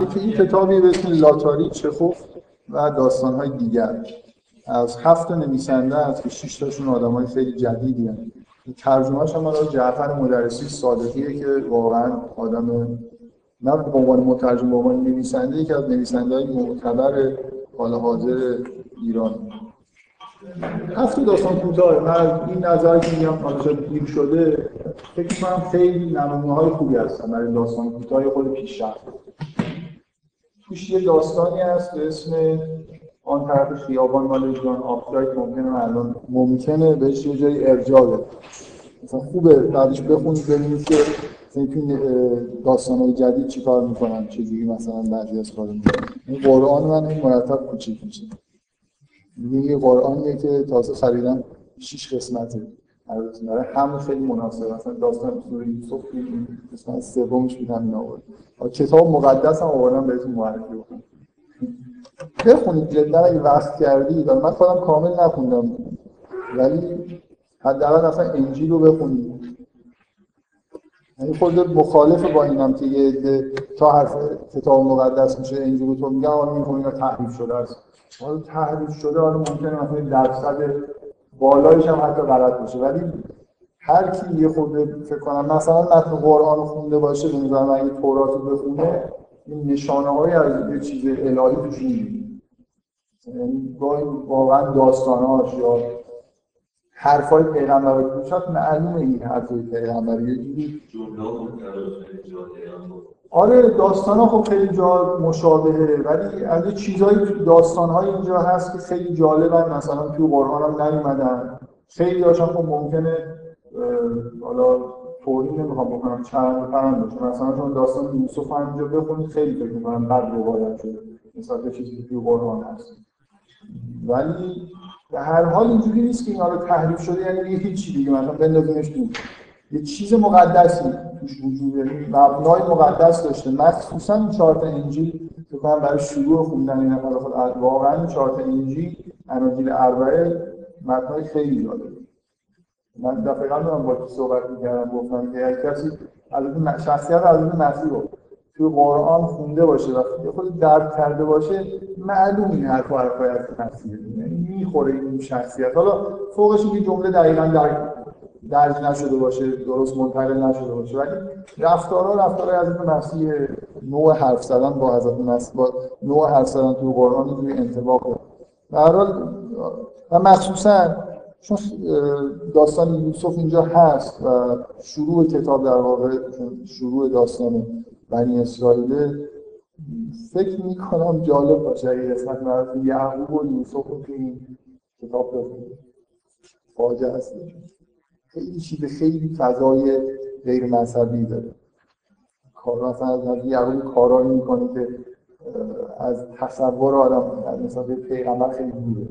که این کتابی به اسم لاتاری چخوف و داستانهای دیگر از هفت نویسنده است که شش تاشون آدمای خیلی جدیدی هستند ترجمهش هم جعفر مدرسی صادقیه که واقعا آدم نه به عنوان مترجم به عنوان نویسنده یکی از نویسنده های معتبر حال حاضر ایران. هفت داستان کوتاه من این نظر که میگم حالا دیر شده فکر کنم خیلی نمونه های خوبی هستن برای داستان کوتاه خود پیشرفت. توش یه داستانی هست به اسم آن طرف خیابان مال جان آفرایت ممکنه الان ممکنه بهش یه جایی ارجاع بده. مثلا خوبه بعدش بخونید ببینید که این داستان های جدید چی کار می‌کنن چجوری مثلا بعضی از کار می‌کنن. این قرآن من این مرتب کوچیک میشه. یه قرآنیه که تازه خریدم شیش قسمته. البته برای همون خیلی مناسب. مثلا داستان سوره یوسف قسمت سومش بودم این آورد کتاب مقدس هم آوردم بهتون معرفی بکنم. بخونید جدا اگه وقت کردید. من خودم کامل نخوندم. ولی حداقل اصلا انجیل رو بخونید. یعنی خود مخالف با اینم که یه تا حرف کتاب مقدس میشه انجیل تو میگن آن این تحریف شده است؟ حالا تحریف شده حالا ممکنه مثلا درصد بالایش هم حتی غلط باشه. ولی هر کی یه خود فکر کنم مثلا متن قرآن رو خونده باشه به نظر من اگه تورات رو بخونه این نشانه های از یه چیز الهی توش یعنی واقعا داستاناش یا حرفای پیغمبر هست معلومه این حرفای پیغمبر. یه جوری آره داستان ها خب خیلی جا مشابهه ولی از یه چیزایی داستان های اینجا هست که خیلی جالبن مثلا توی قرآن هم نیومدن. خیلی هاشم خب ممکنه حالا توضیح نمی‌خوام بکنم چند فرند باشه. مثلا چون داستان یوسف هم اینجا بخونید خیلی فکر می‌کنم بعد روایت شده. مثلا به چیزی که توی قرآن هست. ولی به هر حال اینجوری نیست که اینا رو تحریف شده یعنی هیچی دیگه. مثلا بندازیمش تو یه چیز مقدسی توش وجود یعنی مبنای مقدس داشته. مخصوصا این چهار تا انجیل. که من برای شروع خوندن این خود واقعا این چهار تا انجیل اناجیل اربعه متنای خیلی جالبه. من دقیقا من با کی صحبت می‌کردم گفتم که اگه کسی از شخصیت از مسیح رو توی قرآن خونده باشه و خود درک کرده باشه معلوم این حرف و حرفای از مسیح می‌خوره این شخصیت. حالا فوقش این جمله دقیقا درک درج نشده باشه درست منتقل نشده باشه. ولی رفتارها رفتار از این مسیح نوع حرف زدن با حضرت مسیح با نوع حرف زدن توی قرآن روی انطباق به هر و مخصوصا چون داستان یوسف اینجا هست و شروع کتاب در واقع شروع داستان بنی اسرائیل فکر می کنم جالب باشه. اگه قسمت مربوط یعقوب و یوسف رو توی این کتاب فاجعه خیلی چیز خیلی فضای غیر مذهبی داره. کار مثلا از یعقوب کارایی می‌کنه که از تصور آدم مثلا پیغمبر خیلی دوره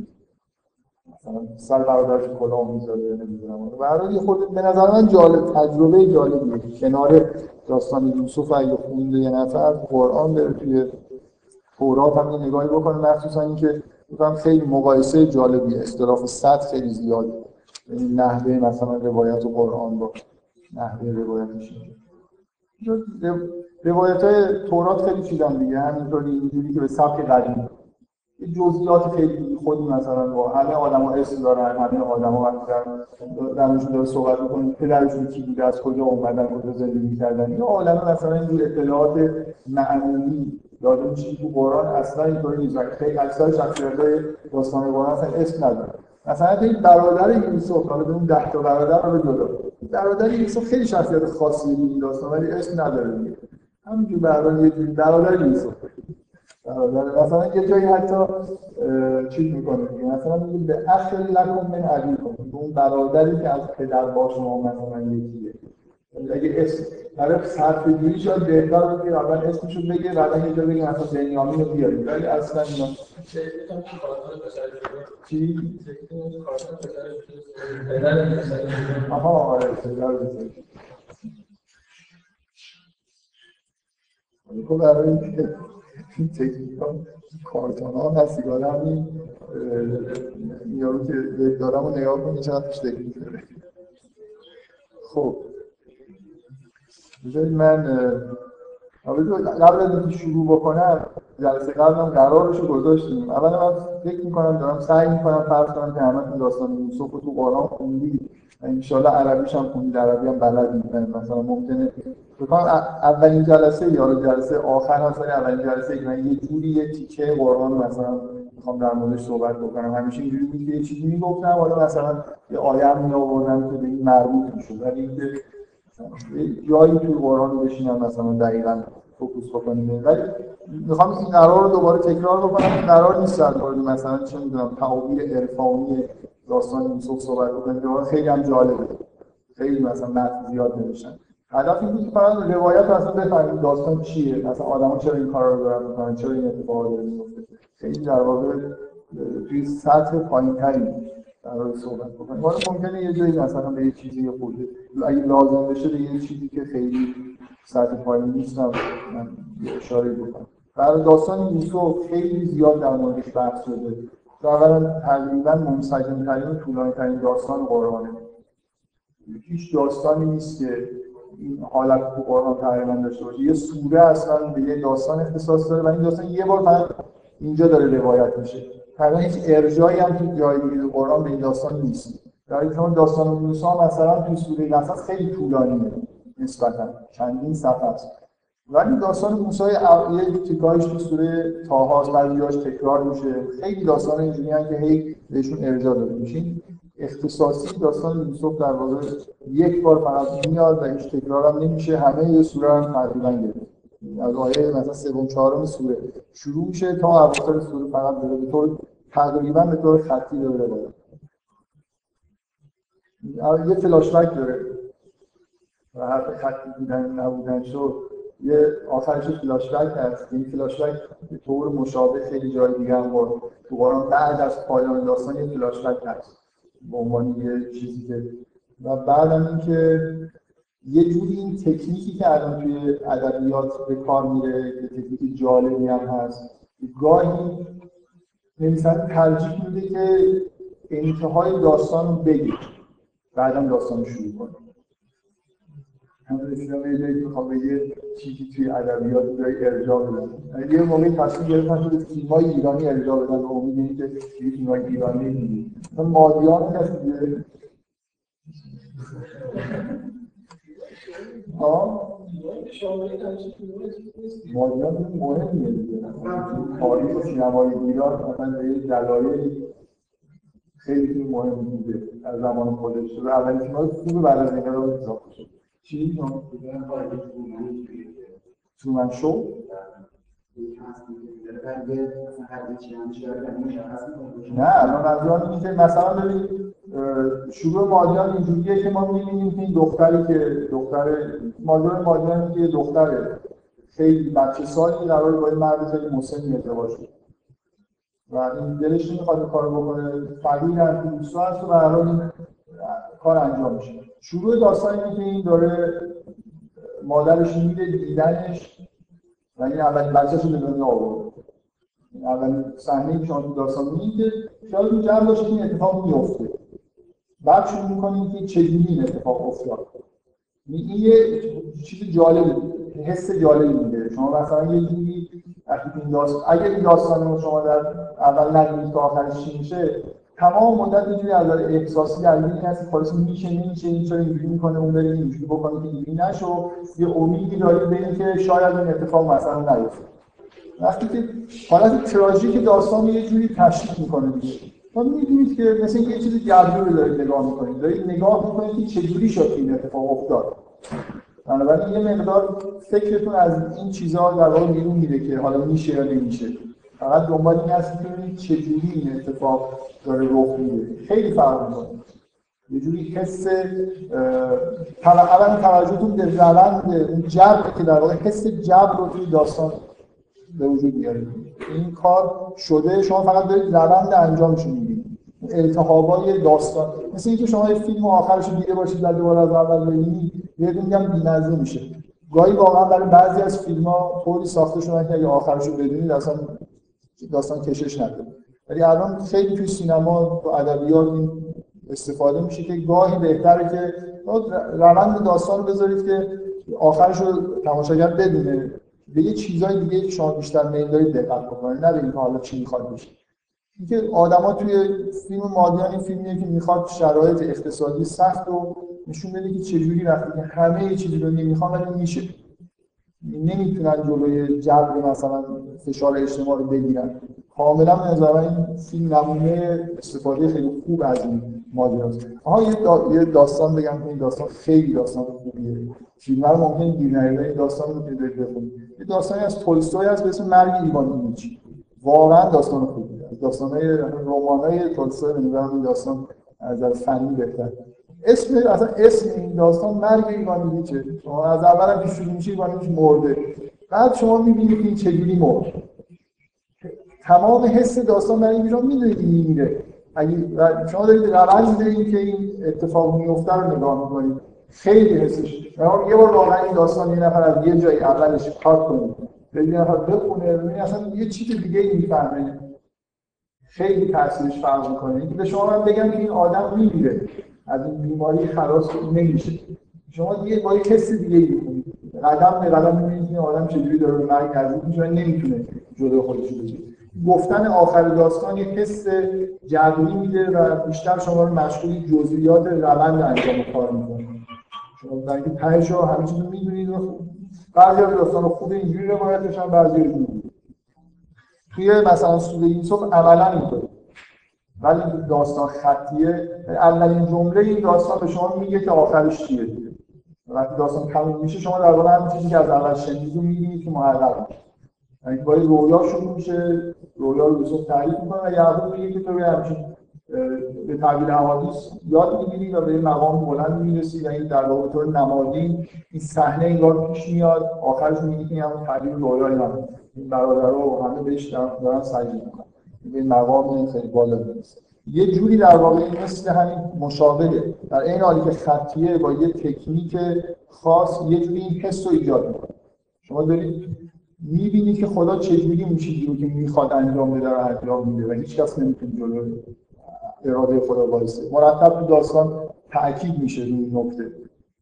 مثلا سر برادرش کلاه می‌ذاره نمی‌دونم. برای یه خود به نظر من جالب تجربه جالبیه. کنار داستان یوسف اگه خونده یه نفر قرآن بره توی تورات هم نگاهی بکنه مخصوصا اینکه میگم خیلی مقایسه جالبیه. اختلاف صد خیلی زیاده. نحوه مثلا روایت و قرآن با نحوه روایتش روایت های تورات خیلی چیزن دیگه. همینطوری اینجوری که به سبک قدیم. جزئیات خیلی خودی مثلا با همه آدما اسم دارن همه آدما وقتی درمشون داره صحبت می‌کنن پدرشون کی بوده از کجا اومدن کجا زندگی کردن. یا عالم مثلا این اطلاعات معنوی یادم چیزی تو قرآن اصلا اینطوری نیست. خیلی اکثر شخصیت‌های داستان قرآن اصلا اسم نداره مثلا این برادر یوسف حالا اون ده تا برادر رو جدا برادر یوسف خیلی شخصیت خاصی این داستان ولی اسم نداره دیگه. همینجور برادر یه برادر یوسف. برادر مثلا یه جایی حتی چیز می‌کنه. دیگه مثلا میگه به اخر لکم من ابیکم اون برادری که از پدر با شما مثلا یکیه. اگه اسم برای صرف جویی شاید بهتر بود که اول اسمشو بگه بعد یه جا بگه مثلا بنیامین رو بیارید ولی اصلا اینا چی؟ آها آره خب برای این تکنیک ها کارتون ها هست سیگار همین یارو که دارم و نگاه کنی چقدر توش تکنیک داره. خب. بذارید من قبل از اینکه شروع بکنم جلسه قبلم قرارش رو گذاشتیم اول من فکر می‌کنم دارم سعی می‌کنم فرض کنم که همه داستان یوسف رو تو قرآن خوندید انشالله عربیش هم خوندید عربی هم بلد می‌کنید مثلا ممکنه بکنم اولین جلسه یا جلسه آخر هست اولین جلسه که من یه جوری یه تیکه قرآن مثلا می‌خوام در موردش صحبت بکنم. همیشه اینجوری بود که یه چیزی می‌گفتم حالا مثلا یه آیه می آوردم که به این مربوط می‌شد. ولی جایی توی قرآن بشینم مثلا دقیقا فوکوس بکنیم. ولی می‌خوام این قرار رو دوباره تکرار بکنم. این قرار نیست در مورد مثلا چه می‌دونم تعابیر عرفانی داستان یوسف صحبت بکنیم. خیلی هم جالبه. خیلی مثلا متن زیاد نمیشن هدف این بود که فقط روایت اصلا بفهمیم داستان چیه. مثلا آدما چرا این کارا رو دارن می‌کنن؟ چرا این اتفاقا داره میفته خیلی در واقع توی سطح پایینتری. در صحبت بکنیم. حالا ممکنه یه جایی مثلا به یه چیزی خود اگه لازم بشه به یه چیزی که خیلی سطح پایین نیستم من اشاره بکنم. برای داستان یوسف خیلی زیاد در موردش بحث شده. اولا تقریبا منسجم ترین و طولانی ترین داستان قرآنه. هیچ داستانی نیست که این حالت تو قرآن تقریبا داشته باشه. یه سوره اصلا به یه داستان اختصاص داره و این داستان یه بار فقط اینجا داره روایت میشه. تقریبا هیچ ارجایی هم تو جای قرآن به این داستان نیست. در چون داستان موسی مثلا تو سوره قصص خیلی طولانیه. نسبتا چندین صفحه است. ولی داستان موسی یه تیکایش تو سوره طه بعضیاش تکرار میشه. خیلی داستان اینجوری که هی بهشون ارجاع داده میشه اختصاصی داستان یوسف در واقع یک بار فقط میاد و هیچ تکرار هم نمیشه. همه یه سوره هم تقریبا گرفت. از آیه مثلا سوم چهارم سوره. شروع میشه تا اواخر سوره فقط به طور تقریبا به طور خطی داره داره یه فلاش داره. و حرف خطی بودن نبودن شد. یه آخرش فلاش بک هست. این فلاش بک به طور مشابه خیلی جای دیگه هم تو قرآن بعد از پایان داستان یه فلاش بک هست. به عنوان یه چیزی که و بعدم اینکه یه جوری این تکنیکی که الان توی ادبیات به کار میره که تکنیک جالبی هم هست. گاهی نویسنده ترجیح میده که انتهای داستان رو بگیر بعدم داستان رو شروع کنه. همون رسیدم یه جایی که یه چیزی توی ادبیات جای ارجاع بدن یه موقعی تصمیم گرفتن که فیلم های ایرانی ارجاع بدن به امید اینکه فیلم های ایرانی می‌دید مادیان کسی دیگه مادیان مهمیه دیگه. تاریخ سینمای ایران مثلا به یه دلایلی خیلی مهم بوده از زمان خودش. و اولین فیلم خوب بعد از این رو اضافه شد. چی؟ تومن شو؟ نه من منظورم اینه که مثلا ببین شروع ماجرا اینجوریه که ما می‌بینیم که این دختری که دختر ماجرا ماجرا که دختره. خیلی بچه سالی قرار با این مرد خیلی مسنی ازدواج کنه. و این دلش نمی‌خواد این کارو بکنه. فقیر هم دوست هست و به کار انجام میشه. شروع داستان اینه که این داره مادرش میده دیدنش. و این اولین بچه‌ش رو به دنیا آورد. اولین صحنه که شما داستان می‌بینید که شاید این جمع باشه این اتفاق میفته بعد شروع می‌کنیم که چجوری این اتفاق افتاد. این یه چیز جالب حس جالبی میده. شما مثلا یه جوری این داستان اگر این داستان رو شما در اول نگید تا آخرش چی میشه تمام مدت یه جوری از احساسی درگیری هست خالص میشه نمیشه این اینجوری می‌کنه اون بره اینجوری بکنه که اینجوری نشو یه امیدی دارید به اینکه شاید این اتفاق مثلا نیفته. وقتی که حالت تراژیک داستان یه جوری تشریح می‌کنه دیگه. ما می‌دونید که مثل یه چیز جبری رو دارید نگاه می‌کنید. دارید نگاه می‌کنید که چجوری شد این اتفاق افتاد. بنابراین یه مقدار فکرتون از این چیزها در واقع بیرون میره که حالا میشه یا نمیشه. فقط دنبال این هست که ببینید چجوری این اتفاق داره رخ میده. خیلی فرق می‌کنه. یه جوری حس اولا توجهتون به روند اون جبر که در واقع حس جبر رو توی داستان به وجود میارید این کار شده شما فقط دارید روند انجامش می‌بینید. التهابای داستان. مثل اینکه شما یه فیلم آخرش دیده باشید و دوباره از اول ببینید یه میگم بی‌نظم میشه. گاهی واقعا برای بعضی از فیلم ها طوری ساخته شدن که اگه آخرش رو بدونید اصلا داستان کشش نداره ولی الان خیلی توی سینما و ادبیات استفاده میشه که گاهی بهتره که روند داستان بذارید که آخرش رو تماشاگر بدونه. به یه چیزای دیگه شما بیشتر میل دارید دقت بکنید. نه به حالا چی می‌خواد بشه. اینکه آدما توی فیلم مادیان این فیلمیه که می‌خواد شرایط اقتصادی سخت رو نشون بده که چجوری وقتی که همه چیزی رو نمی‌خوان ولی میشه نمی‌تونن جلوی جبر مثلا فشار اجتماع رو بگیرن. کاملا به این فیلم نمونه استفاده خیلی خوب از این ماجراست. آها یه, دا... یه داستان بگم که این داستان خیلی داستان خوبیه. فیلم رو ممکن نیاره این داستان رو می‌تونید بخونید یه داستانی از تولستوی هست به اسم مرگ ایوان ایلیچ واقعا داستان خوبیه. داستانای رمانای تولستوی به این داستان از فنی بهتر. اسم اصلا اسم این داستان مرگ ایوان ایلیچه شما از اول هم شروع میشه ایوان ایلیچ مرده. بعد شما می‌بینید که این چجوری مرد. تمام حس داستان برای این می‌دونید این اگه شما دارید روند این که این اتفاق میفته رو نگاه می‌کنید. خیلی حسش. یه بار واقعا این داستان یه نفر از یه جای اولش کار کنید یه نفر بخونه اصلا یه چیز دیگه ای می‌فهمه. خیلی تاثیرش فرق می‌کنه. به شما من بگم که این آدم میمیره. از این بیماری خلاص نمیشه. شما دیگه با یه کسی دیگه ای قدم به قدم می‌بینید این آدم چجوری داره به مرگ نزدیک میشه نمی‌تونه جلو خودش رو گفتن آخر داستان یک حس جدوی میده و بیشتر شما رو مشغول جزئیات روند انجام کار می‌کنه. شما در اینکه تهش رو همه چیز می‌دونید و بعضی از داستان خوب اینجوری روایت بعضی رو توی مثلا سوره یوسف عملا اینطوره ولی داستان خطیه. اولین جمله این داستان به شما میگه که آخرش چیه وقتی داستان تموم میشه شما در واقع همین چیزی که از اول شنیدید می‌بینید که محقق میشه. یعنی با رویا شروع میشه رویا رو یوسف تعریف می‌کنه و یعقوب میگه که تو همچین به تعبیر حوادث یاد می‌گیری و به مقام بلند می‌رسی و این در واقع طور نمادین این صحنه انگار پیش میاد. آخرش میگه که همون تعبیر رویای من این برادرها و همه بهش دارن سعی می‌کنن. به مقام خیلی بالا برسه یه جوری در واقع مثل همین مشابهه در این حالی که خطیه با یه تکنیک خاص یه جوری این حس رو ایجاد می‌کنه. شما دارید می‌بینی که خدا چجوری اون چیزی رو که می‌خواد انجام بده رو انجام میده و هیچ کس نمی‌تونه جلو اراده خدا وایسه. مرتب تو داستان تاکید میشه روی این نکته.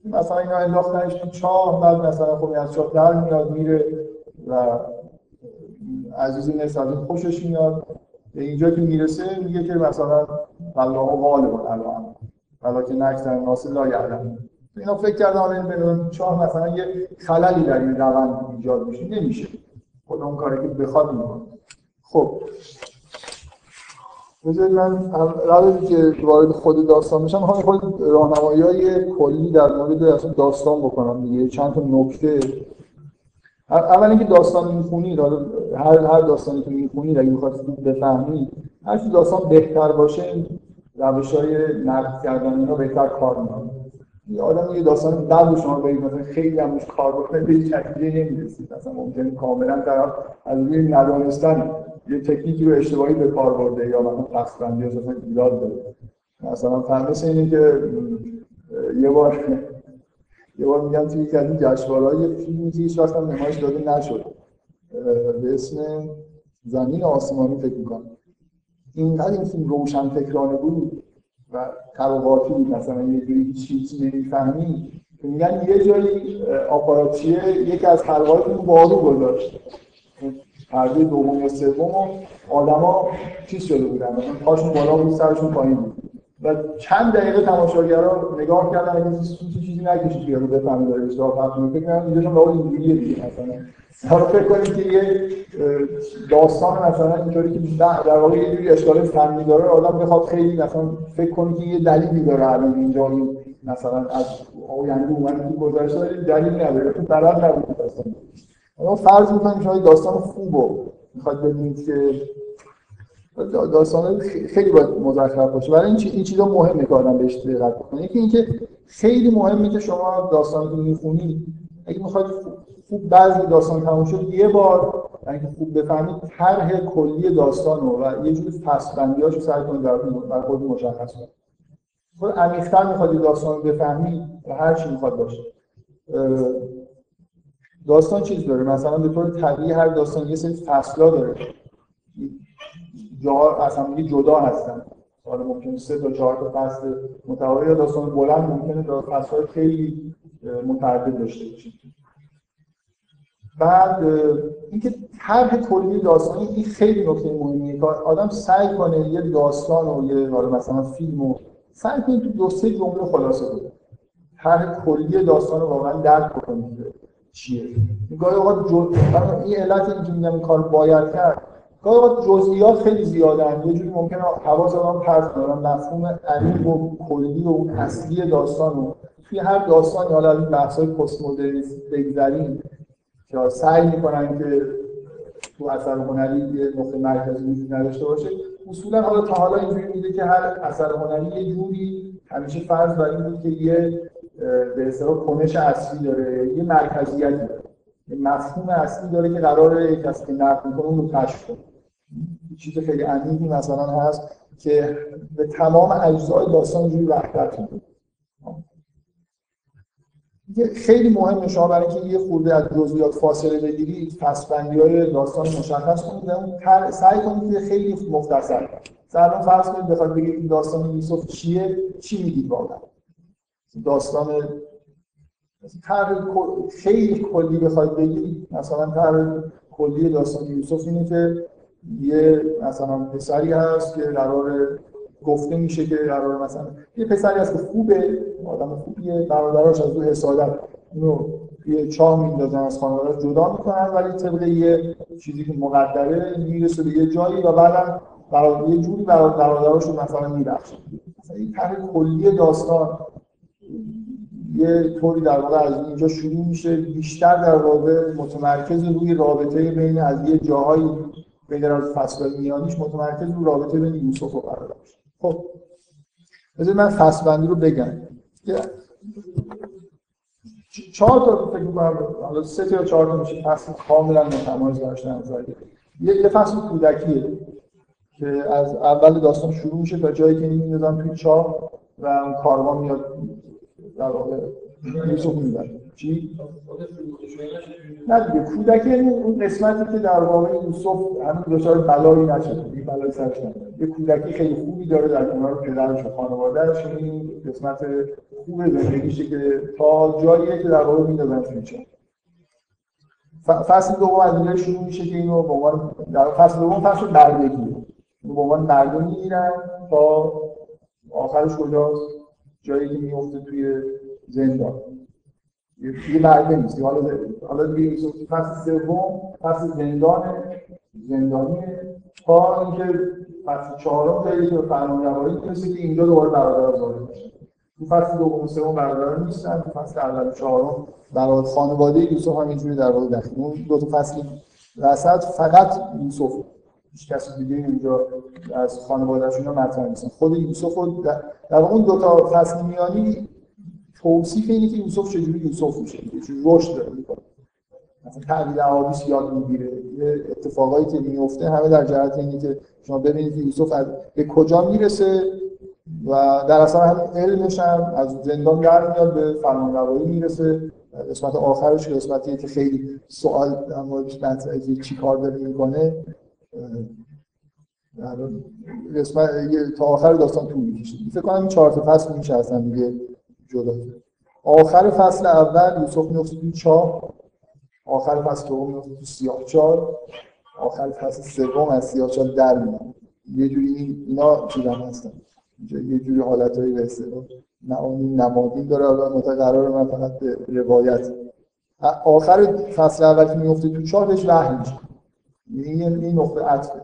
مثلا اینا انداختنش تو چاه بعد مثلا خب از چاه در میاد میره و عزیزی نیست از این خوشش میاد. به اینجا که می‌رسه میگه که مثلا الله غالب الان ولی که نکتر ناس لا یعلم. اینا فکر کردن این چاه مثلا یه خللی در این روند ایجاد میشه. نمیشه. خود اون کاری که بخواد می‌کنه. خب. بذارید من قبل که وارد خود داستان بشم. می‌خوام خود راهنمایی های کلی در مورد اصلا داستان بکنم دیگه. چند تا نکته اول اینکه داستان می‌خونید هر هر داستانی که می‌خونید اگه می‌خواید بفهمید هر داستان بهتر باشه روش های نقد کردن اینا بهتر کار می‌کنه. یه آدم یه داستان بعد شما برید مثلا خیلی هم روش کار بکنه به نتیجه نمی‌رسید. مثلا ممکنه کاملا طرف از روی ندانستن یه تکنیکی رو اشتباهی به کار برده یا مثلا قصدبندی یا مثلا ایراد داره مثلا فهمش اینه که یه بار یه بار میگم توی یکی از این جشنواره‌های فیلمی که هیچ وقت نمایش داده نشد به اسم زمین آسمانی فکر می‌کنم. اینقدر این فیلم روشن فکرانه بود و تراواتی بود. مثلا یه جوری هیچ چیزی نمی‌فهمی میگن یه جایی آپاراتچیه یکی از حلقه‌های رو بارو گذاشت. پرده دوم یا سوم آدما چیز شده بودن. پاشون بالا بود سرشون پایین بود. و چند دقیقه تماشاگرها نگاه کردن اگه چیزی چیزی نکشید که بفهمه داره اشتباه پخش می‌کنه فکر کنم اینجا به اینجوریه دیگه مثلا. حالا فکر کنید که یه داستان مثلا اینطوری که در واقع یه جوری اشکال فنی داره آدم بخواد خیلی مثلا فکر کنید که یه دلیلی داره الان اینجا این مثلا از آینده اومد تو گذشته دلیل نداره. تو بلد نبود داستان فرض می‌کنیم شما داستان خوبو می‌خواد ببینید که داستان خیلی باید مزخرف باشه. برای این این چیزا مهمه که آدم بهش دقت کنه یکی اینکه خیلی مهمه که شما داستان رو می‌خونید اگه می‌خواید خوب بعضی داستان تموم شد یه بار اینکه خوب بفهمید طرح کلی داستان رو و یه جوری هاشو سعی کنید در خود مشخص کنید خود عمیق‌تر می‌خواد داستان رو بفهمید و هر چی می‌خواد باشه. داستان چیز داره؟ مثلا به طور طبیعی هر داستان یه سری فصلا داره. جا اصلا جدا هستن. حالا ممکنه سه تا چهار تا فصل متوالی داستان بلند ممکنه فصل خیلی متعدد داشته باشه. بعد اینکه طرح کلی داستانی این خیلی نکته مهمیه که آدم سعی کنه یه داستان و یه مثلا فیلم و سعی کنه تو دو سه جمله خلاصه کنه طرح کلی داستان رو واقعا درک بکنید چیه. گاهی اوقات. این علت اینکه میگم این کار باید کرد گاهی جزئیات خیلی زیادن یه جوری ممکنه حواس آدم پرت کنه مفهوم عمیق و کلی و اصلی داستان رو توی هر داستانی حالا این بحث‌های پست مدرنیسم بگذریم که سعی می‌کنن که تو اثر هنری یه نقطه مرکزی وجود نداشته باشه. اصولا حالا تا حالا اینجوری میده که هر اثر هنری یه جوری همیشه فرض بر این بود که یه به اصطلاح کنش اصلی داره یه مرکزیت داره. مفهوم اصلی داره که قراره کسی که نقد می‌کنه اون رو کشف کنه. چیز خیلی عمیقی مثلا هست که به تمام اجزای داستان جوری وحدت میده خیلی مهمه شما برای اینکه یه خورده از جزئیات فاصله بگیرید پسبندی های داستان مشخص کنید. اون سعی کنید که خیلی مختصر مثلا فرض کنید بخواید بگید این داستان یوسف چیه؟ چی میگید واقعا؟ داستان خیلی کلی بخواید بگید مثلا طرح کلی داستان یوسف اینه که یه مثلا پسری هست که قرار گفته میشه که قرار مثلا یه پسری هست که خوبه آدم خوبیه برادراش از او حسادت اینو یه چاه میندازن از خانواده جدا می‌کنن ولی طبق یه چیزی که مقدره می‌رسه به یه جایی و بعدا برای یه جوری برادراش رو مثلا میبخشه. مثلا این طرح کلی داستان یه طوری در واقع از اینجا شروع میشه. بیشتر در واقع متمرکز روی رابطه بین از یه جاهایی بین از فصل میانیش متمرکز روی رابطه بین یوسف و برادرش خب بذارید من فصل بندی رو بگم. چهار تا فکر می‌کنم حالا سه تا یا چهار تا میشه فصل کاملا متمایز داشتن یه یه فصل کودکیه که از اول داستان شروع میشه تا جایی که میندازن توی چاه و اون کاروان میاد در واقع چی؟ نه دیگه یعنی اون قسمتی که در واقع یوسف همین دچار بلایی نشده این بلایی سرش یه کودکی خیلی خوبی داره در کنار پدرش و خانواده‌اش این قسمت خوب زندگیشه که تا جاییه که در واقع میندازن توی فصل دوم از اینجا شروع میشه که اینو به عنوان در فصل دوم فصل بردگیه به عنوان مردم می‌گیرن تا آخرش کجاست؟ جایی که میفته توی زندان. یه برده نیست. حالا حالا دیگه فصل سوم فصل زندان زندانی تا اینکه فصل چهارم که به فرمان روایی می‌رسه که اینجا دوباره برادر وارد میشه تو فصل دوم سوم برادر نیستن. تو فصل اول چهارم برادر خانواده یوسف همینجوری در واقع داخل اون دو تا فصل وسط فقط یوسف. هیچ کسی دیگه اینجا از خانواده‌شون مطرح نیستن. خود یوسف در اون دو تا فصل میانی توصیف اینه که یوسف چجوری یوسف میشه چجوری رشد داره می‌کنه. مثلا تعبیر احادیث یاد می‌گیره یه اتفاقایی که میفته همه در جهت اینه که شما ببینید که یوسف از به کجا می‌رسه و در اصل هم علمش هم از زندان در میاد به فرمانروایی می‌رسه. قسمت آخرش قسمتی که خیلی سوال در مطرحه چی کار داره می‌کنه. قسمت تا آخر داستان طول می‌کشه. فکر کنم این چهار تا فصل میشه اصلا دیگه. جدا. آخر فصل اول یوسف میفته تو چاه آخر فصل دوم میفته تو سیاه چال آخر فصل سوم از سیاه چال در میاد یه جوری اینا چیزا هستن. یه جوری حالتایی به اصطلاح معانی نمادین داره حالا قرار من فقط به روایت. آخر فصل اول که میفته تو چاه بهش وحی میشه. این این نقطه عطفه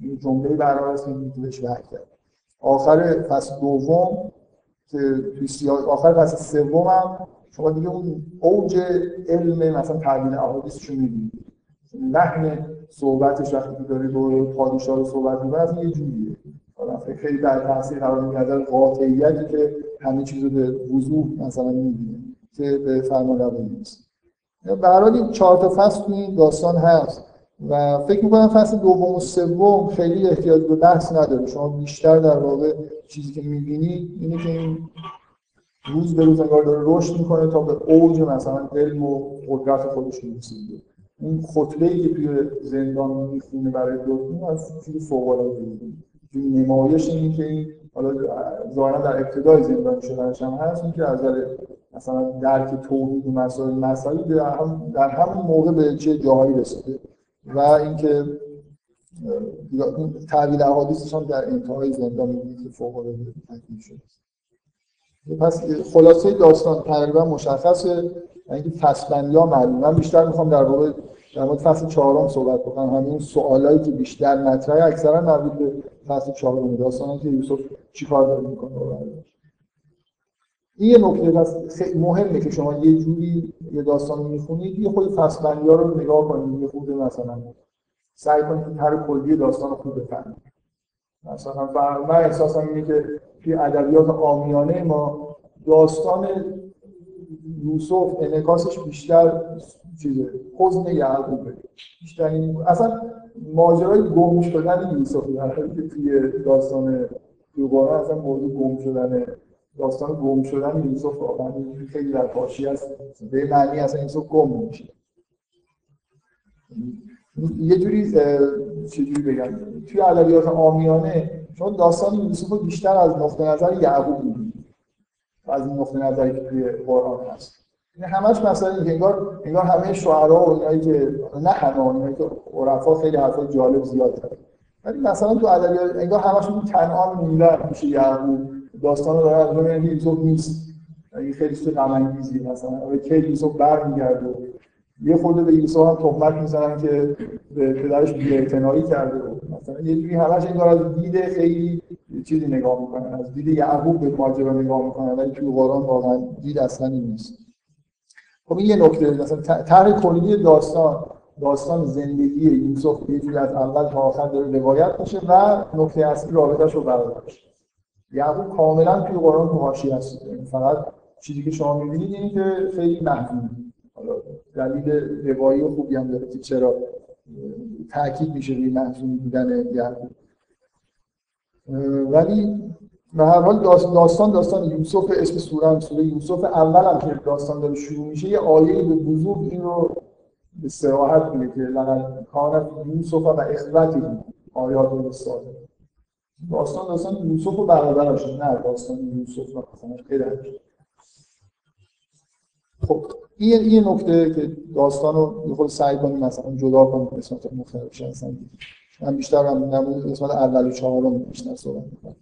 این جمله است که بهش وحی کرد. آخر فصل دوم توی آخر فصل سوم هم شما دیگه اون اوج علم مثلا تعبیر احادیث رو می‌بینید لحن صحبتش وقتی که داره با پادشاه رو صحبت می‌کنه از یه جوریه. خیلی در تاثیر قرار می‌گیره قاطعیتی که همه چیز رو به وضوح مثلا می‌بینه که به فرمان روایی نیست. به هر حال چهار تا فصل تو این داستان هست. و فکر می‌کنم فصل دوم و سوم خیلی احتیاج به بحث نداره. شما بیشتر در واقع چیزی که می‌بینید اینه که این روز به روز انگار داره رشد می‌کنه تا به اوج مثلا علم و قدرت خودش می‌رسه. این خطبه ای که توی زندان می‌خونه برای دکتر از چیز فوق العاده نمایش اینه که این حالا ظاهرا در ابتدای زندان شدنش هم هست این که از مثلا درک توحید و مسائل مسائلی در, هم در همون موقع به چه جاهایی رسیده. و اینکه تعبیل احادیثش هم در انتهای زندان می‌بینید که فوق العاده تکمیل شده پس خلاصه داستان تقریبا مشخصه اینکه فصل ها معلوم. من بیشتر می‌خوام در واقع در مورد فصل چهارم صحبت بکنم. همین سوالایی که بیشتر مطرحه اکثرا مربوط به فصل چهارم داستان که یوسف چیکار داره می‌کنه. این یه نکته پس مهمه که شما یه جوری یه داستان می‌خونید یه خود فصل ها رو نگاه کنید یه خود مثلا سعی کنید هر کلی داستان رو خوب بفهمید مثلا من احساسم اینه که توی ادبیات آمیانه ما داستان یوسف انعکاسش بیشتر چیزه. حزن یعقوبه. بیشتر این اصلا ماجرای گم شدن یوسف در که توی داستان دوباره اصلا موضوع گم شدن داستان گم شدن یوسف واقعا خیلی در پاشی است. به معنی اصلا یوسف گم میشه. یه جوری چجوری بگم؟ توی ادبیات آمیانه چون داستان یوسف بیشتر از نقطه نظر یعقوب می‌بینید از این نقطه نظری که توی قرآن هست. این همش مثلا انگار انگار همه شعرا و اینایی که نه همه اونایی که عرفا خیلی حرفای جالب زیاد داره. ولی مثلا تو ادبیات انگار همشون کنعان موندن میشه یعقوب. داستان رو داره از اون یوسف نیست. این خیلی چیز غم مثلا به کی یوسف برمیگرده. یه خود به یوسف هم تهمت می‌زنن که به پدرش بی‌اعتنایی کرده. مثلا یه جوری همش انگار از دید خیلی چیزی نگاه می‌کنن از دید یعقوب به ماجرا نگاه می‌کنن ولی توی قرآن واقعا دید اصلا نیست. خب این یه نکته مثلا طرح کلی داستان داستان زندگی یوسف یه جوری از اول تا آخر داره روایت میشه و نکته اصلی رابطه‌ش رو برادرش یعقوب کاملا توی قرآن تو حاشیه است یعنی فقط چیزی که شما می‌بینید اینه که خیلی محدود حالا دلیل روایی خوبی هم داره که چرا تاکید میشه روی محزون بودن یعقوب. ولی به هر حال داستان داستان یوسف اسم سوره هم سوره یوسف اول هم که داستان داره شروع میشه یه آیه به بزرگ این رو به صراحت میگه که لقد کانت یوسف و اخوتی آیات ساده داستان داستان یوسف و برادرش نه داستان یوسف مثلا پدرش خب این این نکته که داستان رو یه خود سعی کنیم مثلا جدا کنیم قسمت مختلفش هستن من بیشتر هم نمود قسمت اول و چهارم بیشتر صحبت می‌کنم.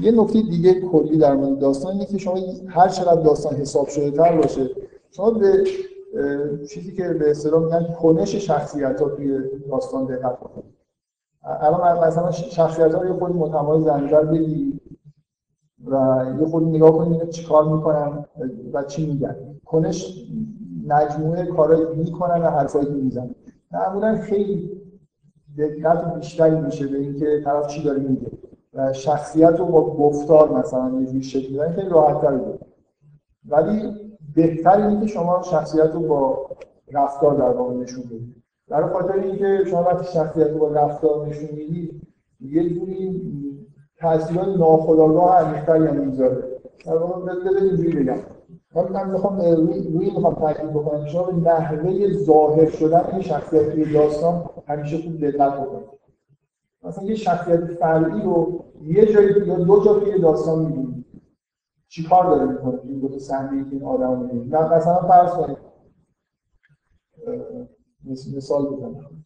یه نکته دیگه کلی در مورد داستان اینه که شما هر چقدر داستان حساب شده تر باشه شما به چیزی که به اصطلاح میگن کنش شخصیت ها توی داستان دقت کنید الان مثلا شخصیت ها یه خود متمایز در بگی و یه خود نگاه کنید چی کار می‌کنن و چی میگن. کنش مجموعه کارایی می‌کنن و حرفایی که معمولا خیلی دقت بیشتری میشه به اینکه طرف چی داره میگه. و شخصیت رو با گفتار مثلا یه جوری شکل میدن خیلی راحت تر ولی بهتر اینه که شما شخصیت رو با رفتار در واقع نشون بدید. برای خاطر اینکه شما وقتی شخصیت رو با رفتار نشون می‌دید یه جوری تاثیرات ناخودآگاه عمیق‌تری هم می‌ذاره. واقع اینجوری بگم. من می‌خوام روی می‌خوام تاکید بکنم شما به نحوه ظاهر شدن این شخصیت توی داستان همیشه خوب دقت بکنید. مثلا یه شخصیت فرعی رو یه جایی یا دو جا توی داستان می‌بینید. چیکار داره می‌کنه؟ این دو تا صحنه که این آدمو می‌بینید مثلا فرض کنید مثال بزنم.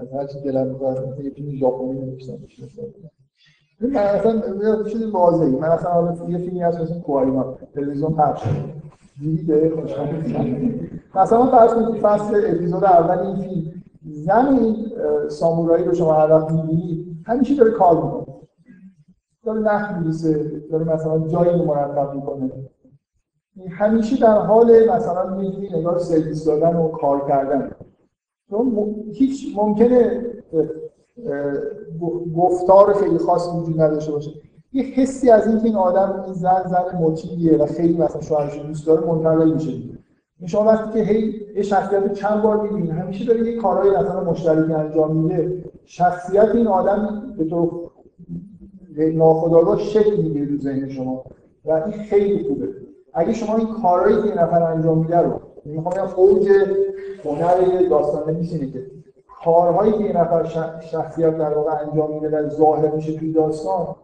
از هر چی دلم می‌خواد یه فیلم ژاپنی نوشتم من اصلا چیز واضحی. من اصلا حالا یه فیلمی هست مثل کواریما تلویزیون پخش دیده مثلا فرض کنید فصل اپیزود اول این فیلم زن سامورایی رو شما هر وقت می‌بینید همیشه داره کار می‌کنه. داره نخ میریسه داره مثلا جایی رو مرتب می‌کنه. همیشه در حال مثلا میگی نگاه سرویس دادن و کار کردن. هیچ ممکنه گفتار خیلی خاصی وجود نداشته باشه. یه حسی از اینکه این آدم این زن زن مطیعیه و خیلی مثلا شوهرش دوست داره منتقل میشه شما وقتی که هی یه شخصیت چند بار می‌بینید همیشه داره یه کارهای مثلا مشترکی انجام میده. شخصیت این آدم به طور ناخودآگاه شکل می‌گیره تو ذهن شما و این خیلی خوبه. اگه شما این کارهایی که این نفر انجام میده رو می‌خوام بگم اوج هنر داستان نمیشه که کارهایی که این نفر شخصیت در واقع انجام میده و ظاهر میشه توی داستان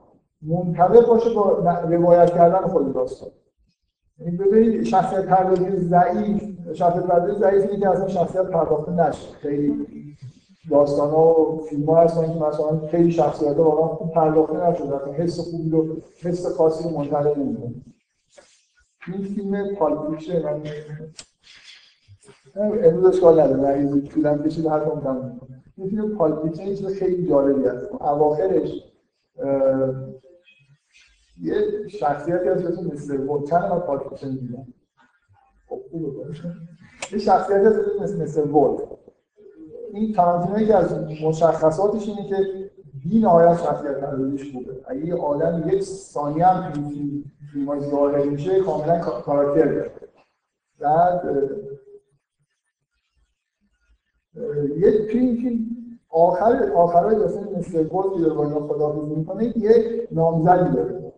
منطبق باشه با روایت کردن خود داستان. یعنی ببینید شخصیت پردازی ضعیف شخصیت پردازی ضعیف اینه که اصلا شخصیت پرداخته نشه. خیلی داستان ها و فیلم ها هستن که مثلا خیلی شخصیت ها واقعا پرداخته نشده حس خوبی رو حس خاصی رو منتقل نمی‌کنه. این فیلم پالپیشه من امروز اشکال نداره اگه طولم کشید هر کم تموم این فیلم پالپیشه یه چیز خیلی جالبی هست. اواخرش یه شخصیتی هست مثل مستر وولف چند ما پالپیشه می‌دیدم خب خوبه یه شخصیتی هست مثل مستر وولف. این تارانتینو یکی از مشخصاتش اینه که بی نهایت شخصیت پردازیش خوبه اگه یه آدم یک ثانیه هم فیلم ظاهر میشه کاملا کاراکتر داره بعد یه توی این فیلم آخر آخرای داستان مستر گل که با اینا خداحافظی می‌کنه یه نامزدی داره.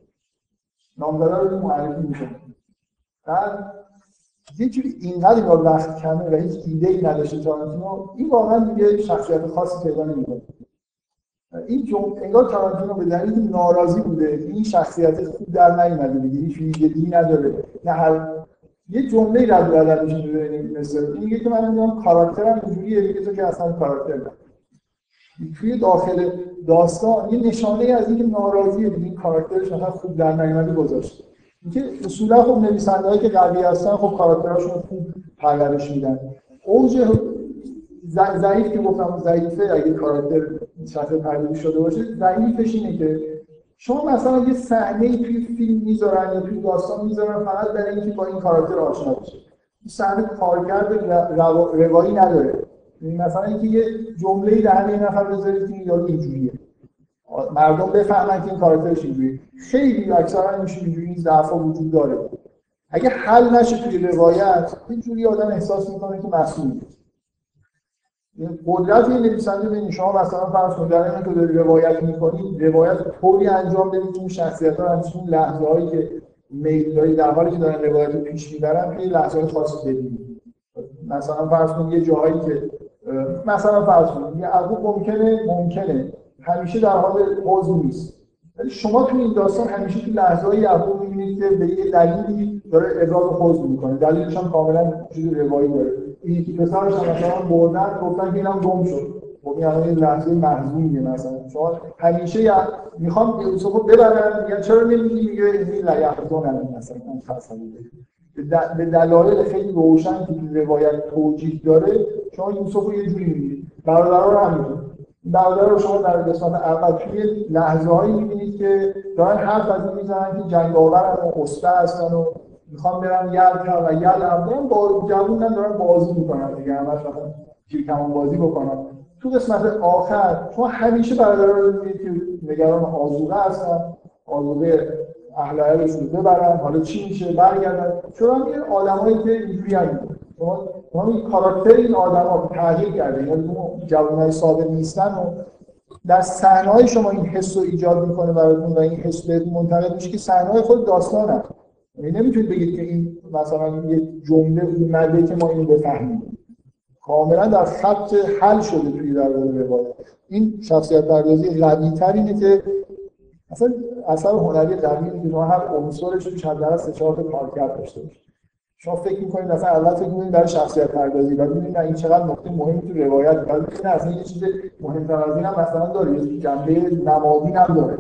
نامزده رو معرفی می‌کنه. بعد یه جوری اینقدر اینا وقت کمه و هیچ ایده ای نداشته تارانتینو این واقعا دیگه شخصیت خاصی پیدا نمی‌کنه. این جمله انگار تارانتینو به دلیل ناراضی بوده. این شخصیت خوب در نیومده دیگه. هیچ ویژگی نداره. نه هر یه جمله رد بدل میشه ببینیم مثل این میگه که من میگم کاراکترم اینجوریه دیگه تو که اصلا کاراکتر نه. توی داخل داستان یه نشانه از اینکه ناراضیه این کاراکترش مثلا خوب در نیومده گذاشته. اینکه اصولا خب نویسنده‌ای که قوی هستن خب کاراکتراشون خوب پرورش میدن. اوج ضعیف که گفتم ضعیفه اگه کاراکتر شخص پردازی شده باشه ضعیفش اینه که شما مثلا یه صحنه توی فیلم می‌ذارن یا توی داستان می‌ذارن فقط برای اینکه با این کاراکتر آشنا بشه. این صحنه کارکرد روایی نداره. یعنی مثلا اینکه یه جمله در یه نفر بذارید که یا اینجوریه. مردم بفهمن که این کاراکترش اینجوریه. خیلی اکثرا اینجوری این ضعف وجود داره. اگه حل نشه توی روایت اینجوری آدم احساس می‌کنه که مسئول قدرت این نویسنده ببینید شما مثلا فرض کنید در اینکه داری روایت می‌کنید روایت طوری انجام بدید که اون شخصیت ها همچون لحظه هایی که میل داری در حالی که دارن روایت رو پیش می‌برن خیلی لحظه خاصی ببینید مثلا فرض کنید یه جاهایی که مثلا فرض کنید یعقوب ممکنه ممکنه. همیشه در حال حوض نیست. ولی شما تو این داستان همیشه تو لحظه های یعقوب می‌بینید که به یه دلیلی داره ابراز حوض می‌کنه. دلیلش هم کاملا چیز روایی داره. این یکی پسرش هم مثلا بردن گفتن که اینم گم شد. خب این الان لحظه محزونیه مثلا. شما همیشه یا می‌خوام یوسف رو ببرن میگن چرا نمیگی؟ میگه این لا یحزن مثلا به دلایل خیلی روشن که روایت توجیه داره شما یوسف رو یه جوری میگید برادرها رو همینطور برادر رو شما در قسمت اول توی لحظه هایی می‌بینید که دارن حرف از این می‌زنن که جنگ آورن و هستن و می‌خوام برم یل و یل هم با جوون دارن بازی می‌کنن دیگه. همش مثلا کمان بازی بکنن. تو قسمت آخر شما همیشه برادرها رو که نگران آزوغه هستن. آزوغه اهل رو ببرن. حالا چی میشه؟ برگردن. چون یه آدمایی که اینجوری شما این کاراکتر این آدما تغییر کرده. یعنی اون جوانای ساده نیستن و در صحنه شما این حس رو ایجاد می‌کنه براتون و این حس بهتون منتقل میشه که صحنه خود داستانه یعنی نمی‌تونید بگید که این مثلا یه جمله اومده که ما اینو بفهمیم. کاملا در خط حل شده توی در روایت. این شخصیت پردازی قوی تر که اصلا اثر هنری قوی اینه که هر عنصرش توش حداقل سه چهار تا کارکرد داشته باشه. شما فکر می‌کنید اصلا اول فکر می‌کنید برای شخصیت پردازی و می‌بینید این چقدر نقطه مهمی تو روایت ولی این اصلا یه چیز مهمتر از این هم مثلا داره یه جنبه نمادین هم داره.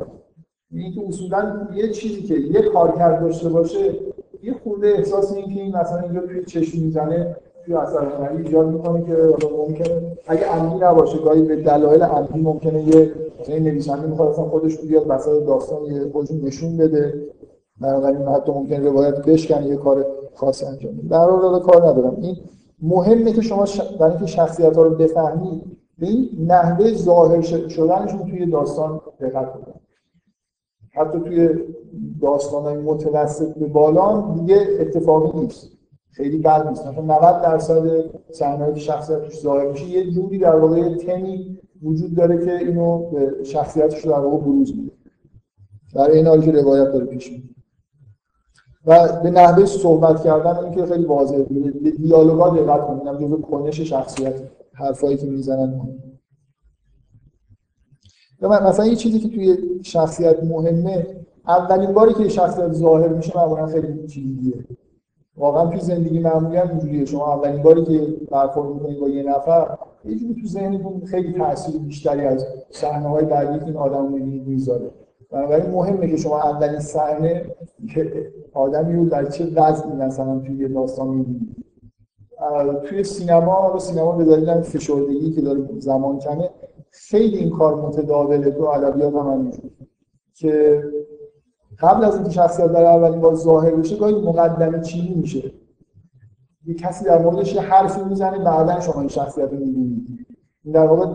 این که اصولا یه چیزی که یه کارکرد داشته باشه یه خورده احساس این که این مثلا اینجا توی چشم می‌زنه توی اثر هنری ایجاد می‌کنه که ممکنه اگه عمدی نباشه گاهی به دلایل عمدی ممکنه یه مثلا نویسنده می‌خواد اصلا خودش بیاد وسط داستان یه خودش نشون بده. بنابراین حتی ممکن روایت بشکنه یه کار خاصی انجام بده. در حال کار ندارم. این مهمه که شما ش... برای اینکه شخصیت ها رو بفهمید به این نحوه ظاهر شدنشون توی داستان دقت کنید حتی توی داستان های متوسط به بالا دیگه اتفاقی نیست. خیلی بد نیست. مثلا 90 درصد صحنه‌ای که شخصیت توش ظاهر میشه. یه جوری در واقع تمی وجود داره که اینو به شخصیتش در واقع بروز میده. در این حالی که روایت داره پیش میده و به نحوه صحبت کردن این که خیلی واضحه دیالوگا دقت کنید. اینم جزو کنش شخصیت حرفایی که می‌زنن. مثلا یه چیزی که توی شخصیت مهمه اولین باری که شخصیت ظاهر میشه معمولا خیلی چیزیه. واقعا توی زندگی معمولی هم اینجوریه. شما اولین باری که برخورد می‌کنید با یه نفر یه تو ذهنتون خیلی تاثیر بیشتری از صحنه های بعدی که این آدم می‌بینید می‌ذاره. بنابراین مهمه که شما اولین صحنه که آدمی رو در چه وضعی مثلا توی یه داستان می‌بینید توی سینما رو سینما به دلیل فشردگی که داره زمان کمه خیلی این کار متداوله تو ادبیات هم که قبل از اینکه شخصیت در اولین بار ظاهر بشه گاهی مقدمه چینی میشه. یه کسی در موردش یه حرفی می‌زنه بعدا شما این شخصیت رو می‌بینید. در واقع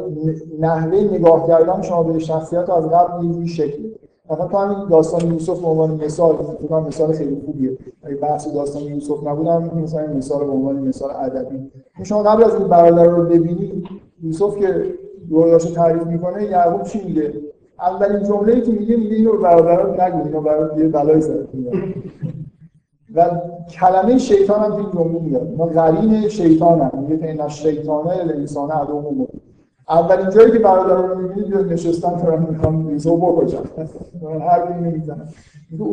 نحوه نگاه کردن شما به شخصیت از قبل یه شکل مثلا تو همین داستان یوسف به عنوان مثال فکر مثال خیلی خوبیه. اگه بحث داستان یوسف نبودم مثلا مثال به عنوان مثال ادبی. شما قبل از این برادر رو ببینید یوسف که رویاشو تعریف می‌کنه یعقوب چی میگه؟ اولین جمله‌ای که میگه میگه اینو برادرات نگو اینو برات یه بلای سرت و کلمه شیطان هم این جمله میاد. ما قرین شیطان هم میگه این شیطانه الانسان عدو مبین اولین جایی که برادر رو می‌بینید یا نشستن تا می‌خوام ریزو بکشن. من هر اینو می‌زنن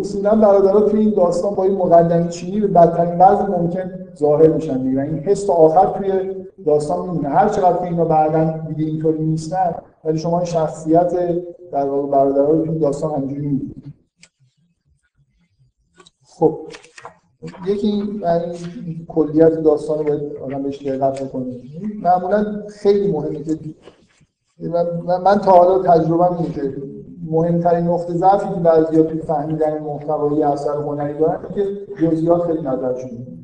اصولا برادرها توی این داستان با این مقدمی چینی به بدترین وضع ممکن ظاهر میشن دیگه. این حس تا آخر توی داستان میمونه هر چقدر که اینا بعدا دیگه اینطوری نیستن ولی شما این شخصیت در واقع برادرها رو داستان همینجوری می‌بینید. خب یکی این کلیت داستان رو باید آدم بهش دقت بکنه. معمولا خیلی مهمه که من تا حالا تجربه اینه مهمترین نقطه ضعفی که بعضی‌ها توی فهمیدن محتوای اثر هنری دارن که جزئیات خیلی نظرشون.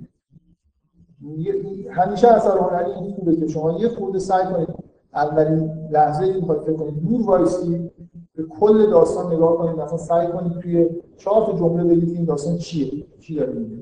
همیشه اثر هنری این خوبه که شما یه خورده سعی کنید اولین لحظه این فکر کنید. دور وایسی به کل داستان نگاه کنید. مثلا سعی کنید توی چهار تا جمله بگید این داستان چیه چی داره میگه.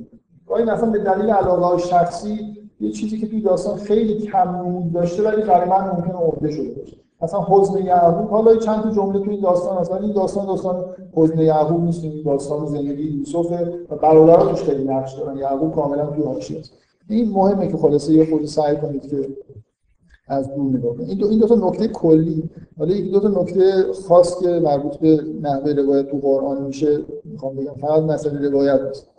گاهی مثلا به دلیل علاقه شخصی یه چیزی که توی داستان خیلی کم داشته ولی برای من ممکنه عمده شده باشه. مثلا حزن یعقوب حالا چند تا جمله تو این داستان هست این داستان داستان حزن یعقوب نیست. این داستان زندگی یوسف و برادرها توش خیلی نقش دارن. یعقوب کاملا تو حاشیه است این مهمه که خلاصه یه خورده سعی کنید که از دور نگاه این دو این دو تا نکته کلی. حالا یک دو تا نکته خاص که مربوط به نحوه روایت تو قرآن میشه می‌خوام بگم فقط مسئله روایت نیست.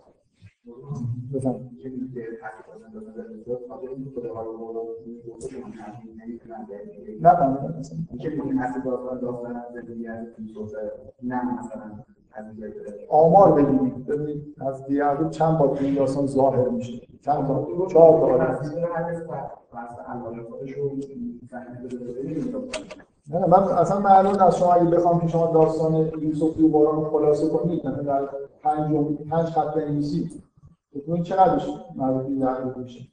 بفهم نه آمار بگیرید ببینید از دیگه چند بار این داستان ظاهر میشه. چند تا چهار تا نه من اصلا معلوم از شما اگه بخوام که شما داستان یوسف و باران خلاصه کنید مثلا در پنج پنج خط بنویسید این چقدرش مربوط به میشه.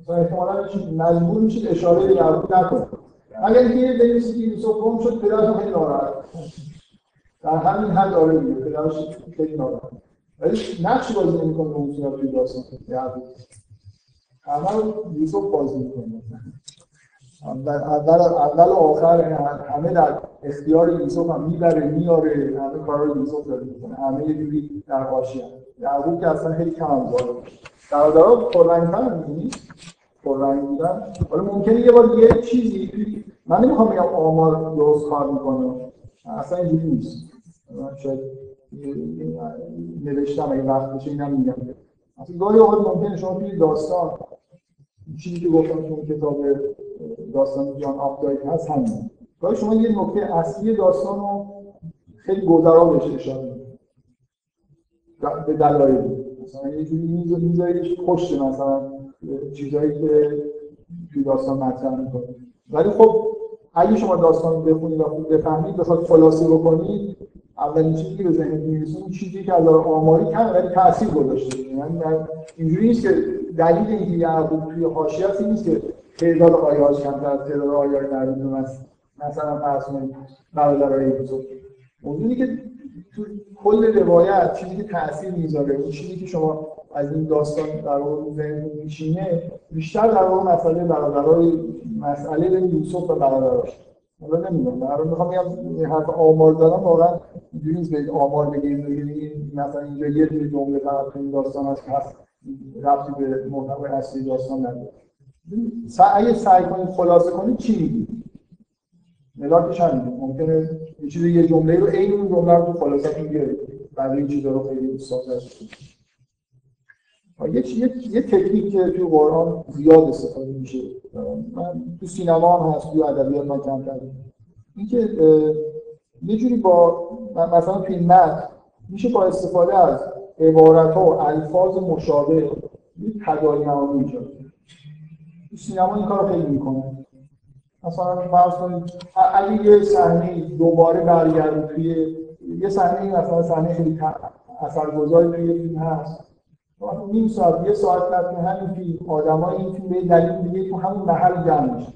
مثلا احتمالاً مجبور میشید اشاره به یعقوب نکنید. اگر اینکه بنویسید که یوسف گم شد پدرش خیلی ناراحت. در همین حد داره میگه پدرش خیلی ناراحت ولی نقش بازی نمی‌کنه اون صورت توی داستان همه یوسف بازی می‌کنه. اول اول و آخر همه در اختیار یوسف هم می‌بره میاره همه کارا رو یوسف داره می‌کنه. همه یه جوری در حاشیه یعقوب که اصلا خیلی کم هم برادرها پررنگ‌تر می‌بینی؟ پررنگ بودن. حالا ممکنه یه بار یه چیزی من نمی‌خوام بگم آمار درست کار می‌کنه. اصلا اینجوری نیست. من شاید نوشتم این وقت بشه اینم میگم. اصلا گاهی اوقات ممکنه شما توی داستان چیزی که گفتم تو کتاب داستان جان آفدایت هست همین. گاهی شما یه نکته اصلی داستان رو خیلی گذرا بهش اشاره به دلایل. مثلا یه جوری میذاریش پشت مثلا چیزایی که توی داستان مطرح می‌کنه. ولی خب اگه شما داستان بخونید و خوب بفهمید بخواد خلاصه بکنید اولین چیزی که به ذهن می‌رسه این چیزی که از آماری کمه ولی تاثیر گذاشته. یعنی اینجوری نیست که دلیل اینکه یعقوب توی حاشیه هست نیست که تعداد آیه‌هاش کمتر از تعداد آیه‌های مربوط مثلا فرض کنید برادرای یوسف موضوعی که تو کل روایت چیزی که تاثیر می‌ذاره اون چیزی که شما از این داستان در واقع ذهن میشینه بیشتر در واقع مسئله برادرای مسئله یوسف و برادراش. حالا نمی‌دونم در می‌خوام بگم حرف آمار دارم واقعا اینجوری نیست به آمار بگیم بگیم مثلا اینجا یه جوری جمله فقط این داستان هست هست. ربطی به محتوای اصلی داستان نداره. اگه سعی کنید خلاصه کنید چی میگید ملاکش همینه ممکنه یه چیزی یه جمله رو عین اون جمله رو تو خلاصه بیاری بعد این چیزا رو خیلی ساده یه یه یه تکنیک که توی قرآن زیاد استفاده میشه. من تو سینما هم هست تو ادبیات من کم اینکه یه جوری با مثلا توی متن میشه با استفاده از عبارت ها و الفاظ مشابه یه تداعی معانی ایجاد سینما این کار خیلی می‌کنه. مثلا فرض کنید اگه یه صحنه دوباره برگردیم توی یه صحنه مثلا صحنه خیلی اثرگذاری توی فیلم هست. نیم ساعت یه ساعت بعد همین فیلم آدمای این فیلم به دلیل دیگه تو همون محل جمع میشه.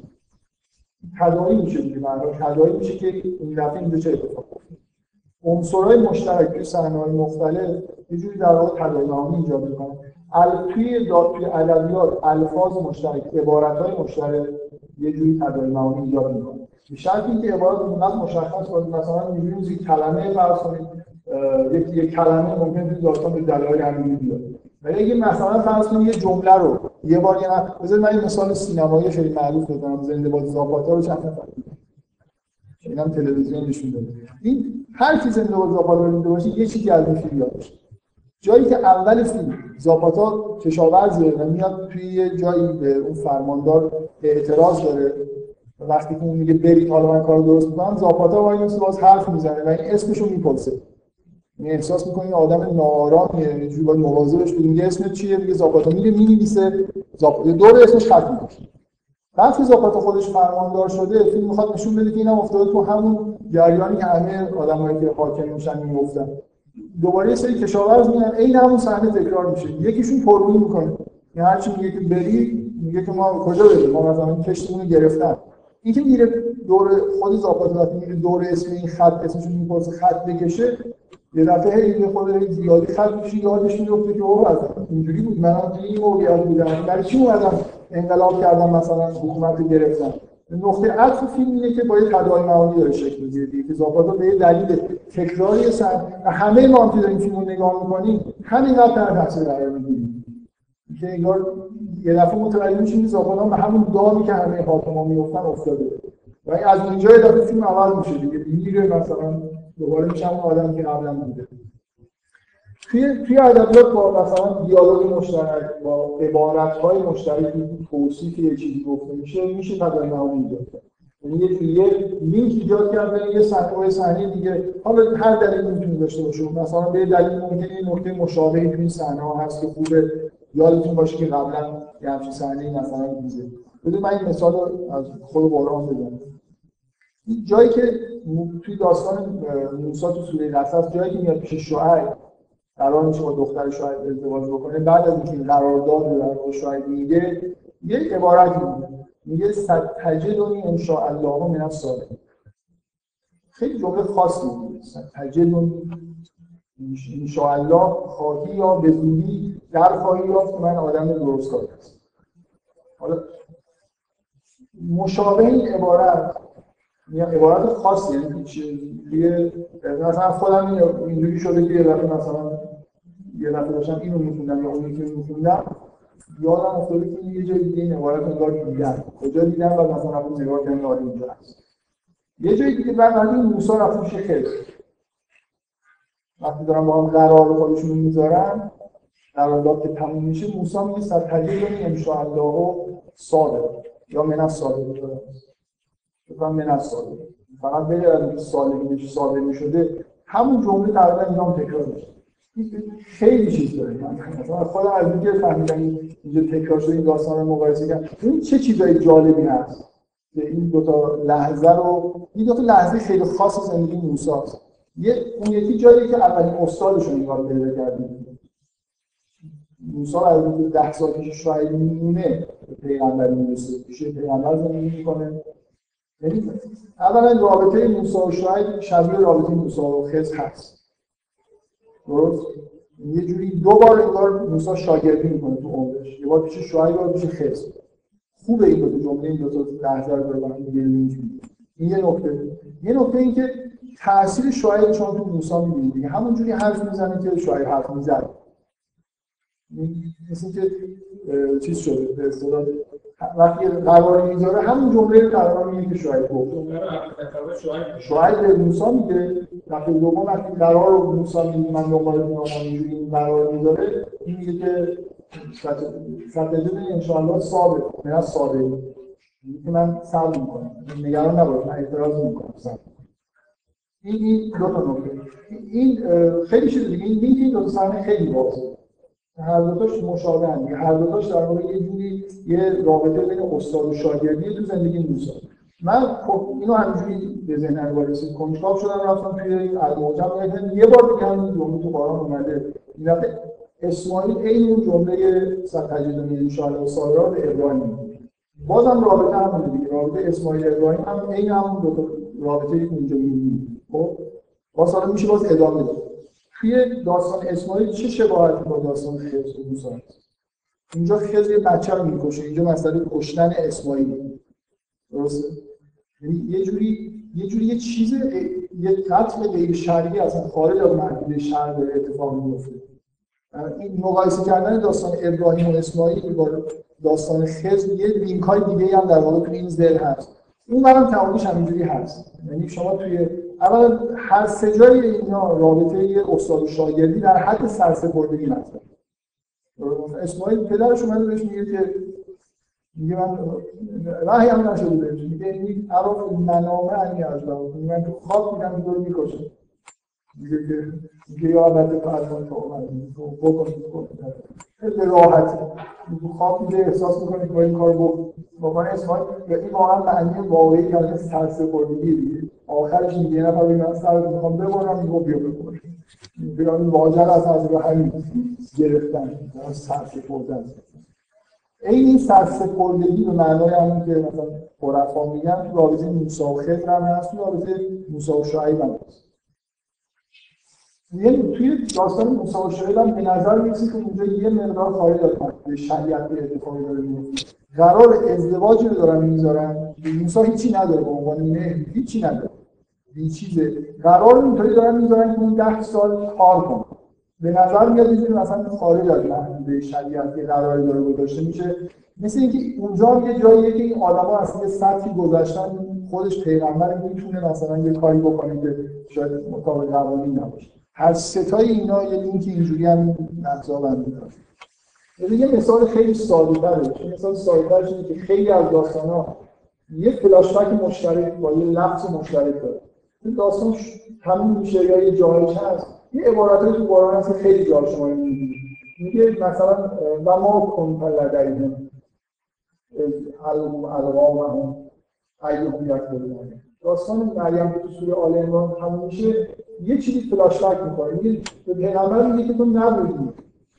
تداعی میشه دیگه معنی تداعی میشه که این دفعه اینجا چه اتفاق عنصرهای مشترک توی صحنه‌های مختلف یه جوری در واقع تداعی ایجاد می‌کنه توی داد توی ادبیات الفاظ مشترک عبارت‌های مشترک یه جوری تداعی ایجاد می‌کنه به شرط اینکه عبارت اونقدر مشخص باشه مثلا می‌بینید یک کلمه فرض کنید یک یک کلمه ممکن توی داستان به دلایل همینی بیاد. ولی اگه مثلا فرض کنید یه جمله رو یه بار یه بذار من یه مثال سینمایی خیلی معروف بزنم زنده باد زاپاتا رو چند نفر اینم تلویزیون نشون داده. این هر کی زنده باد زاپاتا رو دیده باشه یه چیزی از این فیلم یادش جایی که اول فیلم زاپاتا کشاورزه و میاد توی یه جایی به اون فرماندار اعتراض داره. وقتی که اون میگه برید حالا من کار درست می‌کنم زاپاتا وای باز حرف می‌زنه و این اسمشو می‌پرسه. این احساس می‌کنه این آدم ناآرامیه اینجوری باید مواظبش بود میگه اسم چیه؟ میگه زاپاتا. میگه می‌نویسه زاپاتا دور اسمش خط می‌کشه. وقتی زاپاتا خودش فرماندار شده فیلم می‌خواد نشون بده که اینم افتاده تو همون جریانی که همه آدمایی که حاکم میشن می‌گفتن. دوباره یه سری کشاورز میان عین همون صحنه تکرار میشه. یکیشون پرونی می‌کنه. یعنی هر چی میگه که بری میگه که ما کجا بریم؟ ما مثلا کشتمون گرفتن. این که میره دور خود زاپاتا وقتی میره دور اسم این خط اسمش می‌پرسه خط بکشه یه دفعه هی خود زیادی خط میشه یادش میفته که او اینجوری بود. منم توی این موقعیت بودم. برای چی اومدم انقلاب کردم مثلا؟ حکومت گرفتم. نقطه عطف فیلم اینه که با یه تداعی معانی داره شکل می‌گیره که زاپاتا به یه دلیل تکراری سر و همه ما که داریم فیلمو نگاه می‌کنیم همینقدر در تاثیر قرار می‌گیریم که انگار یه دفعه متوجه میشیم که زاپاتا به همون دامی که همه حاکما میفتن افتاده. و از اینجا یه دفعه فیلم عوض میشه دیگه. میره مثلا دوباره میشه اون آدمی که قبلا بوده. توی توی ادبیات با مثلا دیالوگ مشترک با عبارت های مشترکی توصیف یه چیزی گفته میشه میشه تداعی ایجاد یعنی یه لینک ایجاد کردن یه صحنه صحنه دیگه. حالا هر دلیلی می‌تونه داشته باشه. مثلا به دلیل ممکنه یه نکته مشابهی تو این صحنه ها هست که خوبه. یادتون باشه که قبلا یه همچین صحنه مثلا دیده بده من این مثال از خود قرآن بزنم جایی که توی داستان موسی تو سوره قصص جایی که میاد پیش شعیب قرار میشه با دختر شعیب ازدواج بکنه بعد از اینکه قرارداد رو در شعیب میگه یه عبارت میگه ستجدونی ان شاء الله من الصالحین خیلی جمله خاصی میگه ستجدونی ان شاء الله خواهی یا به زودی در خواهی یافت من آدم درست کار هست حالا مشابه این عبارت عبارت خاصی یعنی چیه مثلا خودم اینجوری شده که یه دفعه مثلا یه دفعه داشتم اینو میخوندم یا اون یکی میخوندم یادم افتاده که یه جای دیگه این عبارت انگار دیدم کجا دیدم و مثلا اون نگاه کردم آره اینجا هست. یه جایی دیگه بعد از این موسی رفت میشه وقتی دارم با هم قرار خودشون می‌ذارن قرارداد که تموم میشه موسی میگه صد تجربه ان شاء الله صادق یا من الصادقین بکنم من فقط از سالمی سالمی شده همون جمله تقریبا اینا تکرار میشه. خیلی چیز داره. مثلا خودم از اینکه فهمیدم اینجا تکرار شده این داستان رو مقایسه کردم. این چه چیزای جالبی هست؟ که این دو تا لحظه رو این دو تا لحظه خیلی خاص زندگی موسی هست یه اون یکی جایی که اولین استادش رو نگاه پیدا کردیم موسی از اینکه ده سال پیش شاید میمونه پیغمبری می‌رسه. پیش پیغمبر زندگی می‌کنه. یعنی اولا رابطه موسی و شاید شبیه رابطه موسی و خضر هست. درست؟ یه جوری دو بار انگار موسی شاگردی می‌کنه تو عمرش. یه بار پیش شاید و پیش خضر. خوبه این دو جمله این دو تا لحظه داره این یه نکته. یه نکته این که تاثیر شاید چون تو موسی می‌بینید دیگه. همون جوری حرف می‌زنه که شاید حرف می‌زنه مثل که چیز شده به اصطلاح وقتی قرار می‌ذاره همون جمله قرار میگه که شاید گفت. شاید به موسی میگه وقتی دوم وقتی قرار رو موسی میگه من دنبال میام اینجوری قرار می‌ذاره این میگه که استراتژی انشاءالله ساده نه ساده که من صبر می‌کنم نگران نباش من اعتراض می‌کنم این این دو تا نکته. این خیلی چیز دیگه. این لینک این دو صحنه خیلی واضحه. هر دو تاش مشابه هم هر دو تاش در واقع یه جوری یه رابطه بین استاد و شاگردی تو زندگی موسی من خب اینو همینجوری به ذهن وارسی کنجکاو شدم رفتم توی الموجم یه بار دیگه همین جمله تو قرآن اومده. این دفعه اسماعیل عین اون جمله ستجدنی ان شاء الله سایرا به ابراهیم بازم رابطه هم دیگه. رابطه اسماعیل ابراهیم هم عین همون دو رابطه اونجا می‌بینیم. خب؟ باز حالا میشه باز ادامه داد. توی داستان اسماعیل چه شباهتی با داستان خضر و اینجا خضر بچه رو می‌کشه. اینجا مسئله کشتن اسماعیل. درسته؟ یعنی یه جوری یه جوری یه چیز یه قتل غیر شرعی اصلا خارج از محدوده شرع داره اتفاق میفته این مقایسه کردن داستان ابراهیم و اسماعیل با داستان خضر یه لینک های دیگه هم در واقع تو این ذهن هست. اون برام تعاملش همینجوری هست. یعنی شما توی اولا هر سه جای اینا رابطه استاد و شاگردی در حد سرسپردگی هست اسماعیل پدرش اومده بهش میگه که میگه من راهی هم نشده بهش. میگه این عرف منامه انی از من تو خواب میدم دور می‌کشه میگه که میگه یا فرمان تو اومد بکن خیلی راحتی. خواب احساس می‌کنه که این کار با با اسماعیل این واقعا معنی واقعی از سرسپردگی آخرش میگه یه نفر من سر می‌خوام ببرم میگه بیا این واجر از از رو همین گرفتن سرسپردن. این این سرسپردگی به معنای همون که مثلا خرفا میگن تو رابطه موسی و خضر هم هست تو رابطه موسی و شعیب هم هست. یعنی توی داستان و شعیب هم به نظر می‌رسه که اونجا یه مقدار خارج از به شریعت به اتفاقی داره میفته قرار ازدواجی رو دارن می‌ذارن. موسی هیچی نداره به عنوان نه هیچی نداره. این چیزه قرار اینطوری دارن می‌ذارن که اون ده سال کار کنه به نظر میاد اینجوری مثلا خارج از محدوده شریعت یه قراری داره گذاشته میشه. مثل اینکه اونجا یه جاییه که این آدما اصلا یه سطحی گذاشتن خودش پیغمبر می‌تونه مثلا یه کاری بکنه که شاید مطابق قوانین نباشه. هر ستای اینا یه لینک اینجوری هم بندی داره یه مثال خیلی ساده تره مثال ساده که خیلی از داستان ها یه فلاشبک مشترک با یه لفظ مشترک داره. این داستان همین میشه یا یه جایش هست. یه عبارت تو قرآن هست خیلی جا شما میگه مثلا و ما کنت لدیهم القا و هم. یک داستان مریم تو سوره آل عمران تموم میشه. یه چیزی فلاش بک می‌کنه. میگه به پیغمبر میگه که تو نبودی.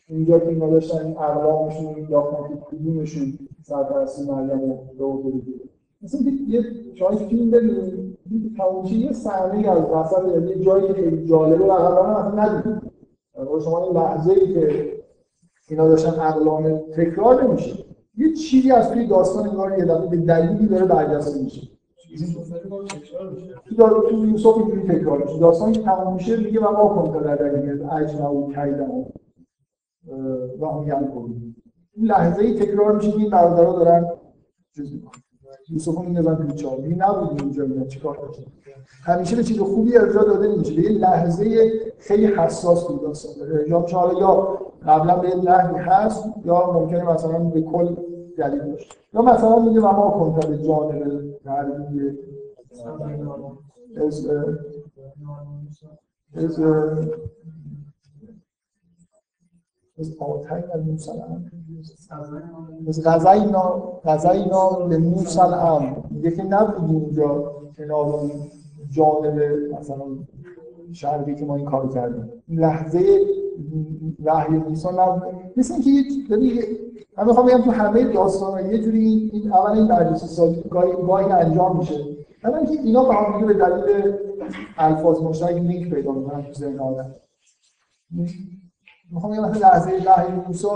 اینجا که اینا داشتن این اقوامشون مینداختن که کدومشون سرپرستی مریم رو رو مثلا یه شما فیلم ببینید تمومچه یه صحنه از مثلا یه جایی که خیلی جالبه اقلا اصلا ندید شما این لحظه ای که اینا داشتن اقلام تکرار نمیشه. یه چیزی از توی داستان انگار یه دفعه به دلیلی داره برجسته میشه. تو داره تو یوسف اینجوری تکرار میشه. داستان که تمام میشه میگه و ما کنت لدنی اجنا و کیدم و هم یم این لحظه ای تکرار میشه که این برادرها دارن چیز می‌کنن. یوسف میندازن توی چاه می نبود اونجا میاد چیکار کنه همیشه به چیز خوبی ارجاع داده نمیشه به یه لحظه خیلی حساس بود داستان. داره یا چاره یا قبلا به نحوی هست یا ممکنه مثلا به کل دلیل باشه یا مثلا میگه و ما کنتا به جانب غربی از از از آتای و موسلم از غزاینا غزاینا به موسلم میگه که نبودیم اونجا کنار جانب مثلا شرقی که ما این کار کردیم. لحظه وحی موسی نبود. مثل اینکه یه من می‌خوام بگم تو همه داستان یه جوری این اول این بررسی سازی گاهی انجام میشه. بعد اینکه اینا به هم به دلیل الفاظ مشترک لینک پیدا می‌کنن تو ذهن آدم. می‌خوام بگم مثلا لحظه وحی موسی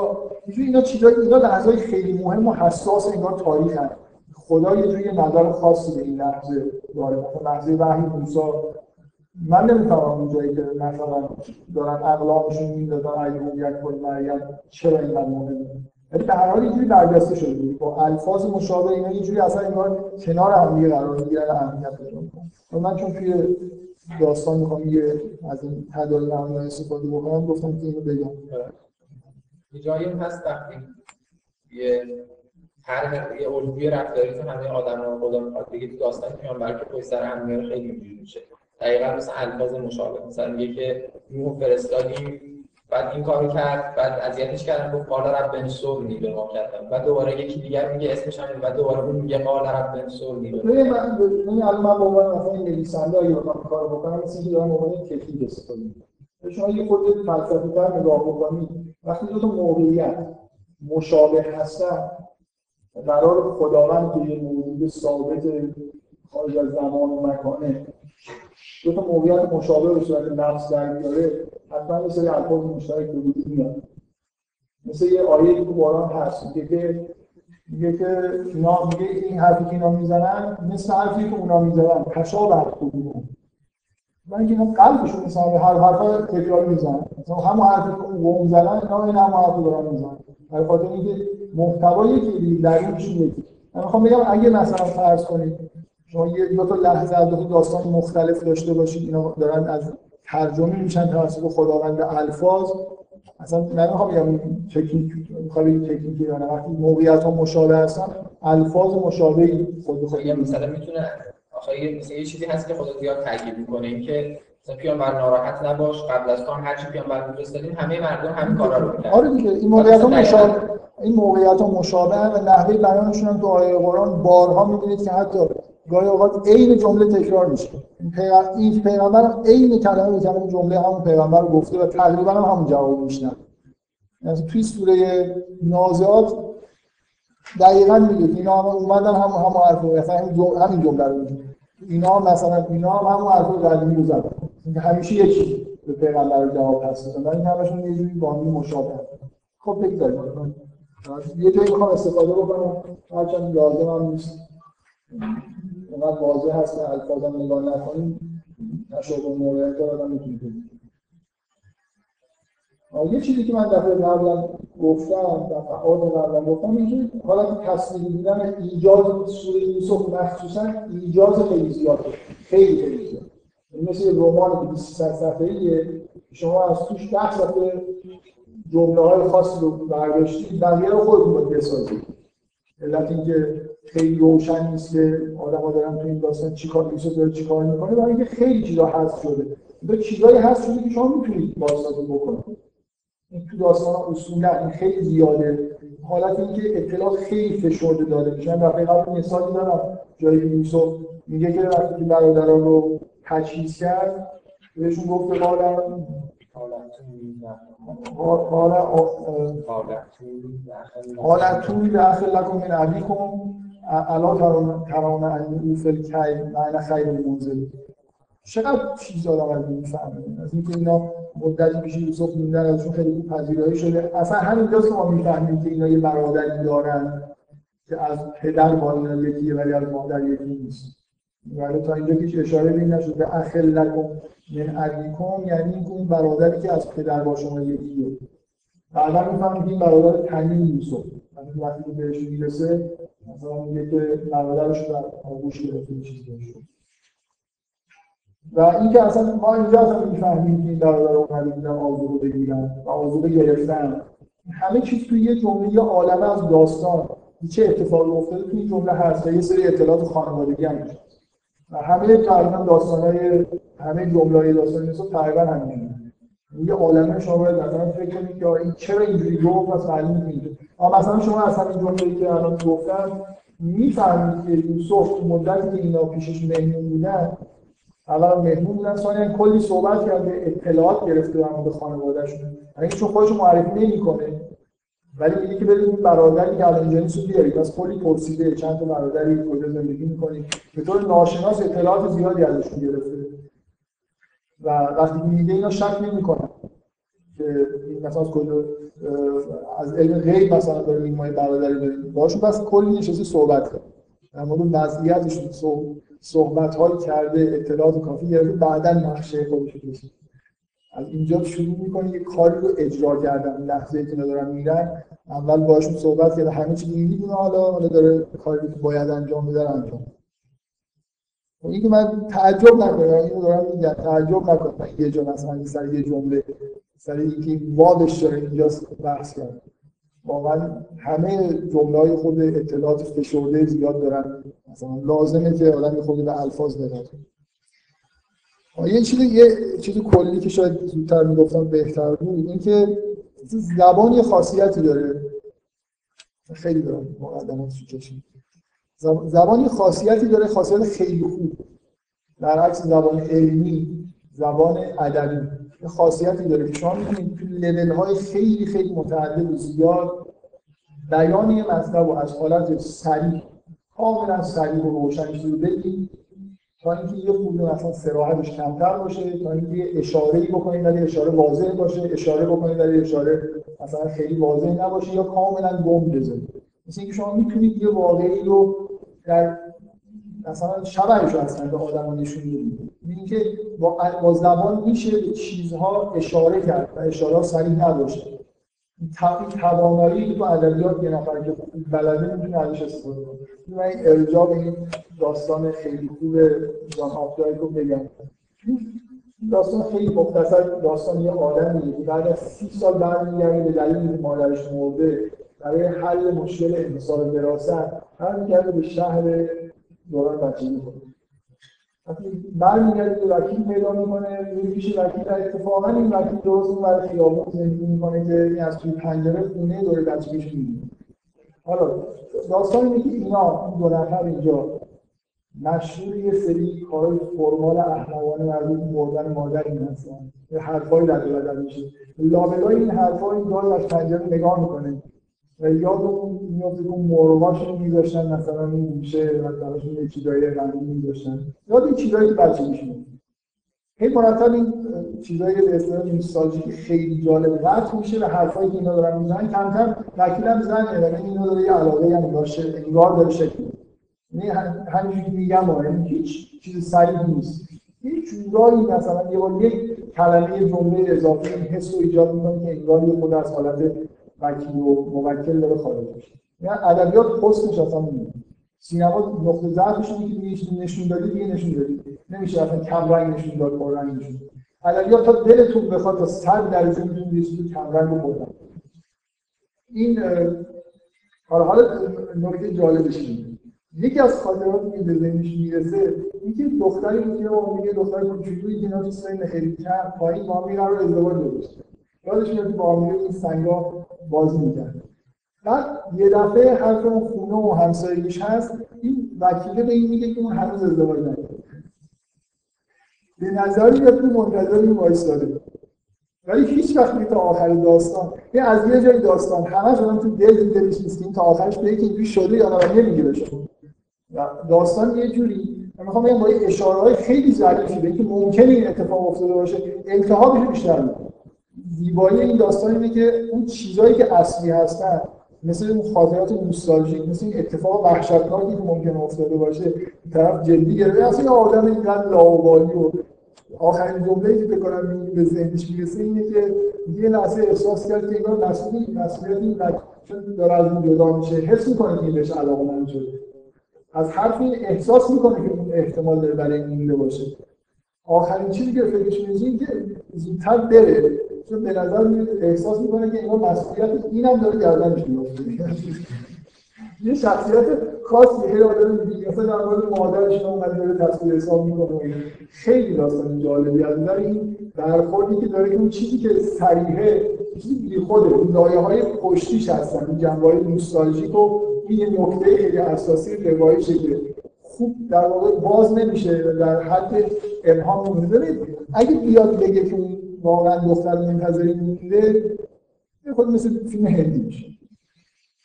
اینا چیزای اینا لحظه‌های خیلی مهم و حساس انگار تاریخ هست خدا یه جوری نظر خاصی به این لحظه داره. مثلا لحظه وحی موسی. من نمی‌فهمم اون جایی که مثلا دارن اقلامشون میندازن ایوب یک کل مریم چرا این مهمه؟ ولی به هر حال اینجوری برجسته شده با الفاظ مشابه اینا اینجوری اصلا انگار کنار هم دیگه قرار می‌گیرن اهمیت پیدا من چون توی داستان می‌خوام یه از این تداعی معنا استفاده بکنم گفتم که اینو بگم. جایی هست وقتی یه هر یه الگوی رفتاری تو همه آدم خدا می‌خواد تو داستان میان بلکه پشت سر هم خیلی اینجوری میشه. دقیقا مثل الفاظ مشابه. مثلا میگه که نوح فرستادیم بعد این کارو کرد بعد اذیتش کردن گفت قال رب انصرنی به ما کردم. بعد دوباره یکی دیگر میگه اسمش هم بعد دوباره اون میگه قال رب انصرنی به من من الان من به عنوان مثلا نویسنده بخوام کار بکنم مثل اینکه دارم عنوان تکنیک استفاده می‌کنم. شما یه خود فلسفی تر نگاه بکنید وقتی دو تا موقعیت مشابه هستن قرار خداوند که یه موجود ثابت خارج از زمان و مکانه دو تا موقعیت مشابه به صورت نفس در بیاره حتما یه سری الفاظ مشترک به وجود میاد. مثل یه آیه تو قرآن هست میگه که میگه که اینا میگه این حرفی که اینا می‌زنن مثل حرفی که اونا می‌زنن تشا بر من اینکه اینا قلبشون مثلا هر حرفا تکرار می‌زنن. مثلا همون حرفی که اون قوم زدن اینا این همون حرفی دارن می‌زنن. در خاطر اینکه محتوای یکی در این چیه من می‌خوام بگم اگه مثلا فرض کنید شما یه دو تا لحظه از دو داستان مختلف داشته باشید اینا دارن از ترجمه میشن توسط خداوند الفاظ. اصلا من می‌خوام بگم تکنیک می‌خوام تکنیکی یا نه وقتی موقعیت ها مشابه هستن الفاز مشابهی خود به خود مثلا می‌تونه آخه یه مثلا یه چیزی هست که خدا زیاد تاکید می‌کنه اینکه مثلا پیامبر ناراحت نباش قبل از تو هم هر چی پیامبر میفرستادیم همه مردم همین کارا رو می‌کردن. آره دیگه این موقعیت ها مشابه این موقعیت ها مشابه و نحوه بیانشون هم تو آیه قرآن بارها می‌بینید که حتی گاهی اوقات عین جمله تکرار میشه. این پیغمبر عین کلمه به کلمه جمله همون پیغمبر رو گفته و تقریبا هم همون جواب میشنن یعنی توی سوره نازعات دقیقا میگه اینا هم اومدن هم هم حرف مثلا همین جمله رو میگه. اینا مثلا اینا هم همون حرف قدیمی رو زدن همیشه یکی به پیغمبر جواب پس دادن این همشون یه جوری با هم مشابه خب بگذاریم. یه جایی می‌خوام استفاده بکنم. هرچند لازم هم نیست. اونقدر واضح هست که الفاظم نگاه نکنیم تشابه موقعیت آدم می‌تونید یه چیزی که من دفعه قبلا گفتم دفعات قبلا گفتم اینکه حالا تصویری دیدن ایجاز سوره یوسف مخصوصا ایجاز خیلی زیاده خیلی خیلی زیاد مثل یه رمان که 23 صفحه‌ایه شما از توش 10 صفحه جمله های خاصی رو برداشتید بقیه رو خودتون باید بسازید. علت اینکه خیلی روشن نیست که ها دارن تو این داستان چیکار یوسف داره چیکار می‌کنه برای اینکه خیلی چیزا هست شده دو چیزایی هست شده که شما می‌تونید بازسازی بکنید این تو داستان اصولا این خیلی زیاده حالت اینکه اطلاع خیلی فشرده داده میشه من دفعه قبل مثالی دارم جایی که یوسف میگه که وقتی که برادران رو تجهیز کرد بهشون گفت قال قال طول داخل لكم من ابيكم الا ترون ان اوفل کی معنی خیر المنزل چقدر چیز آدم از این می‌فهمه از اینکه اینا مدتی میشه یوسف موندن ازشون خیلی پذیرایی شده. اصلا همین که ما می‌فهمیم که اینا یه برادری دارن که از پدر با اینا یکیه ولی از مادر یکی نیست. ولی تا اینجا که اشاره به این نشده اخل لکم من ابیکم یعنی اینکه اون برادری که از پدر با شما یکیه. بعدا می‌فهمیم که این برادر تنین یوسف. وقتی بهش می‌رسه مثلا میگه که برادرش در آغوش گرفته چیز داشته و اینکه اصلا ما اینجا اصلا می‌فهمیم که این برادر اومده بودن آزوده بگیرن و آزوده گرفتن. همه چیز توی یه جمله یه عالمه از داستان. چه اتفاقی افتاده توی این جمله هست و یه سری اطلاعات خانوادگی هم و همه تقریبا داستانهای همه جمله داستان نیست تقریبا همین یه عالمه شما باید مثلا فکر کنید که این چرا اینجوری گفت و معلوم نیست اما مثلا شما اصلا این جمله‌ای که الان گفتم می‌فهمید که یوسف مدتی که اینا پیشش مهمون بودن اول مهمون بودن ثانیا کلی صحبت کرده اطلاعات گرفته در مورد خانواده‌شون. یعنی چون خودش معرفی نمی‌کنه ولی میگه که برید این برادری که الان اینجا نیست بیارید. از کلی پرسیده چند تا برادری کجا زندگی می‌کنید به طور ناشناس اطلاعات زیادی ازشون گرفته. و وقتی میگه اینا شک نمی‌کنن که مثلا از کجا از علم غیب مثلا داره ماه برادری داریم. باشون بس کلی نشسته صحبت کرد در مورد وضعیتشون صحبت های کرده اطلاعات کافی گرفته بعدا نقشه خودش کشید از اینجا شروع می‌کنه یه کاری رو اجرا کردن. لحظه که دارن میرن اول باشون صحبت کرده همه چی می‌دونه حالا حالا داره کاری که باید انجام بده انجام خب این که من تعجب نکنم. اینو دارم میگم. تعجب نکنم. یه جا مثلا سر یه جمله سر اینکه وادش داره اینجا بحث کرد. واقعا همه جمله خود اطلاعات فشرده زیاد دارن. مثلا لازمه که آدم خود به الفاظ دقت یه چیز یه چیز کلی که شاید زودتر می‌گفتم بهتر بود این که زبان یه خاصیتی داره. خیلی دارم مقدمات کشید زبان یه خاصیتی داره خاصیت خیلی خوب. در عکس زبان علمی زبان ادبی. یه خاصیتی داره که شما می‌تونید تو لول های خیلی خیلی متعدد و زیاد بیان یه مطلب و از حالت سریع کاملا سریع و روشنش رو بگید تا اینکه یه خورده مثلا سراحتش کمتر باشه تا اینکه یه اشاره بکنید ولی اشاره واضح باشه اشاره بکنید ولی اشاره مثلا خیلی واضح نباشه یا کاملا گم بذارید مثل اینکه شما می‌تونید یه واقعی رو در مثلا شبهش اصلا به آدم نشون بدید اینکه با, با زبان میشه به چیزها اشاره کرد و اشاره سریع نباشه. این توانایی تو ادبیات یه نفر که بلده می‌تونه ازش استفاده کنه. من ارجاع به این داستان خیلی خوب جان آفدایک رو بگم. داستان خیلی مختصر داستان یه آدمی بعد از سی سال برمیگرده به دلیل مادرش مرده برای حل مشکل انتصار وراثت برمیگرده به شهر دوران بچگی خود وقتی برمیگرده به وکیل پیدا می‌کنه میره پیش وکیل اتفاقا این وکیل درست اون برای خیابون زندگی می‌کنه که این از توی پنجره خونه دور بچگیش می‌بینه. حالا داستان اینه که اینا این دو نفر اینجا مشهور یه سری کارهای فرمال احمقانه مربوط به مردن مادر این هستن. یه حرفایی در میشه. لابلای این حرفا این گاهی از پنجره نگاه می‌کنه. و یادمون میاد که اون مرغاشون میذاشتن مثلا این گوشه درشون یه چیزایی رنگی میذاشتن. یاد این چیزایی که بچه میشون هی مرتب این چیزایی به اصطلاح نوستالژی خیلی جالب قطع میشه و حرفایی که اینا دارن می‌زنن کم کم وکیل هم زنه و اینا داره یه علاقه هم داشته انگار داره شکل یعنی همینجوری میگم یعنی هیچ چیز سریع نیست. هیچ جورایی مثلا یه بار یک کلمه جمله اضافه این حس رو ایجاد می‌کنه که انگار یه خود از حالت وکیل و موکل داره خارج میشه. یعنی ادبیات حسنش اصلا نمیده سینما نقطه ضعفش اینه که نشون دادی دیگه نشون دادی. نمیشه اصلا کم رنگ نشون داد با رنگ نشون ادبیات تا دلتون بخواد تا صد درجه می‌تونید یه چیزی کم رنگ رو این حالا حالا نکته جالبش اینه. یکی از خاطراتی که به ذهنش می‌رسه اینکه دختری بود که میگه دختر کوچولویی که اینا تو سن خیلی کم پایین با هم رو ازدواج درست یادش میاد با هم این سنگا بازی می‌کرد بعد یه دفعه حرف اون خونه و همسایگیش هست این وکیله به این میگه که اون هنوز ازدواج نکرده. به نظری که منتظر این وایساده ولی هیچ وقت تا آخر داستان. این از یه جای داستان. همش آدم تو دل دلش نیست این تا آخرش به که شده یا نه نمیگه بشه داستان یه جوری. من می‌خوام بگم با اشاره های خیلی ظریفی به اینکه ممکنه این اتفاق افتاده باشه التهابش بیشتر می‌کنه. زیبایی این داستان اینه که اون چیزایی که اصلی هستن مثل اون خاطرات نوستالژیک مثل این اتفاق وحشتناکی که ممکن افتاده باشه طرف جدی گرفته اصلا یه آدم اینقدر لاوبالی و آخرین جمله‌ای که بکنم به ذهنش می‌رسه اینه که یه لحظه احساس کرد که انگار مسئول مسئولیت این چون داره از این جدا میشه حس می‌کنه که بهش علاقه من شده. از حرف این احساس می‌کنه که اون احتمال داره برای این باشه. آخرین چیزی که فکرش میشه که زودتر بره. چون به نظر احساس می‌کنه که اینا مسئولیت اینم داره گردنش میفته یه شخصیت خاصی خیلی آدم دیگه مثلا در مورد مادرش اومد داره تصویر حساب می‌کنه خیلی داستان جالبی از نظر این برخوردی که داره که اون چیزی که صریحه چیزی بی خوده اون لایه های پشتیش هستن این جنبه های نوستالژیک و این یه نکته خیلی اساسی روایشه که خوب در واقع باز نمیشه در حد ابهام نمیده اگه بیاد بگه که اون واقعا دختر منتظری مونده خود مثل فیلم هندی میشه.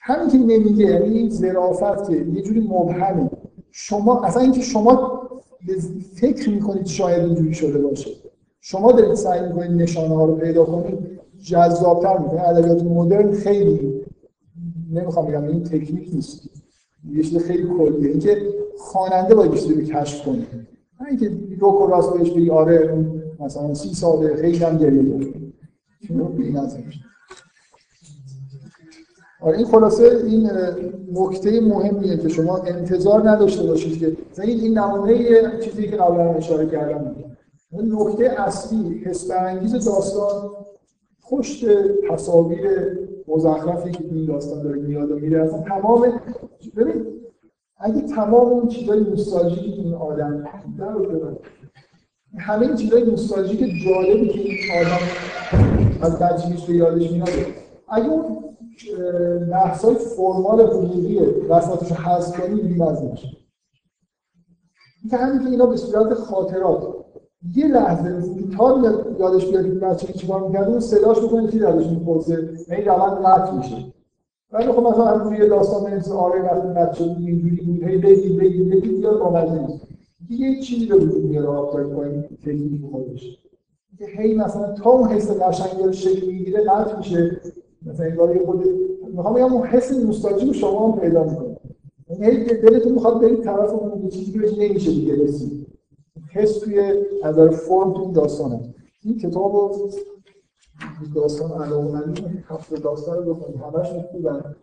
همین که نمیگه یعنی این ظرافت که یه جوری مبهمه. شما اصلا اینکه شما فکر می‌کنید شاید اینجوری شده باشه. شما دارید سعی می‌کنید نشانه ها رو پیدا کنید. جذابتر می‌کنه ادبیات مدرن خیلی نمی‌خوام بگم این تکنیک نیست. یه چیز خیلی کلیه. اینکه خواننده باید بیشتر کشف کنه. نه اینکه رو راست بهش بگی آره مثلا سی ساله خیلی هم گریه کرد آره این خلاصه این نکته مهمیه که شما انتظار نداشته باشید که این این نمونه چیزی که قبلا اشاره کردم. اون نکته اصلی حس انگیز داستان پشت تصاویر مزخرفی که این داستان داره میاد و میره. اصلا تمام ببین اگه تمام اون چیزای نوستالژیکی این آدم همه این چیزای نوستالژیک جالبی که این آدم از بچگیش به یادش میاد اگه اون های فرمال وسطش رو حذف کنی بیمزه میشه که همین که اینا به صورت خاطرات. یه لحظه تا یادش بیاد این بچه چیکار می‌کرد اون صداش بکنه که یادش می‌پرسه؟ این روند قطع میشه. ولی خب مثلا همون یه داستان مثل آره وقتی بچه بود اینجوری بود هی بگید بگید بگید بیاد با نیست. یه چیزی به وجود میاره آفتای پایین تکنیک خودش که هی مثلا تا اون حس قشنگی رو شکل می‌گیره قطع میشه. مثلا این یه خود می‌خوام بگم اون حس نوستالژی رو شما هم پیدا می‌کنه یعنی دلتون می‌خواد برید طرف اون چیزی که نمیشه دیگه رسید حس توی نظر فرم تو داستان هست این کتاب رو داستان علاقمندی هفته داستان رو بخونید. همش خوبن.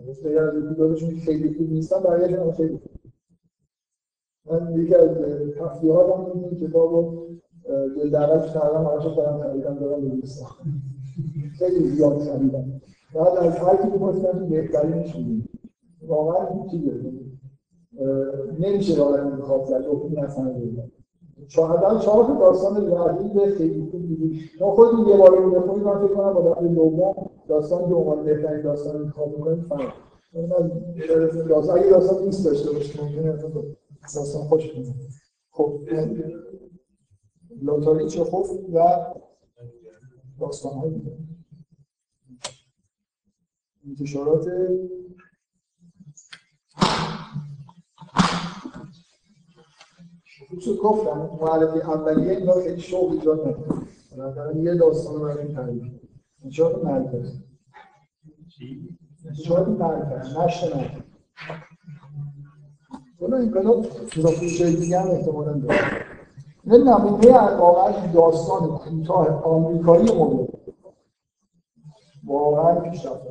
از اپیزودشون خیلی خوب نیستن برایشون خیلی خوب. من یکی از تفریحاتم این کتاب رو دل دعوت کردم همش خودم خریدم دارم بنویسم خیلی زیاد خریدم بعد از هر کی بپرسیدم بهترینش میدیم واقعا این چیزه نمیشه راه انتخاب زد اون اصلا چهار چهار داستان رقیب خیلی خوب دیدیم ما خودمون یه بار رو بخونیم من فکر کنم با دفعه دوم داستان که عنوان بهترین داستان انتخاب می‌کنیم فهم داستان اگه داستان نیست داشته باشه ممکنه داستان خوش کنه خب لاتاری چخوف و داستان های دیگه انتشارات چون گفتم معرفی اولیه اینا خیلی شوق ایجاد نکنه یه داستان رو برای تعریف انشاءات مرکز. انشاءات مرکز. نشت مرکز. این کلا چیزا دیگه هم احتمالا داره. نمونه واقعا داستان کوتاه آمریکایی مورد واقعا پیشرفت.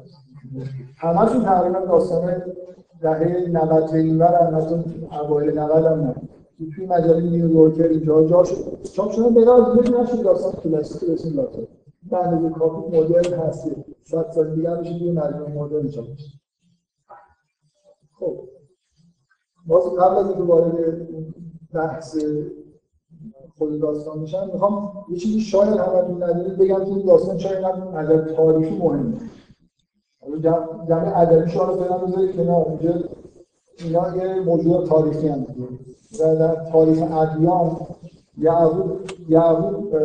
همشون تقریبا داستان دهه 90 اینور هم اوایل 90 هم نه توی مجله نیویورکر اینجا جا شد. چاپ شدن به نظر دیگه نشد داستان کلاسیک اسم لاتر. به اندازه کافی مدرن هستی صد سال دیگه میشه توی مجله مدرن چاپ خب. باز قبل از اینکه وارد بحث خود داستان میشن می‌خوام یه چیزی شاید همتون ندونید بگم که داستان شاید هم نظر تاریخی مهمه. جمع ادبی شما رو فعلا بذارید کنار اینجا اینا یه موضوع تاریخی هم دیگه و در تاریخ ادیان یعقوب یعقوب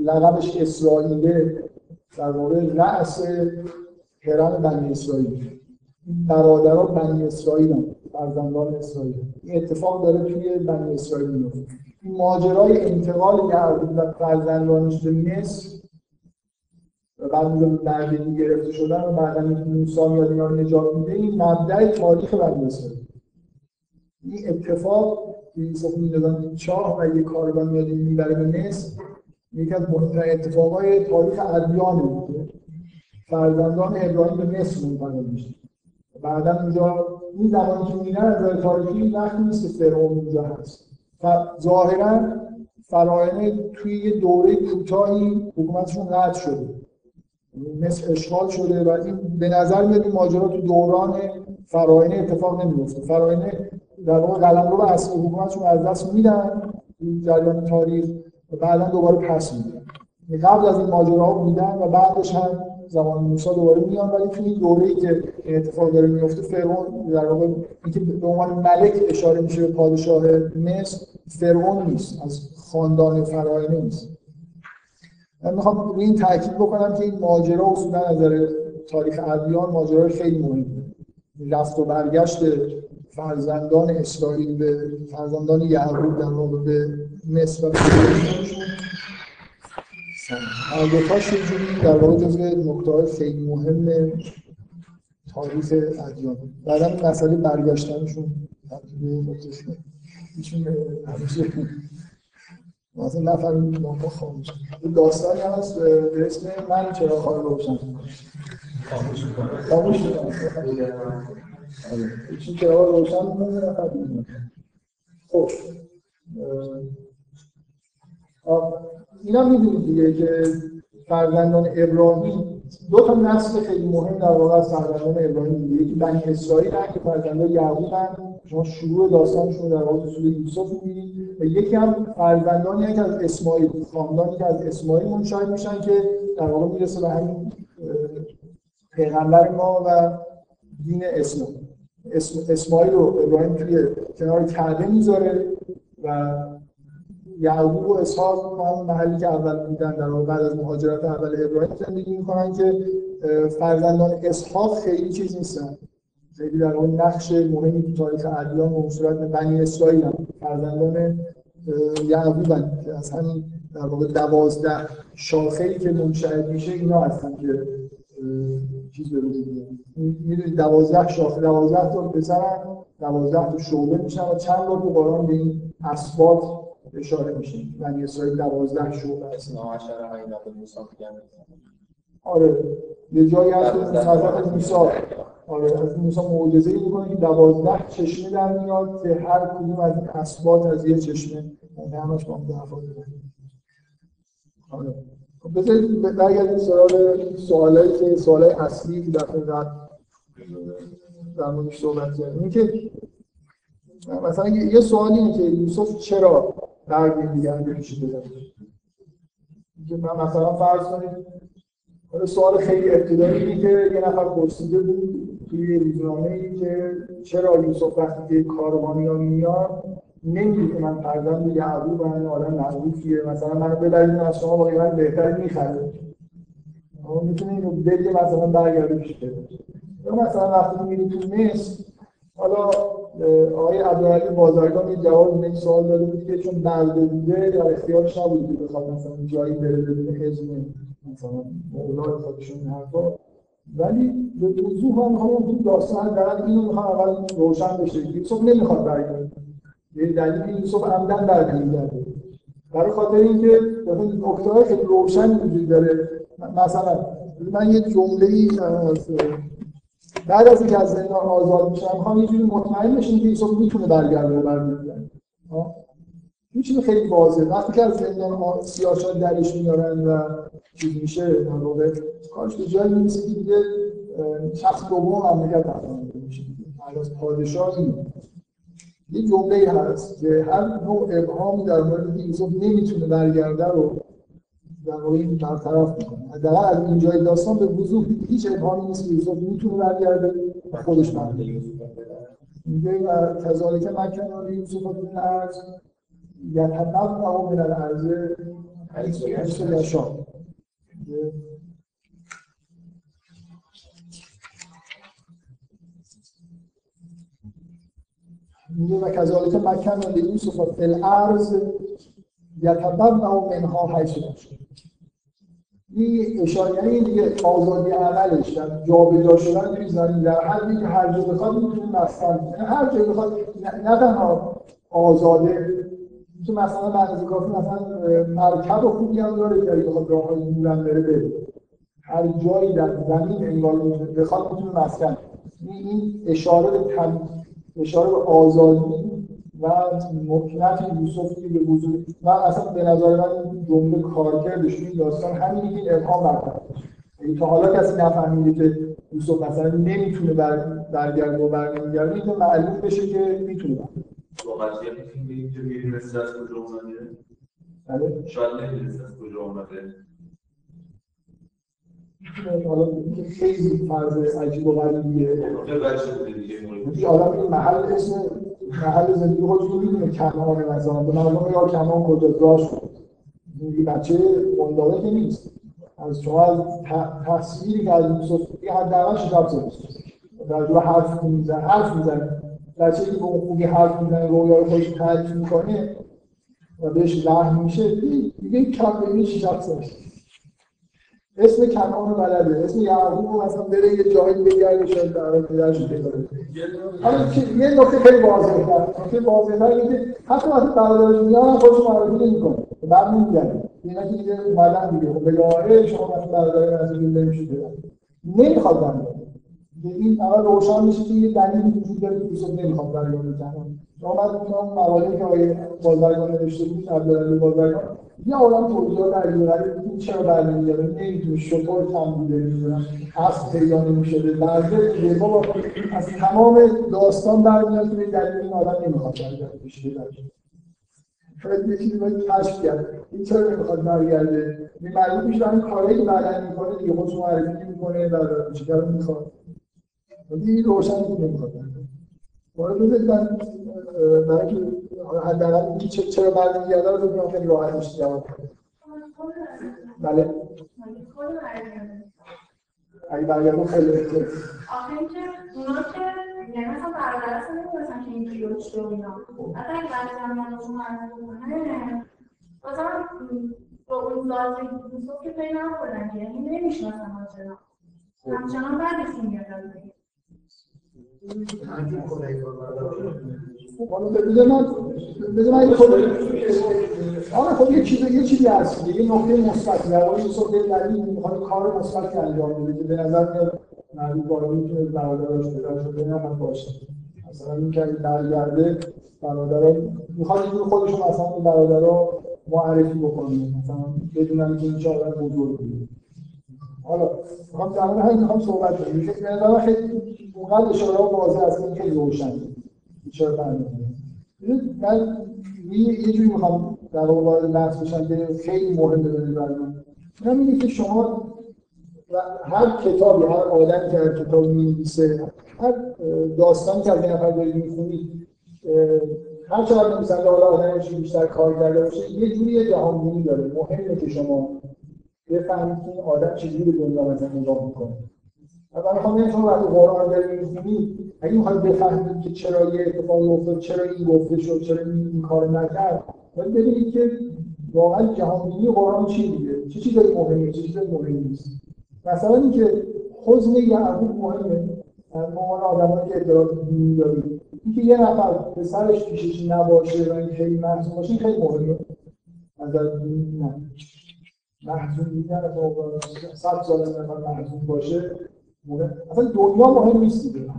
لقبش اسرائیله در واقع رأس هرم بنی اسرائیل. برادران بنی اسرائیل هم فرزندان اسرائیل. این اتفاق داره توی بنی اسرائیل میفته. این ماجرای انتقال یعقوب و فرزندانش به مصر و بعد بردگی گرفته شدن و بعدا موسی میاد اینا رو نجات میده. این مبدع تاریخ بنی اسرائیل. این اتفاق یوسف می‌دادن چاه و یه کاروان میاد می‌بره به مصر یکی از مهمترین اتفاقای تاریخ ادیان بود فرزندان ابراهیم به مصر منتقل میشه بعدا اونجا این زمانی که میرن از نظر تاریخی وقتی نیست که فرعون اونجا هست. و ظاهرا فراعنه توی یه دوره کوتاهی حکومتشون قطع شده. مثل اشغال شده و این به نظر میاد این ماجرا تو دوران فراعنه اتفاق نمیفته فراعنه در واقع قلمرو و اصل حکومتشون از دست میدن. جریان تاریخ و بعدا دوباره پس میدن یعنی قبل از این ماجراها میدن و بعدش هم زمان موسی دوباره میان ولی تو این دوره‌ای که اتفاق داره میفته فرعون در واقع اینکه به عنوان ملک اشاره میشه به پادشاه مصر فرعون نیست از خاندان فراعنه نیست. من می‌خوام روی این تاکید بکنم که این ماجرا اصولا از نظر تاریخ ادیان ماجرا خیلی مهمه. رفت و برگشت فرزندان اسرائیل به فرزندان یعقوب در واقع به مصر و دوتاش یه جوری در واقع جزو نکته خیلی مهم تاریخ ادیان. بعدا مسئله برگشتنشون ایشون همیشه مثلا نفر با خاموش داستانی هست به اسم من چرا خواهی روشن خاموش خاموش چی چرا روشن خب. اینا می‌دونید دیگه که فرزندان ابراهیم دو تا نسل خیلی مهم در واقع از فرزندان ابراهیم دیگه یکی بنی اسرائیل هست که فرزندان یعقوب هست شما شروع داستانشون در واقع سوره یوسف می‌بینید و یکی هم فرزندانی که از اسماعیل خاندانی که از اسماعیل منشأ میشن که در واقع می‌رسه به همین پیغمبر ما و دین اسلام اسم اسماعیل رو ابراهیم توی کنار کعبه می‌ذاره و یعقوب و اسحاق هم محلی که اول بودن در بعد از مهاجرت اول ابراهیم زندگی می‌کنن که فرزندان اسحاق خیلی چیز نیستن. خیلی در اون نقش مهمی تو تاریخ ادیان و صورت بنی اسرائیل هم. فرزندان یعقوب از همین در واقع دوازده شاخه‌ای که منشأ میشه اینا هستن که چیز به وجود میاد. دوازده شاخه دوازده تا پسرن دوازده تا شعبه میشن و چند بار تو قرآن به این اسبات اشاره میشه. بنی اسرائیل دوازده شعبه هست آره. یه جایی هست که حضرت موسی. آره از موسی معجزه‌ای می‌کنه که دوازده چشمه در میاد که هر کدوم از این اسبات از یه چشمه. یعنی همش با هم آره. خب بذارید برگردیم سوال سوالایی که سوالای اصلی که دفعه قبل در موردش صحبت کردیم. این که مثلا یه سوالی اینه که یوسف چرا درد دیگر رو پیش که من مثلا فرض کنید سوال خیلی ابتدایی اینه که یه نفر پرسیده بود توی روزنامه ای که چرا یوسف وقتی کاروانی ها میاد نمیگه که من فرزند یعقوب من آدم معروفیه مثلا منو ببرید از شما با قیمت بهتری می‌خره می‌تونه اینو بگه مثلا برگرده پیش یا مثلا وقتی میری تو مصر حالا آقای عبدالعلی بازرگان یه جواب این سوال داده بود که چون برده بوده در اختیارش نبود که بخواد مثلا جایی بره بدون حزب مثلا مولای خودشون حرفا. ولی به وضوح هم می‌خوام تو داستان در اینو می‌خوام اول روشن بشه. یوسف نمی‌خواد برگرده. یه دلیل یوسف عمدن برمیگرده. برای خاطر اینکه نکته خیلی روشن وجود داره مثلا من یه جمله ای بعد از اینکه از زندان آزاد میشم می‌خوام یه جوری مطمئن بشیم که یوسف می‌تونه برگرده برمیگرده. این چیز خیلی واضحه. وقتی که از زندان سیاست درش میارن و چیز میشه در واقع کارش به جایی می‌رسه که دیگه شخص دوم مملکت میشه. از پادشاه یه جمله هست که هر نوع ابهامی در مورد یوسف نمی‌تونه برگرده رو در واقع این برطرف می‌کنه. حداقل از این جای داستان به وضوح هیچ ابهامی نیست که یوسف می‌تونه برگرده و خودش برگرده. میگه و کذالک مکن یوسف فی الارض یتبع من الارض حیث یشاء میگه و کذالک مکن لیوسف فی الارض یتبع منها حیث این اشاره یعنی دیگه آزادی عملش در جابجا شدن توی زمین در حدی که هر جا بخواد می‌تونه مسکن هر جا بخواد نه تنها آزاده تو مثلا بعد کافی مثلا مرکب خوبی هم داره که اگه بخواد راه های دورم بره بره. هر جایی در زمین انگار بخواد می‌تونه مسکن. این اشاره به اشاره به آزادی و مکنت یوسف که به وجود من اصلا به نظر من جمله کارکردش این داستان همینی که ابهام برطرف اگه تا حالا کسی نفهمیده که یوسف مثلا نمی‌تونه بر برگرده و برنمیگرده این معلوم بشه که می‌تونه بله. شاید نمی‌دونست از کجا اومده. حالا خیلی فرض عجیب و غریبیه. آدم این محل اسم محل زندگی خودش رو می‌دونه کنان مثلا به مردم یا کنان کجا راش این بچه قنداقه که نیست. از شما از تصویری که از یوسف یه حداقل شتاب زده. در جور حرف میزن حرف می‌زنه. بچه که به اون خوبی حرف می‌زنه رویا رو خودش تعریف می‌کنه و بهش لحن میشه دیگه کم به این شخص اسم کنعان بلده اسم یعقوب مثلا بره یه جایی بگرده شاید برای پدرش پیدا حالا یه نکته خیلی واضحه نکته واضحه اینه که حتی وقتی برادرش میان خودش معرفی نمی‌کنه. بعد میگن اینا که دیگه اومدن دیگه. خب بگه آره شما مثلا برادر از این نمیشه نمی‌خواد این اول روشن میشه که یه دلیلی وجود داره که یوسف نمی‌خواد برگرده کنه شما بعد اون مقاله که آقای بازرگان نوشته بود عبدالعلی بازرگان یه عالم توضیحات عجیبه این چرا برمیگرده نمی‌دونه شطور کم بوده نمی‌دونم اصل پیدا نمی‌شده بعضی دیگه بابا از تمام داستان برمیاد که دلیل این آدم نمی‌خواد برگرده بشه شاید یه چیزی باید کشف کرد. این چرا نمی‌خواد برگرده؟ این معلوم میشه این کارهایی که بعدا می‌کنه دیگه خودش معرفی نمی‌کنه و چیکار می‌خواد؟ این روشن نمی‌خواد وارد بذارید من برای اینکه حداقل اینکه چرا برمیگرده رو بگم خیلی راحت میشه جواب بله. اگه برگردم خیلی بهتره. آخه اینکه اونا که یعنی مثلا برادر اصلا نمی‌دونستن که و اینا حتی اگه بعد زمانشون معرفی کنه مثلا با اون ذات یوسف که پیدا نکنن یعنی نمی‌شناسن همچنان همچنان بعدشون میاد بذار من بذار من خود آره خب یه چیز یه چیزی هست یه نکته مثبت در واقع یوسف دلوی می‌خواد کار مثبتی انجام بده که به نظر میاد مردی وارد که برادرش پیدا شده نه من باشه مثلا این که برگرده برادرها می‌خواد اینجور خودشون مثلا به برادرها معرفی بکنه مثلا بدونن که این چه آدم بزرگیه حالا می‌خوام در مورد همین می‌خوام صحبت کنم. به نظر خیلی اونقدر اشاره واضح از این خیلی روشن چرا من یه جوری می‌خوام در واقع وارد بحث بشم که خیلی مهمه به نظر من. اونم اینه که شما هر کتابی هر آدمی که هر کتاب می‌نویسه هر داستانی که از این نفر دارید می‌خونید هر چقدر مثلا حالا آدمش بیشتر کار کرده باشه یه جوری جهانبینی داره. مهمه که شما بفهمید که این آدم چجوری به دنیا مثلا نگاه می‌کنه. من می‌خوام بگم شما وقتی قرآن دارید می‌خونید اگه می‌خواید بفهمید که چرا یه اتفاقی افتاد چرا این گفته شد چرا این, کار نکرد باید ببینید که واقعا جهانبینی قرآن چی میگه چه چیزایی مهمه چه چیزایی مهم نیست؟ مثلا اینکه حزن یعقوب مهمه ما عنوان آدمایی که اطلاعات دینی داریم اینکه یه نفر پسرش پیشش نباشه و این خیلی محزون باشه خیلی مهمه. نظر دینی نه. محزون دیدن صد سال نفر محزون باشه. اصلا دنیا مهم نیست دیگه.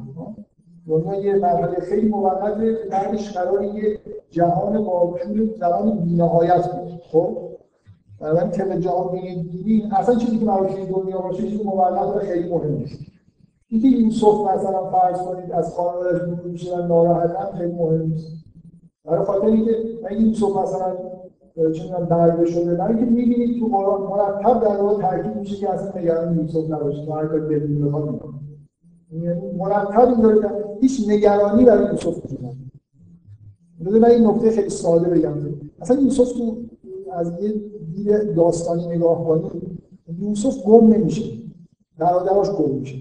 دنیا یه مرحله خیلی موقته بعدش قرار یه جهان با طول زمان بی‌نهایت بود خب؟ بنابراین طبق جهان بینی اصلا چیزی که مربوط دنیا باشه چیزی موقت خیلی مهم نیست. اینکه یوسف مثلا فرض کنید از خانواده‌اش دور میشه و ناراحتن خیلی مهم نیست. برای خاطر اینکه اگه یوسف مثلا درده شده. برای اینکه می‌بینید تو قرآن مرتب در واقع تاکید میشه که اصلا نگران یوسف نباشید. هر کاری دلتون بخواد می‌کنه یعنی مرتب این داره هیچ نگرانی برای یوسف وجود نداره. من این نکته خیلی ساده بگم. اصلا یوسف تو از یه دید داستانی نگاه کنید یوسف گم نمیشه. برادراش گم میشه.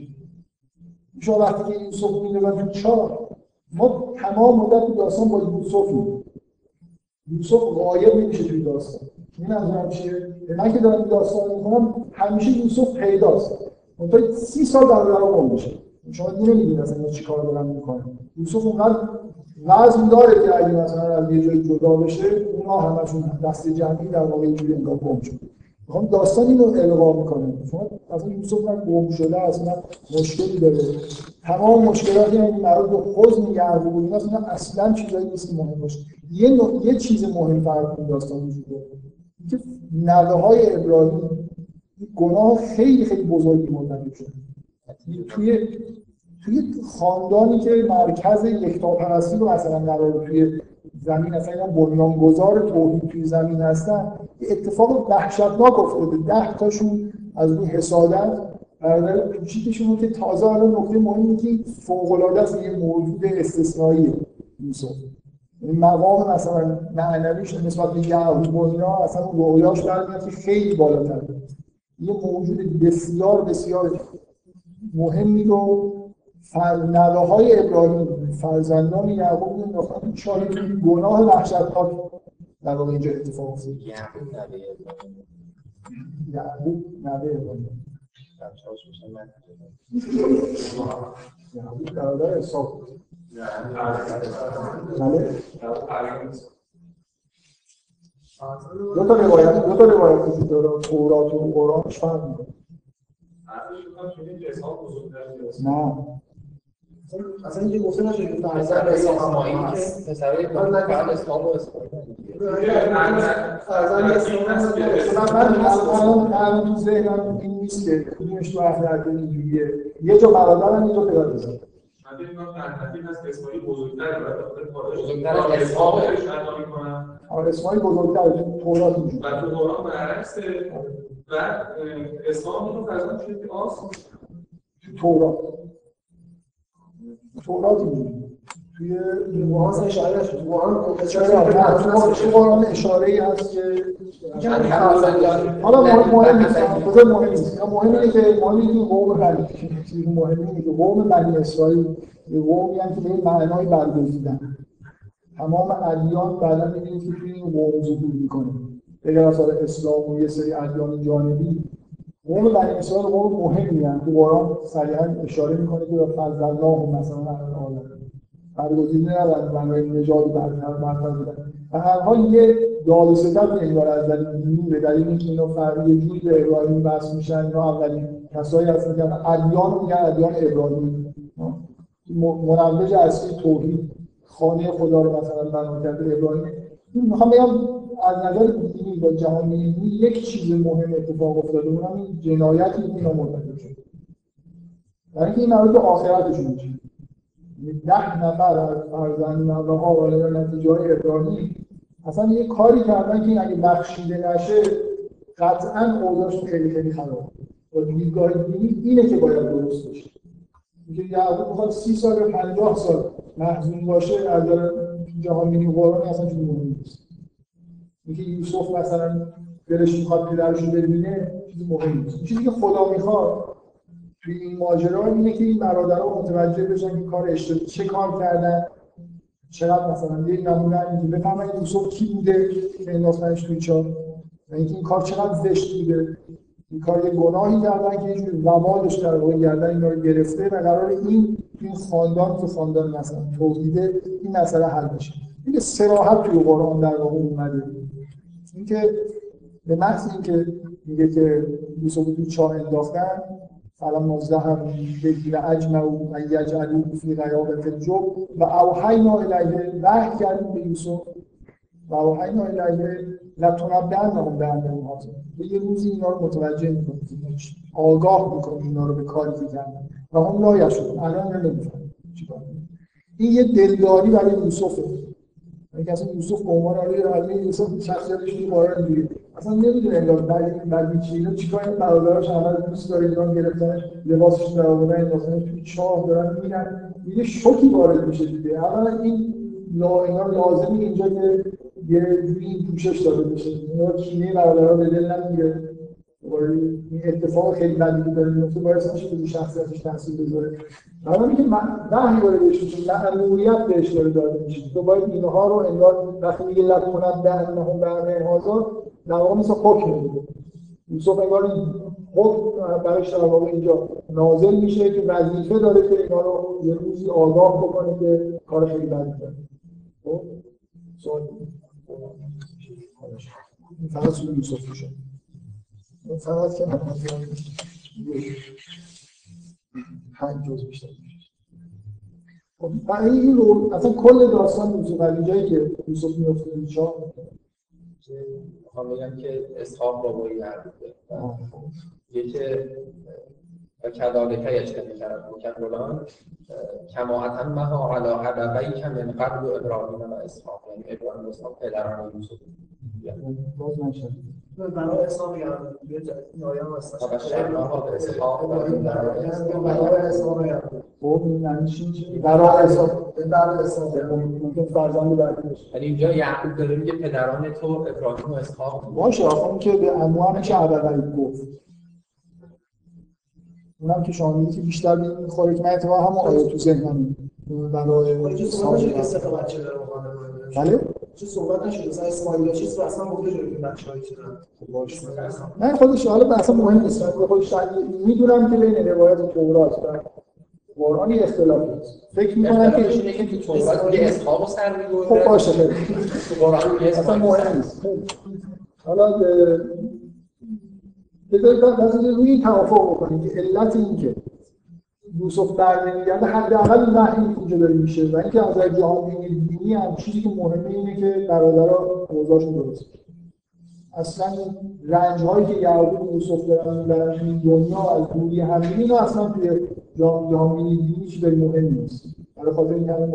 شما وقتی که یوسف میندازن تو چاه ما تمام مدت داستان با یوسفیم. یوسف غایب نمیشه توی داستان. این منظورم چیه؟ من که دارم داستان می‌کنم همیشه یوسف پیداست. اون سی سال برادرها گم میشه. شما نمی‌دونید اصلا چی کار دارن می‌کنن یوسف اونقدر وزن داره که اگه مثلا از یه جایی جدا بشه اونا همشون دست جمعی در واقع اینجوری انگار گم شد می‌خوام داستان اینو القا می‌کنه شما اصلا یوسف من گم شده اصلا مشکلی داره. تمام مشکلاتی این مربوط به حزن یعقوب بود اصلا اصلا چیزایی نیست که مهم باشه. یه نوع... یه چیز مهم فرق این داستان وجود داره. که نوه های ابراهیم گناه خیلی خیلی بزرگی مرتکب شده توی توی خاندانی که مرکز یکتاپرستی رو مثلا قرار توی زمین اصلا بنیانگذار توحید توی زمین هستن. اتفاق وحشتناک افتاده. ده تاشون از روی حسادت برادر کوچیکشون که تازه الان نکته مهمی که فوق العاده است یه موجود استثنایی یوسف مقام مثلا معنویش نسبت به یعقوب و اینا اصلا رویاش برمیاد که خیلی بالاتر. یه موجود بسیار بسیار مهمی رو نوه های ابراهیم فرزندان یعقوب انداختن شاهد گناه وحشتناک. در واقع اینجا اتفاق افتاد. یعقوب نوه ابراهیم یعقوب برادر اسحاق بود. بله. دو تا روایت دو تا روایت وجود داره. تورات و قرآنش فرق می‌کنه. نه. اصلا اینکه گفته نشد که فرزند اسماعیل اسحاق که هست پسر ابراهیم فقط اسحاق و اسماعیل فرزند هست من من الان تو ذهنم این نیست که کدومش تو عقل اینجوریه. یه جا برادرم یه جا پدر بزن. من فکر می‌کنم تنظیم به خاطر پاداش بزرگتر از عطا می‌کنن. آره اسماعیل بزرگتره. تو تورات اینجوریه و تو قرآن برعکسه. و اسحاق رو فرزند شد که آس تو تورات تو تورات اینجوریه توی قرآن اشاره نشد قرآن تو قرآن اشاره ای هست که حالا مهم مهم نیست. خود مهم نیست؟ مهم اینه که مهم اینه که قوم چیز مهم اینه که قوم بنی اسرائیل یه قومی هم که به معنای برگزیدن. تمام ادیان بعدا می‌بینید که توی این قوم ظهور می‌کنه. بگر از حالا اسلام و یه سری ادیان جانبی قوم بنی اسرائیل قوم مهمی هم تو قرآن صریحا اشاره می‌کنه که فضل الله مثلا علی العالم برگزیده نبرد بنای نژاد برتر برتر بودن و هر حال یه داد و ستد انگار از در این دینی به دلیل اینکه اینا فرد یه جوری به ابراهیم وصل میشن اینا اولین کسایی هستن که ادیان میگن ادیان ابراهیم. منوج اصلی توحید خانه خدا رو مثلا بنا کرده ابراهیم. می‌خوام بگم از نظر دینی و جهانی علمی یک چیز مهم اتفاق افتاده اونم این جنایتی که اینا مرتکب شد. برای اینکه این مربوط به آخرتشون میشه ده نفر از فرزند نوه ها وارد نتیجه های ابراهیم اصلا یه کاری کردن که اگه بخشیده نشه قطعا اوضاعشون خیلی خیلی خراب با دیدگاه دینی اینه که باید درست بشه. اینکه یعقوب می‌خواد سی سال یا پنجاه سال محزون باشه از جهان بینی قرآن اصلا چیزی مهم نیست. اینکه یوسف مثلا دلش می‌خواد پدرش رو ببینه چیزی مهم نیست. چیزی که خدا می‌خواد توی این ماجرا اینه که این برادرها متوجه بشن که کار اشتباه چه کار کردن چقدر مثلا یه نمونه اینکه بفهمن یوسف کی بوده که انداختنش توی چاه و اینکه این کار چقدر زشت بوده. این کار یه گناهی کردن که یه جوری وبالش در واقع گردن اینا رو گرفته و قرار این این خاندان که خاندان مثلا توحیده این مسئله حل بشه. این صراحت توی قرآن در واقع اومده. اینکه به محض اینکه میگه که یوسف توی چاه انداختن فلما ذهب به اجمعوا ان یجعلوه فی غیابت الجب و اوحینا الیه وحی کردیم به یوسف. و اوحینا الیه لتنبئنهم بامرهم هذا به یه روزی اینا رو متوجه می‌کنیم آگاه می‌کنیم اینا رو به کاری که کردن. و هم لا یشون الان نمی‌فهمن این یه دلداری برای یوسفه. اینکه اصلا یوسف به عنوان علی علی یوسف شخصیتش این بارا اینجوری اصلا نمی‌دونه انگار بعد بعد چی اینا چیکار این برادرش اول دوست داره اینا گرفتن لباسش در آوردن انداختن توی چاه دارن میرن. یه شوکی وارد میشه دیگه. اولا این لا اینا لازمی اینجا که یه جوری پوشش داده بشه. اینا کینه برادرها به دل نمی‌گیره. این اتفاق خیلی بدی که داره میفته باعث میشه که شخصیتش تاثیر بذاره. اما اینکه وحی داره بهش میشه مأموریت بهش داره داده میشه. تو باید اینها رو انگار وقتی میگه لکنت به انهم به هازا در واقع مثل حکم میده. یوسف انگار این حکم برایش در واقع اینجا نازل میشه که وظیفه داره که اینا رو یه روزی آگاه بکنه که کار خیلی بدی داره خب؟ سوال. فقط یوسف میشه فقط که پنج جز بیشتر. خب این رو اصلا کل داستان یوسف از اینجایی که یوسف میفته این چاه می‌خوام بگم که اسحاق بابایی بوده یکی و کذالک یجتنی کرد و فلان کما اتمها علی ابویک من قبل ابراهیم و اسحاق یعنی ابراهیم و اسحاق پدران یوسف. باز نشد. برای اسلام یه آیه هم. برای اسلام خب این چی برای حساب برای اسلام ممکن فرزند بعدی بشه یعنی اینجا یعقوب داره میگه پدران تو ابراهیم و اسحاق. باشه آخه اون که به هم میشه ابوی گفت. اونم که شما میگی که بیشتر به این می‌خوره که من اتفاقا همون آیه تو ذهنم برای که کنه. بله؟ چه صحبت نشده؟ مثلا اسماعیل چیز رو اصلا گفته شده که بچه‌ها چیزن نه خودش حالا بحث مهم نیست. من خودش می‌دونم که بین روایت تورات و قرآن یه اختلافی هست فکر می‌کنم که اینه که تو تورات یه اسحاق سر می‌بره خب باشه. قرآن یه اصلا مهم نیست. حالا بذارید بذارید روی این توافق بکنیم. که علت این که یوسف بر نمیگرده حداقل وحی اینجا داره میشه و اینکه از نظر جهانی دینی هم چیزی که مهمه اینه که برادرها اوضاعشون درست. اصلا رنج هایی که یعقوب یوسف دارن در این دنیا از دوری همدیگه اینا اصلا توی جهان دینی چیز مهم نیست برای خاطر این همه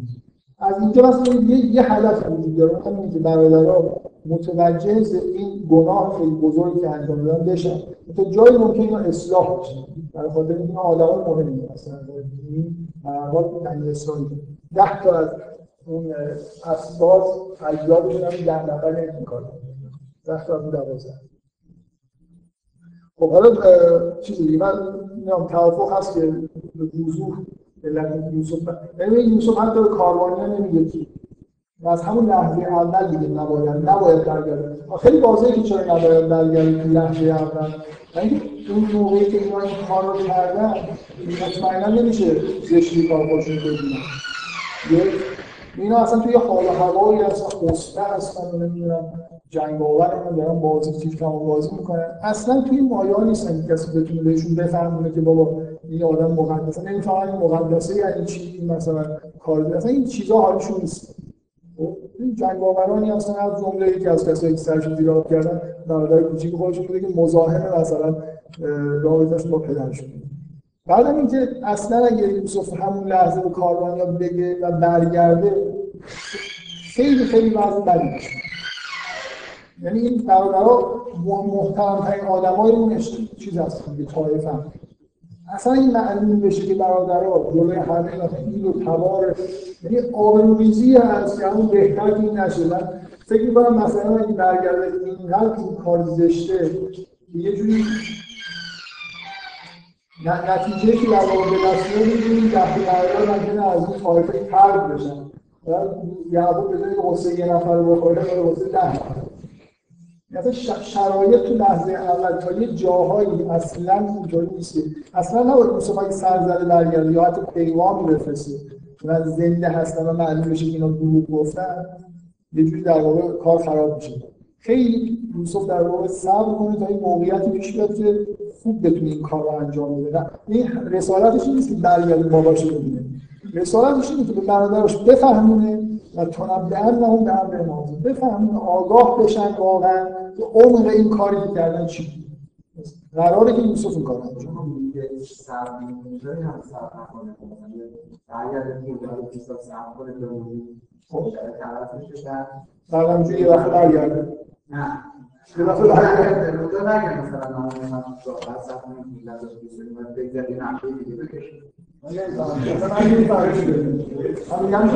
نیست. از اینجا مثلا یه, یه هدف وجود داره اون اینه که برادرها متوجه این گناه خیلی بزرگی که انجام دادن بشن. تا جایی ممکن اینا اصلاح بشن برای خاطر اینا آدمای مهمی هستن این حال بنی اسرائیل. ده تا از اون اه، اسباط اجدادشون هم ده نفر این کار ده تا از اون دوازده. خب حالا چیزی دیگه. من نمی‌دونم توافق هست که به وضوح علت یوسف یعنی یوسف حتی به کاروانیان نمیگه که و از همون لحظه اول دیگه نباید نباید برگرده خیلی واضحه که چرا نباید برگرده تو لحظه اول. یعنی اون موقعی که اینا این کار رو کردن مطمئنا نمیشه زشتی کار خودشون ببینن اینا اصلا توی حال هوایی اصلا خسته هستن نمی‌دونم جنگ آورن دارن بازی تیر کمان بازی می‌کنن. اصلا توی مایا نیستن کسی بتونه بهشون بفهمونه که بابا این آدم مقدسه نمی‌فهمن این مقدسه یعنی چی؟ این مثلا کار اصلا این چیزا حالشون نیست. این جنگ آورانی اصلا از جمله یکی از کسایی که سرشون زیر آب کردن برادر کوچیک خودشون بوده که مزاحم مثلا اه، رابطه‌شون با پدرشون. بعدم اینکه اصلا اگه یوسف همون لحظه به کاروانیا بگه و برگرده خیلی خیلی وضع بدی میشه یعنی این برادرها محترمترین آدمای اون چیز هستن که طایف هم اصلا این معلوم بشه که برادرها جلوی همه مثلا این رو تبار یعنی آبروریزی هست که همون بهتر این نشه. من فکر می‌کنم مثلا اگه برگرده اینقدر این کار زشته یه جوری نتیجه که در واقع به دست ده تا برادر ممکنه از این طایفه طرد بشن. یعقوب بدون که غصه یه نفر رو بخوره داره غصه ده نفر ش- شرایط تو لحظه اول تا یه جاهایی اصلا اینطوری نیست. اصلا نباید یوسف اگه سر زده برگرده یا حتی پیغام بفرسته من زنده هستم و معلوم بشه که اینا دروغ گفتن. یه جوری در واقع کار خراب میشه. خیلی یوسف در واقع صبر کنه تا این موقعیتی پیش بیاد که خوب بتونه این کار رو انجام بده. این رسالتش نیست که برگرده باباشو ببینه. رسالتش اینه که به برادرش بفهمونه و تنبهن هم به امر ماضی بفهمونه آگاه بشن واقعا. عمق این کاری که کردن چی بود؟ قراره که یوسف این کار انجام بده. بعد همینجوری یه دفعه برگرده. یه دفعه برگرده. من نمی‌فهمم. من نمی‌فهمم چی داری میگی. من میگم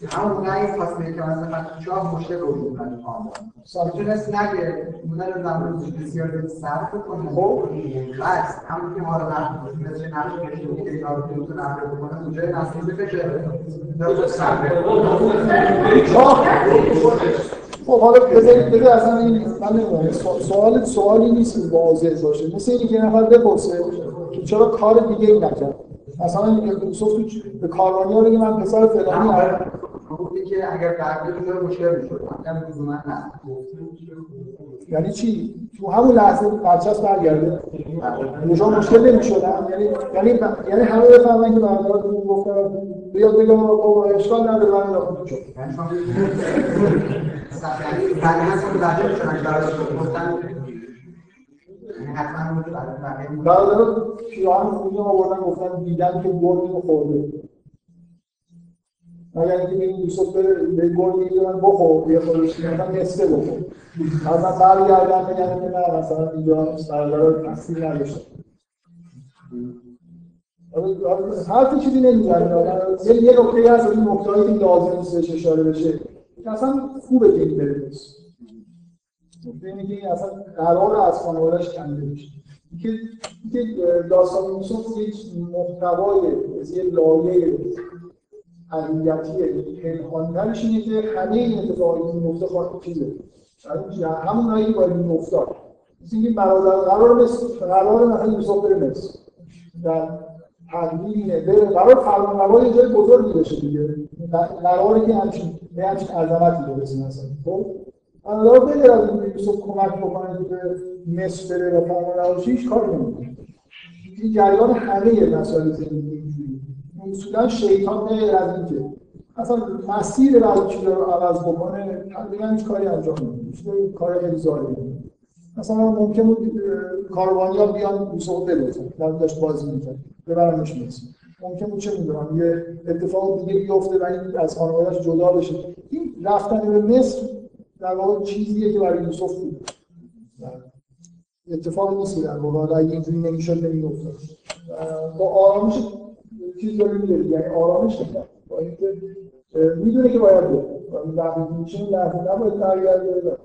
که همون نهی خواستیم که مثلا شاه مشکل وجود نداره می‌تونست نگه مدل زمان بسیار صرف کنه خب. بس همون که ما رو نقل مثل نقل کشیدی که اینا رو تو نقل بکنه اونجا بکشه شاه خب حالا بذارید بذار اصلا این من نمی‌دونم سوال- سوال سوالی نیست که واضح باشه مثل اینکه نفر بپرسه که چرا کار دیگه ای نکرد؟ مثلا یوسف تو به کاروانی ها بگه من پسر فلانی گفتی که اگر برگرد داره مشکل می‌شد. من لزوما نه. یعنی چی؟ تو همون لحظه برچسب برگرده. اونجا مشکل نمی‌شد. یعنی یعنی یعنی همه بفهمن که برادرها دروغ گفتن. بیاد بگم بابا اشکال نداره من انداختم تو. یعنی شما یعنی بعد از اون لحظه میشن براش گفتن حتما بود برای بقیه خونی هم آوردن گفتن دیدن که گرگ اینو خورده مگر اینکه به یوسف بره به گرگ میگه من بخور یه خودش مثلا نصفه بخور بعد من برگردم بگم که نه مثلا اینجا برادرها تقصیر نداشتن حرف چیزی نمی‌زنه یه نکته هست این نکتهایی که لازم نیست بهش اشاره بشه که اصلا خوبه که این بره نکته اینه که این اصلا قرار از خانوادهش کنده بشه که که داستان یوسف یک محتوای یه لایه حقیقتی پنهانترش اینه که همه این اتفاقی که میفته خواهد چیزه. همون هایی که باید میافتاد. مثل اینکه برادر قرار قرار مثلا یوسف بره مصر. در تقدیمه بره قرار فرمانروای یه جای بزرگی بشه دیگه. قراره که همچین به همچین عظمتی برسه مثلا. خب؟ الله بغیر از اینکه یوسف کمک بکنه که به مصر بره و فرمانروایش هیچ کاری نمی‌کنه. این جریان همه مسائل زندگی اینجوری اصولا شیطان غیر از اینکه اصلا مسیر بعضی چیزا رو عوض بکنه تقریبا هیچ کاری انجام نمیده. کار خیلی ظاهری مثلا ممکن بود کاروانیا بیان یوسف بلوزن در داشت بازی می‌کرد. ببرمش مصر ممکن بود چه می‌دونم یه اتفاق دیگه بیفته و این از خانوادهش جدا بشه. این رفتن به مصر در واقع چیزیه که برای یوسف بود. اتفاق نیست در واقع. اگه اینجوری نمی‌شد نمیافتاد. با آرامش چیز داره میگه یعنی آرامش با اینکه می‌دونه که باید بره وقتی میشه این لحظه نباید برگرده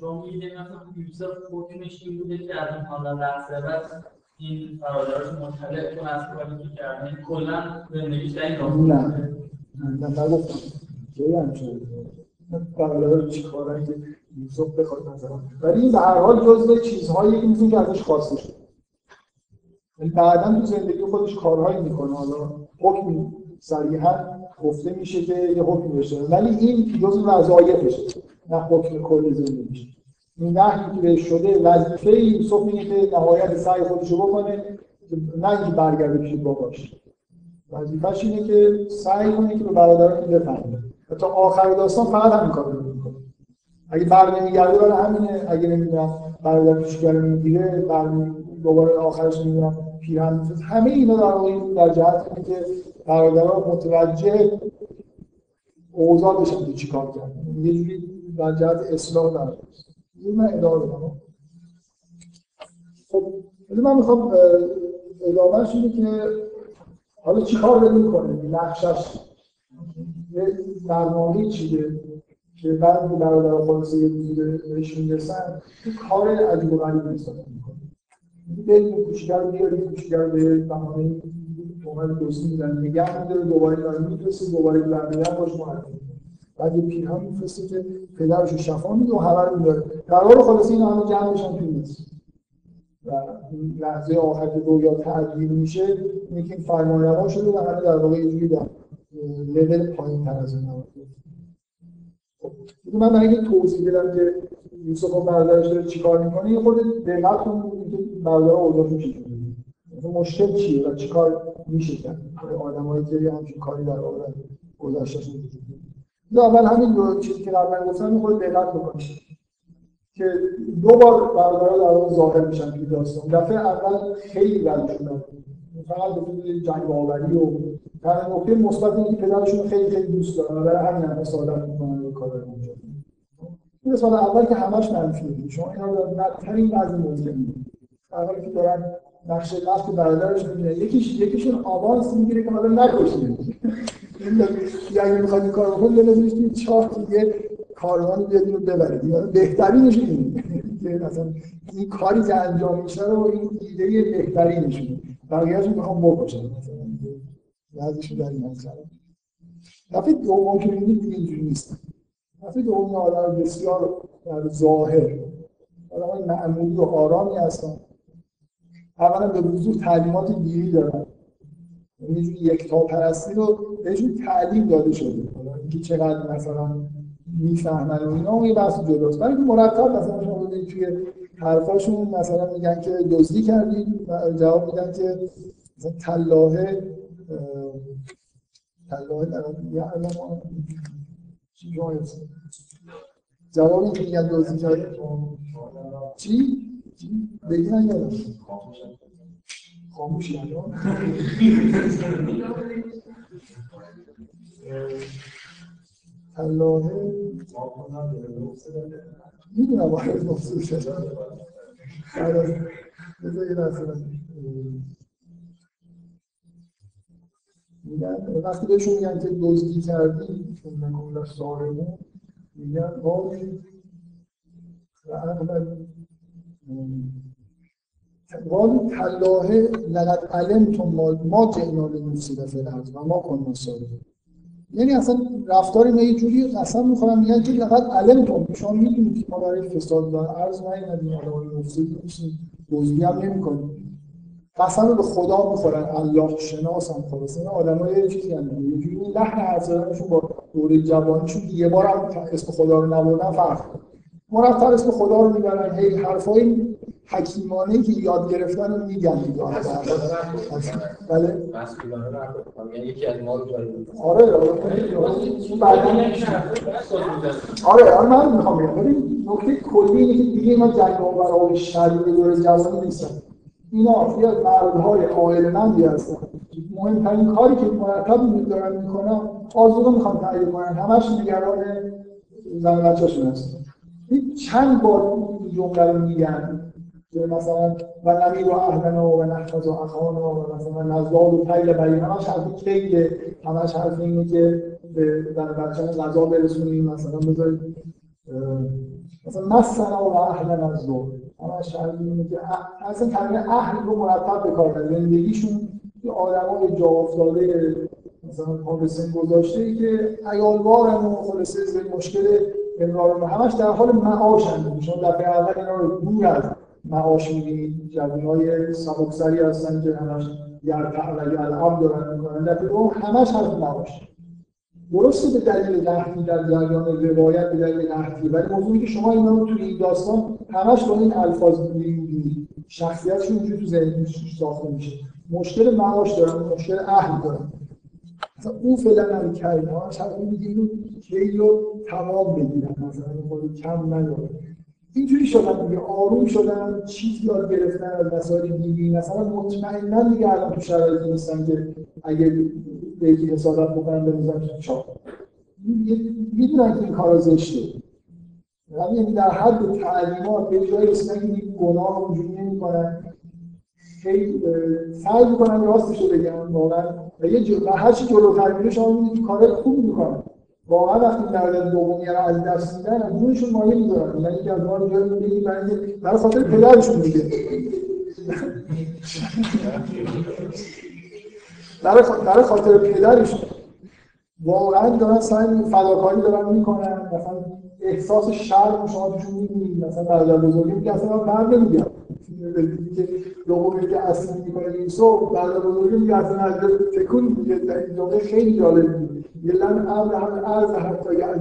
شما میگید مثلا یوسف حکمش این بوده که از این حالا لحظه بعد این برادرش مطلع کنه از کاری که کرده کلا زندگیش در این نه نه نگفتم. کی همچنین برادرش چی کارن که یوسف بخواد مثلا ولی این به هر حال جزء چیزهایی می‌تونی که ازش خواسته شد. یعنی بعدا تو زندگی خودش کارهایی می‌کنه. حالا حکم صریحا گفته میشه که یه حکم بشه ولی این جزء وظایفشه. نه حکم کل زندگیش این نهی که بهش شده وظیفه یوسف اینه که نهایت سعی خودش رو بکنه نه اینکه برگرده پیش باباش. وظیفه‌ش اینه که سعی کنه که به برادران بفهمه. تا آخر داستان فقط همین کار رو می‌کنه. اگه بر نمیگرده برای همینه. اگه نمی‌دونم برادر پیشگر می‌گیره دوباره آخرش نمی‌دونم پیرهن همه اینا در واقع در جهت اینه که برادران متوجه اوضاع بشن که چیکار کرد یه جوری در جهت اصلاح در این من ادامه بدم خب من می‌خوام ادامهش اینه که حالا چی کار داره می‌کنه؟ نقشش. برنامه چیه که بعد که برادر خلاصه یه روزی بهش می‌رسن کار عجیب و غریب حساب می‌کنه. بریم کوچیگر رو بیاریم کوچیگر رو به بهانه اومد دوستی میدن نگه میداره دوباره داره میفرسته دوباره برمیگرد باش معرفی بعد یه پیرهن میفرسته که پدرش رو شفا میده و همه میداره. در حال خلاصه این همه جمع بشن توی نیست و این لحظه آخر که رویا تعبیر میشه اینه که این فرمان روان شده و همه در واقع یه جوری لول پایین تر از این من برای اینکه توضیح بدم که یوسف و برادرش داره چیکار می‌کنه یه خود دقت کنید که برادر اوضاعشون چجوریه مشکل چیه و چیکار میشه کرد آدمایی که همچین کاری در واقع گذشتهشون وجود اول همین دو چیزی که قبلا گفتم خود دقت بکنید که دو بار برادرها در واقع ظاهر میشن توی داستان. دفعه اول خیلی بدشون فقط به جنگ آوری و در نکته مثبت اینه که پدرشون خیلی خیلی دوست دارن برای همین هم حسادت می‌کنن و کار رو انجام این قسمت اول که همش منفیه شما اینا رو در بدترین وضع می‌بینید اول که دارن نقش نفت برادرش می‌بینه یکیش یکیشون آوانس می‌گیره که حالا نکشید یعنی می‌خواد این کار بکنه بنظرش توی چهار دیگه کاروان بیاد اینو ببره. بهترینش اینه. که مثلا این کاری که انجام میشه رو این ایده بهترینشونه بقیه‌اش می‌خوام بکشن بعضیش در این مسئله دفعه دوم که می‌بینید اینجوری نیست. دفعه دوم آدم بسیار در ظاهر. آدم معمولی و آرامی هستن. اولا به وضوح تعلیمات دینی دارن. یعنی یک تا پرستی رو بهشون تعلیم داده شده. اینکه چقدر مثلا می‌فهمن و اینا اون یه بحث جداست. ولی مرتب مثلا شما ببینید توی حرفاشون مثلا میگن که دزدی کردید جواب میدن که مثلا تلاهه تلاهه یعلم چی جایی جواب این که میگن دزدی کردید چی؟ چی؟ بگیرن یادم. خاموش تلاهه می‌دونم شده بذار یه میگن وقتی بهشون میگن که دزدی کردی چون نکولش سارمون میگن وای و اغلب قالوا تلاه لقد علمتم ما جئنا لنفسد فی الارض و ما کننا سابقین یعنی اصلا رفتار اینا یه جوری اصلا می‌خوام میگن که لقد علمتم شما می‌دونید که ما برای فساد در ارز نیومدیم. آدمای مفسد نیستیم دزدی هم نمی‌کنیم. قسم به خدا می‌خورن. الله شناس هم خلاص آدمای چیزی هم یه جوری لحن حرف با دوره جوانیشون یه بار هم اسم خدا رو نبردن فرق مرتب اسم خدا رو می‌برن هی حرفای حکیمانه که یاد گرفتن رو میگن. بله. یکی از ما رو آره. آره آره من می‌خوام بگم. ولی نکته کلی اینه که دیگه اینا جنگ آورای شرعی دور جوانی نیستن. اینا یا مردهای عاقلمندی هستن. مهمترین کاری که مرتب دارن می‌کنن آزوده می‌خوان تعیین کنن. همش نگران زن بچه‌شون هستن. چند بار جمله رو میگن؟ که مثلا و نمیر و اهلنا و نحفظ و اخانا و مثلا نزال و تیل بریم همش حرف کیه همش حرف اینه که به بچه غذا برسونیم مثلا بذارید مثلا مثلا و اهلنا از همش حرف اینه که اصلا کلمه اهل رو مرتب به کار زندگیشون یه آدمای جا افتاده مثلا پا به سن گذاشته ای که ایالوارن و خلاصه مشکل امرار همش در حال معاش هم شما دفعه اول اینا رو دور از معاش می‌بینید جوانهای سبکسری هستن که همش یرتع و یلعب دارن می‌کنن. دفعه دوم همش از معاش. درسته به دلیل نحوی در جریان روایت به دلیل نحوی ولی موضوعی که شما اینا رو توی این داستان همش با این الفاظ می‌بینید شخصیتشون اونجوری تو ذهنش ساخته میشه. مشکل معاش دارن مشکل اهل دارن. مثلا او فعلا هم کرد همش هم میگه اینو کی رو تمام بگیرن مثلا خود کم نیاره اینجوری شدن دیگه آروم شدن چیز یاد گرفتن از مسائل دینی مثلا مطمئنا دیگه الان تو شرایطی نیستن که اگه به یکی حسادت بکنن بنوزن تو چاپ. می‌دونن که این کارا زشته. یعنی در حد تعلیمات به جای رسیدن که گناه رو اونجوری نمی‌کنن. سعی می‌کنن راستش رو بگن واقعا. و یه جو... هر چی جلوتر میره شما می‌بینید کارهای خوب می‌کنن. واقعا وقتی در دومی رو از دست میدن از جونشون مایه می‌ذارن یعنی که از ما رو جایی میگه برای برای خاطر پدرشون میگه. برای خاطر پدرشون. واقعا دارن سعی فداکاری دارن می‌کنن. مثلا احساس شرم شما توشون می‌بینید. مثلا برادر بزرگی میگه اصلا من بر نمیگم که دومی که اصلی می‌کنه یوسف برادر بزرگی میگه اصلا از تکون میگه این جمله خیلی جالب یه لن هم از حتی یه از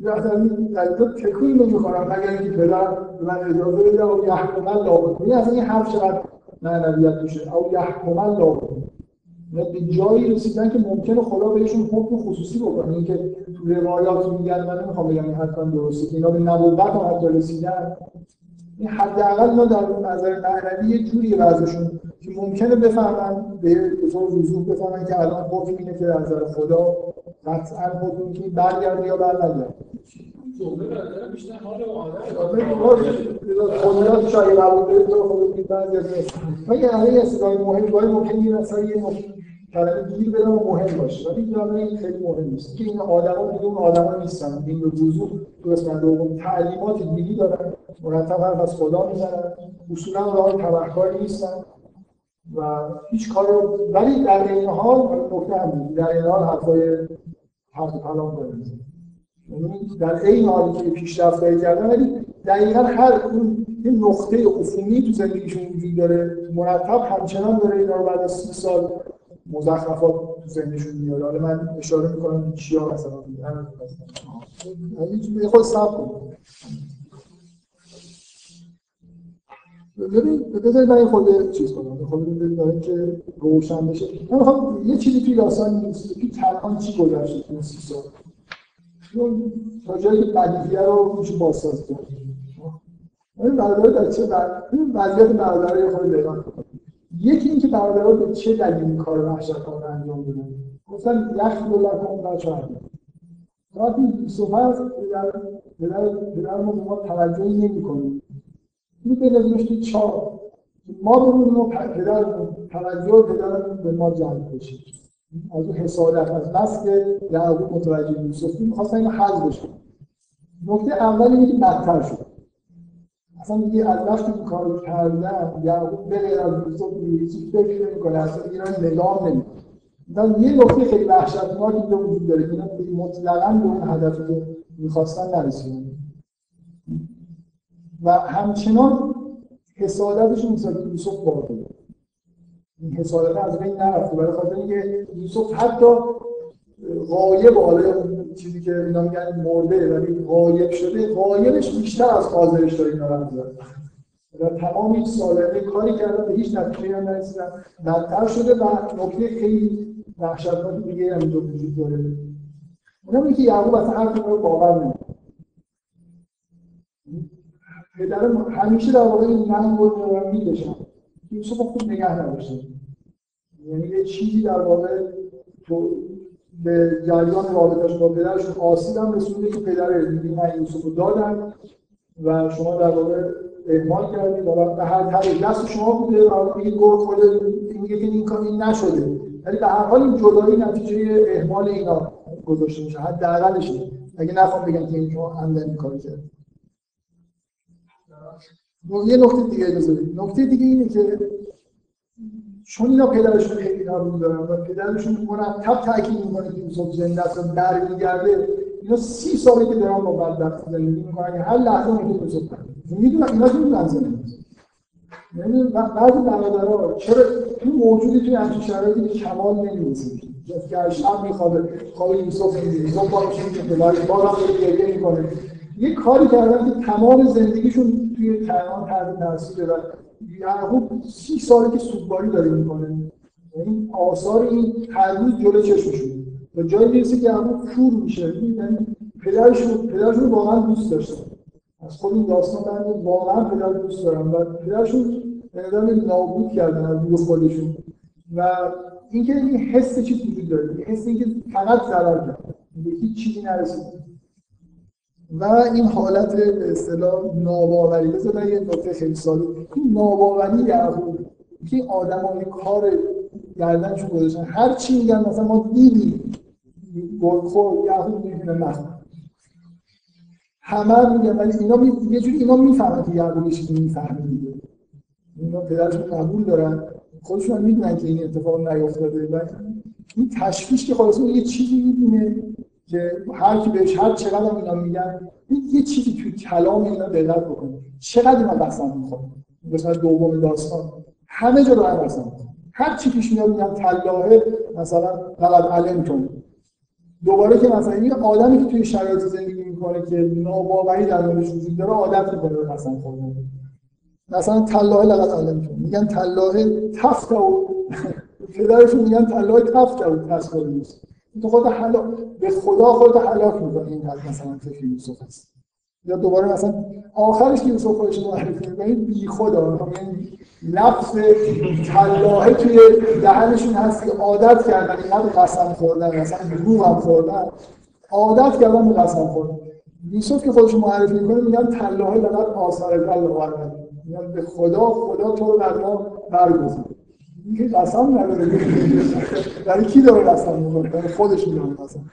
یا اصلا در تکون نمی‌خورم مگر اینکه پدر من اجازه بده او یحکم الله این اصلا این حرف چقدر معنویت میشه او یحکم الله به جایی رسیدن که ممکنه خدا بهشون حکم خصوصی بکنه اینکه تو روایات میگن من نمی‌خوام بگم این حتما درسته. اینا به نبوت هم حتی رسیدن. این حداقل ما در نظر معنوی یه جوری وضعشون که ممکنه بفهمن به طور وضوح بفهمن که الان حکم اینه که در نظر خدا قطعا حکم که برگرده یا برنگرده. خدا شاید قبول داره تو خود بعضی از من یه علیه استدای مهم یه مثلا یه کلمه گیر بدم و مهم باشه. ولی جامعه خیلی مهم نیست. که این آدما دیگه اون آدما نیستن. این به وضوح تو قسمت دوم تعلیمات دینی دارن. مرتب حرف از خدا می‌زنن. اصولا راه تبهکاری نیستن. و هیچ کار ولی در این حال نکته هم در این حال حرفای حرف کلام یعنی در این حالی که پیشرفت کردن ولی دقیقا هر اون یه نقطه عفونی تو زندگیشون وجود داره. مرتب همچنان داره اینا رو بعد از سی سال مزخرفات تو ذهنشون میاد. حالا من اشاره می‌کنم چیا مثلا. یه خود سب ببین بذارید من خود چیز کنم. خود ببینید که روشن بشه. من می‌خوام یه چیزی توی داستان که تنها چی گذشته تو سی سال؟ چون تا جایی که بدیهیه رو میشه بازسازی کرد. این برادر در چه وضعیت برادرای خود بیان یکی اینکه برادرها به چه دلیل این کار وحشتانه انجام دادن؟ گفتن یخ لکم بچه وقتی یوسف هست پدر پدر ما به ما توجهی نمی کنیم این بندازیمش توی چاه ما بمونیم و پدر توجه پدر به ما جلب بشه. از اون حسادت از بس که یعقوب متوجه یوسف می‌خواستن اینو حذف بشه. نکته اول اینه که بدتر شد. اصلا دیگه از وقتی این کارو کردن یعقوب به غیر از یوسف دیگه فکر نمی‌کنه اصلا دیگه نگاه نمی‌کنه. مثلا یه نکته خیلی وحشتناک اینجا وجود داره اینا مطلقاً به اون هدفی که می‌خواستن نرسیدن و همچنان حسادتشون نسبت به یوسف باقیه این حسادت از بین نرفته برای خاطر اینکه یوسف حتی غایب حالا چیزی که اینا میگن مرده ولی غایب شده غایبش بیشتر از حاضرش داره اینا رو و تمام این سالانه کاری کردن به هیچ نتیجه هم نرسیدن. بدتر شده و نکته خیلی وحشتناک دیگه هم اینجا وجود داره. اونم که یعقوب اصلا حرف رو باور نمی‌کنه. پدرم همیشه در واقع این ننگ رو دارم می‌کشن. یوسف خوب نگه نداشته یعنی یه چیزی در واقع تو به جریان رابطش با پدرشون آسیب هم رسونده که پدر من یوسف رو دادم و شما در واقع اعمال کردید. و به هر طریق دست شما بوده و خود میگه که این کار این نشده. ولی به هر حال این جدایی نتیجه اهمال اینا گذاشته میشه. حداقلش اگه نخوام بگم که این شما همدن کار کرد یه نکته دیگه اجازه نکته دیگه اینه که چون اینا پدرشون خیلی نابود دارن و پدرشون مرتب تاکید می‌کنه که یوسف زنده است و برمیگرده. اینا سی ساله که دارن با بدبختی زندگی می‌کنن هر لحظه ممکنه یوسف می‌دونن اینا که می‌دونن زنده یعنی بعضی برادرها چرا تو موجودی توی همچین شرایطی به کمال نمی‌رسه. که شب میخوابه خواب یوسف یوسف با میشه که پدرش بازم گریه می‌کنه. یه کاری کردن که تمام زندگیشون توی کنعان تحت تاثیر و یعقوب سی ساله که سوگواری داره می‌کنه. یعنی آثار این روز جلو چشمشون. و جایی می‌رسه که یعقوب کور میشه. یعنی پدرشون پدرشون واقعا دوست داشتن. از خود این داستان من واقعا پدر دوست دارم. و پدرشون به نابود کردن از خودشون. و اینکه این حس چی وجود داره. حس اینکه فقط ضرر کرد به هیچ چیزی نرسید و این حالت به اصطلاح ناباوری. بذار یه نکته خیلی ساده این ناباوری یعقوب که آدمای کار گردنشون گذاشتن. هر چی میگن مثلا ما دیدیم گلخور یعقوب می‌بینه نخور همه میگن ولی اینا می... یه جوری اینا می‌فهمن که یعقوب چیزی می‌فهمه دیگه. اینا پدرشون قبول دارن. خودشون می‌دونن که این اتفاق نیفتاده. و این تشویش که خلاص یه چیزی می‌بینه که هر کی بهش هر چقدر اینا میگن یه چیزی توی کلام اینا دقت بکنه چقدر اینا قسم می‌خوره؟ قسمت دوم داستان. همه جا دارن قسم هر چی پیش میاد میگن تلاهه مثلا فقط علمتون دوباره که مثلا این آدمی که توی شرایط زندگی می‌کنه که ناباوری در موردش وجود داره عادت می‌کنه به قسم خوردن مثلا تلاهه لقد علمتون میگن تلاهه تفت و پدرشون میگن تلاهه تفت و تسخیر نیست تو خود حلا به خدا خود هلاک می‌کنه این حد مثلا فکر یوسف هست. یا دوباره مثلا آخرش که یوسف خودش معرفی می‌کنه بی خدا. یعنی لفظ تلاهه توی دهنشون هست که عادت کردن. اینقدر قسم خوردن مثلا دروغ هم خوردن. عادت کردن به قسم خوردن. یوسف که خودش معرفی می‌کنه میگن تلاهه لقد آثار الله میگن به خدا خدا تو رو در ما این قسم نداره. برای کی داره قسم می‌کنه برای خودش می‌دونه قسم.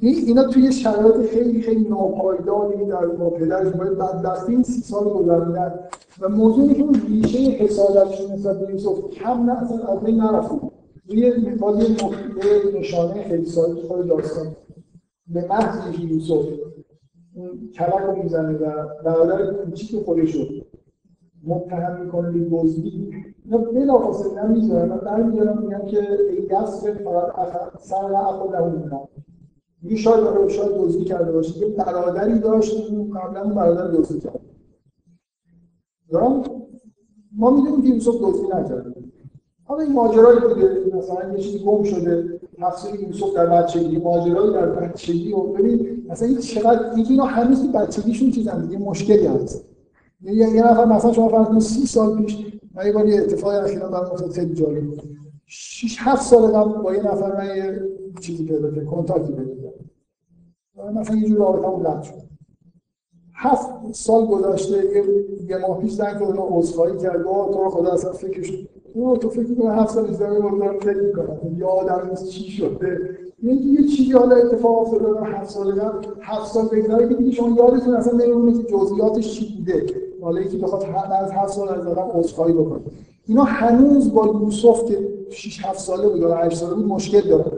این اینا توی شرایط خیلی خیلی ناپایداری در با پدرش. باید بدبختی این سی سال گذروندن و موضوع که اون ریشه حسادتشون نسبت به یوسف کم نه اصلا از بین نرفته. روی مثال یه نشانه خیلی ساده خود داستان به محض اینکه یوسف کلک رو می‌زنه و برادر کوچیک خودش رو متهم می‌کنه به دزدی اینا بلافاصله نمی‌ذارن و برمیگردن میگن که ای دست فقط سر اخو لهو میگه شاید داره شاید دزدی کرده باشه. یه برادری داشت قبلا اون برادر دزدی کرد. دارم ما می‌دونیم که یوسف دزدی نکرده. حالا این ماجرای دیگه مثلا یه چیزی گم شده تفسیر یوسف در بچگی ماجرایی در بچگی. و ببین مثلا این چقدر اینا هنوز بچگیشون چیزن دیگه مشکلی هست. یه یه نفر مثلا شما فرض کنید 30 سال پیش من یه بار یه اتفاقی اخیرا برام افتاد خیلی جالب بود. 6 7 سال قبل با یه نفر من یه چیزی پیدا کردم کنتاکتی پیدا کردم. مثلا یه جور رابطه‌مون قطع شد. هفت سال گذشته یه, یه ماه پیش زنگ زد عذرخواهی کرد گفت تو خدا اصلا فکرش او تو فکر کنم هفت سال ازدواج رو فکر می‌کنم. یادم نیست چی شده؟ یعنی یه چیزی حالا اتفاق افتاده هفت سال قبل هفت سال بگذره که دیگه شما یادتون اصلا نمیمونه که جزئیاتش چی بوده. حالا یکی بخواد از هفت سال از آدم عذرخواهی بکنه. اینا هنوز با یوسف که 6 7 ساله بود یا 8 ساله بود مشکل داره.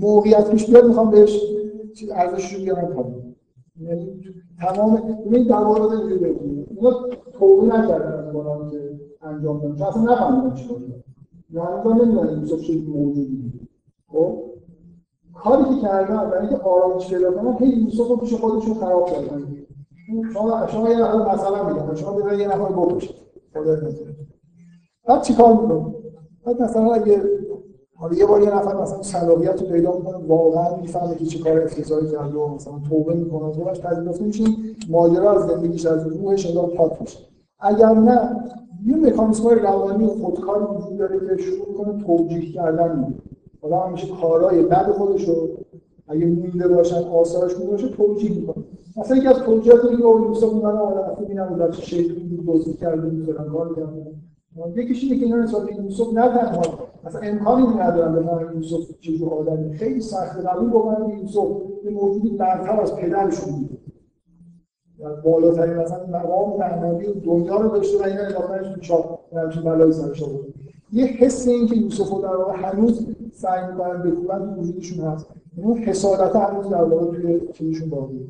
موقعیت پیش بیاد می‌خوام بهش ارزشش رو بیارم پایین. یعنی تمام این در مورد اینجوری بگیم اینا توبه نکردن از که انجام دادن. چون اصلا نفهمیدن چیکار کنن یعنی نمی‌دونن یوسف چه موجودی خب؟ کاری که کردن برای اینکه آرامش پیدا کنن هی یوسف رو پیش خودشون خراب کردن. شما شما یه نفر مثلا میگم شما ببینید یه نفر بکشید خدا بعد چیکار می‌کنه بعد مثلا اگه حالا یه بار یه نفر مثلا صلاحیت رو پیدا می‌کنه واقعا می‌فهمه که چه کار افتضاحی کرده و مثلا توبه می‌کنه توبهش پذیرفته میشه ماجرا از زندگیش از روحش انگار پاک میشه. اگر نه یه مکانیسم روانی خودکاری وجود داره که شروع کنه توجیه کردن میده حالا همیشه کارهای بد خودش رو اگه مونده باشن آثارش مونده باشه توجیه می‌کنه. مثلا یکی از توجیهات اینه که یوسف اون آدم خوبی نبود بچه شیطانی بود دزدی کرده بود کار کرده یکیش اینه که اینا نسبت به یوسف نه تنها. مثلا امکانی ندارن به یوسف چه آدمی خیلی سخت قبول بکنن که یوسف یه موجودی برتر از پدرشون بوده بالاترین مثلا مقام معنوی دنیا رو داشته و اینا اضافهش تو چاپ سرش آورده یه حس این که یوسف رو در واقع هنوز سعی می‌کنن بکوبن تو وجودشون هست. اون حسادت هنوز در واقع توی چیزشون باقیه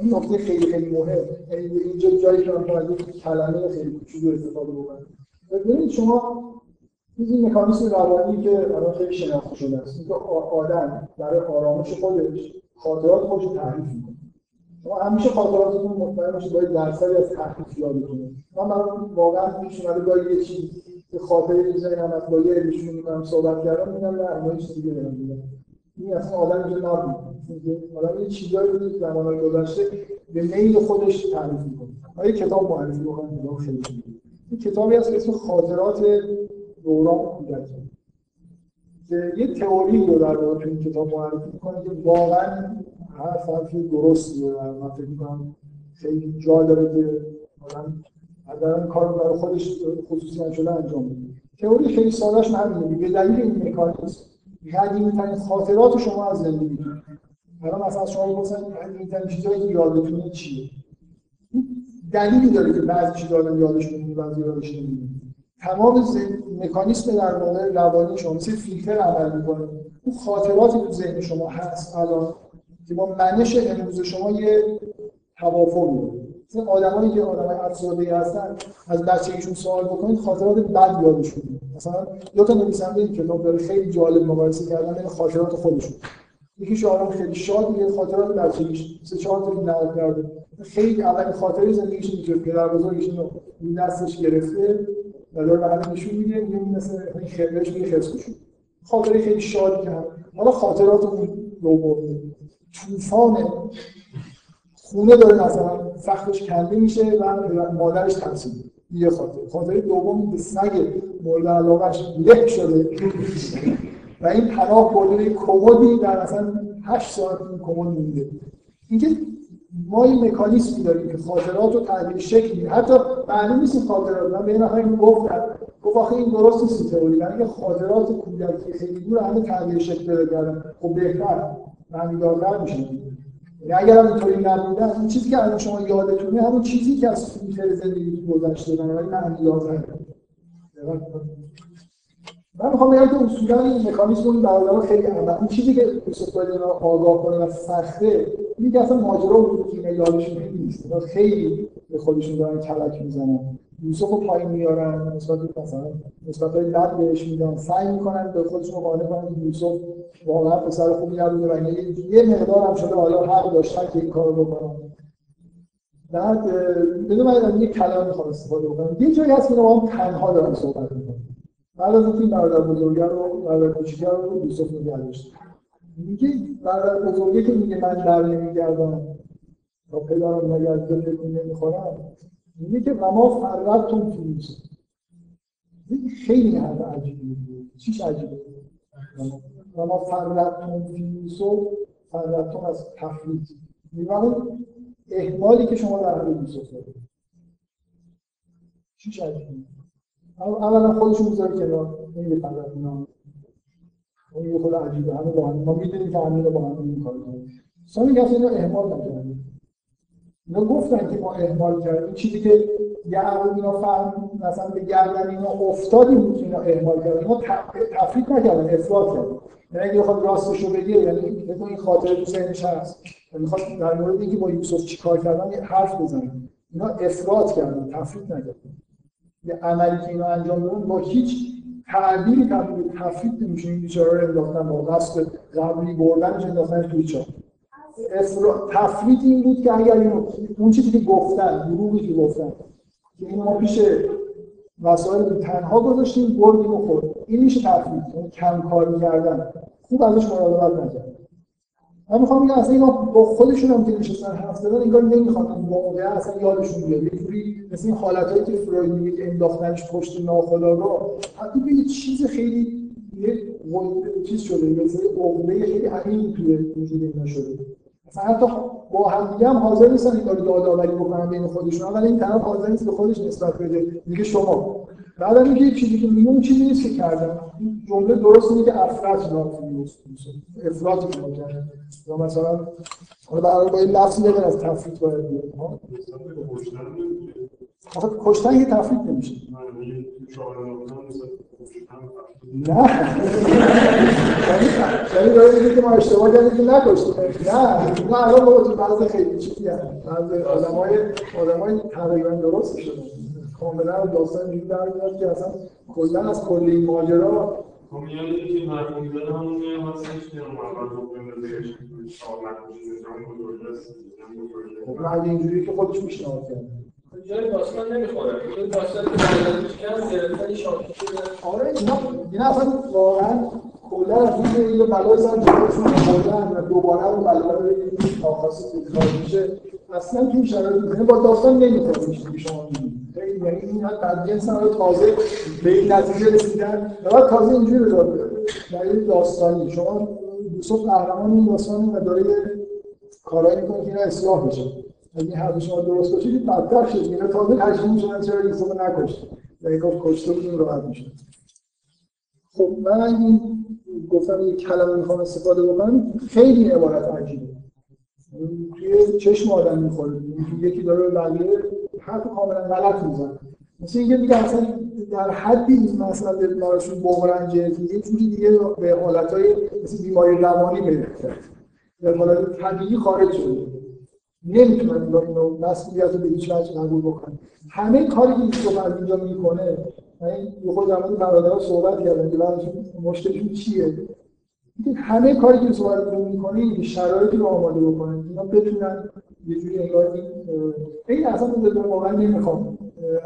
این نکته خیلی خیلی مهم. اینجا جایی که من کلمه خیلی کوچولو استفاده بکنم. ببینید شما این مکانیسم روانی که الان خیلی شناخته شده است اینکه آدم برای آرامش خودش خاطرات خودش رو تحریف می‌کنه. شما همیشه خاطراتتون مطمئن باشید باید درصدی از تحریف یادتونه من برای واقعا پیش اومده گاهی یه چیز به خاطر می‌ذارم از با یه صحبت کردم میگم نه اینا چیز دیگه دارم این اصلا آدم اینجا نبود آدم یه چیزایی رو که زمانهای گذشته به میل خودش تعریف می‌کنه. آیا کتاب معرفی بکنم خیلی این کتابی هست اسم خاطرات دوران کودکی که یه تئوری رو در واقع این کتاب معرفی می‌کنه که واقعا هر حرفی درستی رو من فکر می‌کنم خیلی جا داره که مثلا از کار برای خودش خصوصی شده انجام بده. تئوری خیلی سادهش همینه. به دلیل این مکانیزم قدیمی‌ترین خاطرات شما از زندگی حالا مثلا شما بپرسن قدیمی‌ترین چیزایی که یادتونه چیه؟ دلیلی داره که بعضی چیزا آدم یادش میمونه بعضی یادش نمیمونه تمام مکانیسم در واقع روانی شما مثل فیلتر عمل می‌کنه. اون خاطراتی تو ذهن شما هست الان که با منش امروز شما یه توافق میده مثل آدمایی که آدمای افسرده هستن از بچگیشون سوال بکنید خاطرات بد یادشون میاد. مثلا دو تا نویسنده این کتاب داره خیلی جالب مقایسه کردن بین خاطرات خودشون. یکی آدم خیلی شاد میگه خاطرات بچگیش سه چهار تا نقل کرده. خیلی اولین خاطره زندگیش اینه که پدر بزرگش اینو این دستش گرفته و داره به همه نشون میده یه مثل این خبرش میگه خرس خاطره خیلی شادی که حالا خاطرات اون دومی طوفان خونه داره مثلا سختش کنده میشه و مادرش ترسید یه خاطر خاطره دومی به سگ مورد علاقش له شده. و این پناه برده کمدی در مثلا 8 ساعت این کمد مونده اینکه ما این مکانیزمی داریم که خاطرات رو تغییر شکل میده. حتی معلوم نیست خاطرات. من به این نفر گفت گفت آخه این درست نیست تئوری. یعنی خاطرات کودکی خیلی دور همه تغییر شکل پیدا خب بهتر. معنیدارتر میشه. یعنی اگر اینطوری نبوده این چیزی که الان شما یادتونه همون چیزی که از فیلتر زندگی گذشته بنابراین معنیدارتر من می‌خوام بگم که اصولا این مکانیزم این برادران خیلی عمل این چیزی که یوسف باید آگاه کنه و سخته اینه که اصلا ماجرا وجود که یادشون نیست. خیلی به خودشون دارن کلک می‌زنن. یوسف رو پایین میارن نسبت مثلا نسبت های بد بهش میدن سعی می‌کنن به خودشون قانع کنن یوسف واقعا پسر خوبی نبوده و یه مقدار هم شده حالا حق داشتن که این کارو بکنن. بعد بدون من یه کلام می‌خوام استفاده بکنم. یه جایی هست که هم تنها دارن صحبت می‌کنن بعد از اینکه برادر بزرگه رو برادر کوچیکه رو یوسف نگه میگه برادر بزرگه که میگه من در نمیگردم. تا پدرم از فکر نمی‌خورم. میگه که وما فرقتون فی یوسف خیلی حرف عجیبیه چیش عجیبه وما فرقتون فی یوسف فرقتون از تفریط. میگه احمالی که شما در حال یوسف دارید چیش عجیبه اولا خودشون می‌ذاره کنار. نمیگه فقط اینا اون یه خود عجیبه. همه با هم. ما می‌دونیم که همین با هم این کار کنیم. سامی کسی اینو احمال نکرده اینا گفتن که ما اهمال کردیم. چیزی که یعقوب اینا فهم مثلا به گردن اینا افتادیم بود اینا اهمال کردن. اینا تفریط نکردن افراد کردن. یعنی اگه بخواد راستش رو بگه یعنی این خاطر تو ذهنش هست. یعنی می‌خواد در مورد اینکه با یوسف چیکار کردن یه حرف بزنه. اینا افراد کردن تفریط نکردن. یه عملی که اینا انجام دادن با هیچ تعبیری تبدیل تفریط نمیشه این بیچاره رو انداختن با قصد قبلی بردنش انداختن توی چاه تفریط این بود که اگر اون چیزی که گفتن دروغی که گفتن که این ما پیش وسایل تنها گذاشتیم بردیم و خورد این میشه تفریط یعنی کم کار کردن. خوب ازش مراقبت نکرد. من می‌خوام بگم اصلا اینا با خودشون هم که نشستن حرف زدن انگار نمی‌خوان این واقعا اصلا یادشون بیاد. یه جوری مثل این حالتایی که فروید میگه که انداختنش پشت ناخودآگاه حتی به یه چیز خیلی یه چیز شده مثل عقده خیلی عمیقی توی وجود اینا شده. مثلا حتی با هم هم حاضر نیستن این کارو یادآوری بکنن بین خودشون. ولی این طرف حاضر نیست به خودش نسبت بده. میگه شما. بعد میگه چیزی که میگه اون چیزی نیست که کردم. جمله درست که افراد لازم افراد کرده یا مثلا حالا برای با این لفظی نگن از تفریط باید آخه کشتن یه تفریط نمیشه نه یعنی داره میگه که ما اشتباه کردیم که نکشتیم نه نه الان با تو بعضی خیلی چیزی هست بعضی آدمای آدمای تقریبا درست شده کاملا داستان اینجوری در میاد که اصلا کلا از کل این ماجرا خب یعنی که مرحوم می‌زنه همون هستش که اول رو بندازه خب اینجوری که خودش کرد جای داستان نمی‌خوره. شاکی شده. آره اینا اینا اصلا واقعا کلا از این یه بلای سر جلوشون آوردن و دوباره اون بلا رو خاصی تکرار میشه. اصلا تو شرایط یعنی با داستان نمی‌خوره میشه که شما میگید. یعنی این بعد جنس رو تازه به این نتیجه رسیدن و بعد تازه اینجوری داره دلیل داستانی. شما یوسف قهرمان این داستانی و داره کارایی می‌کنه که اینا اصلاح بشه. اگه حرف شما درست باشه که بدتر شد. اینا تازه تشکیل میشن چرا یوسف نکشت یعنی گفت کشته بود راحت میشه خب من این گفتم یک کلمه می‌خوام استفاده بکنم خیلی عبارت عجیبه. توی چشم آدم می‌خوره. یکی داره بقیه حرف کاملا غلط می‌زنه. مثل اینکه میگه اصلا در حدی این مسئله براشون بغرنجه که یه جوری دیگه به حالتهای مثل بیماری روانی کرد در حالت طبیعی خارج شده. نمی‌تونن اینو مسئولیت رو به هیچ وجه قبول بکنن. همه کاری که یوسف از اینجا می‌کنه من یه خود مورد برادرها صحبت کردم که بعدشون مشکلشون چیه؟ همه کاری که صحبت رو می‌کنه این شرایطی رو آماده بکنن اینا بتونن یه جوری انگار این این اصلا من واقعا نمی‌خوام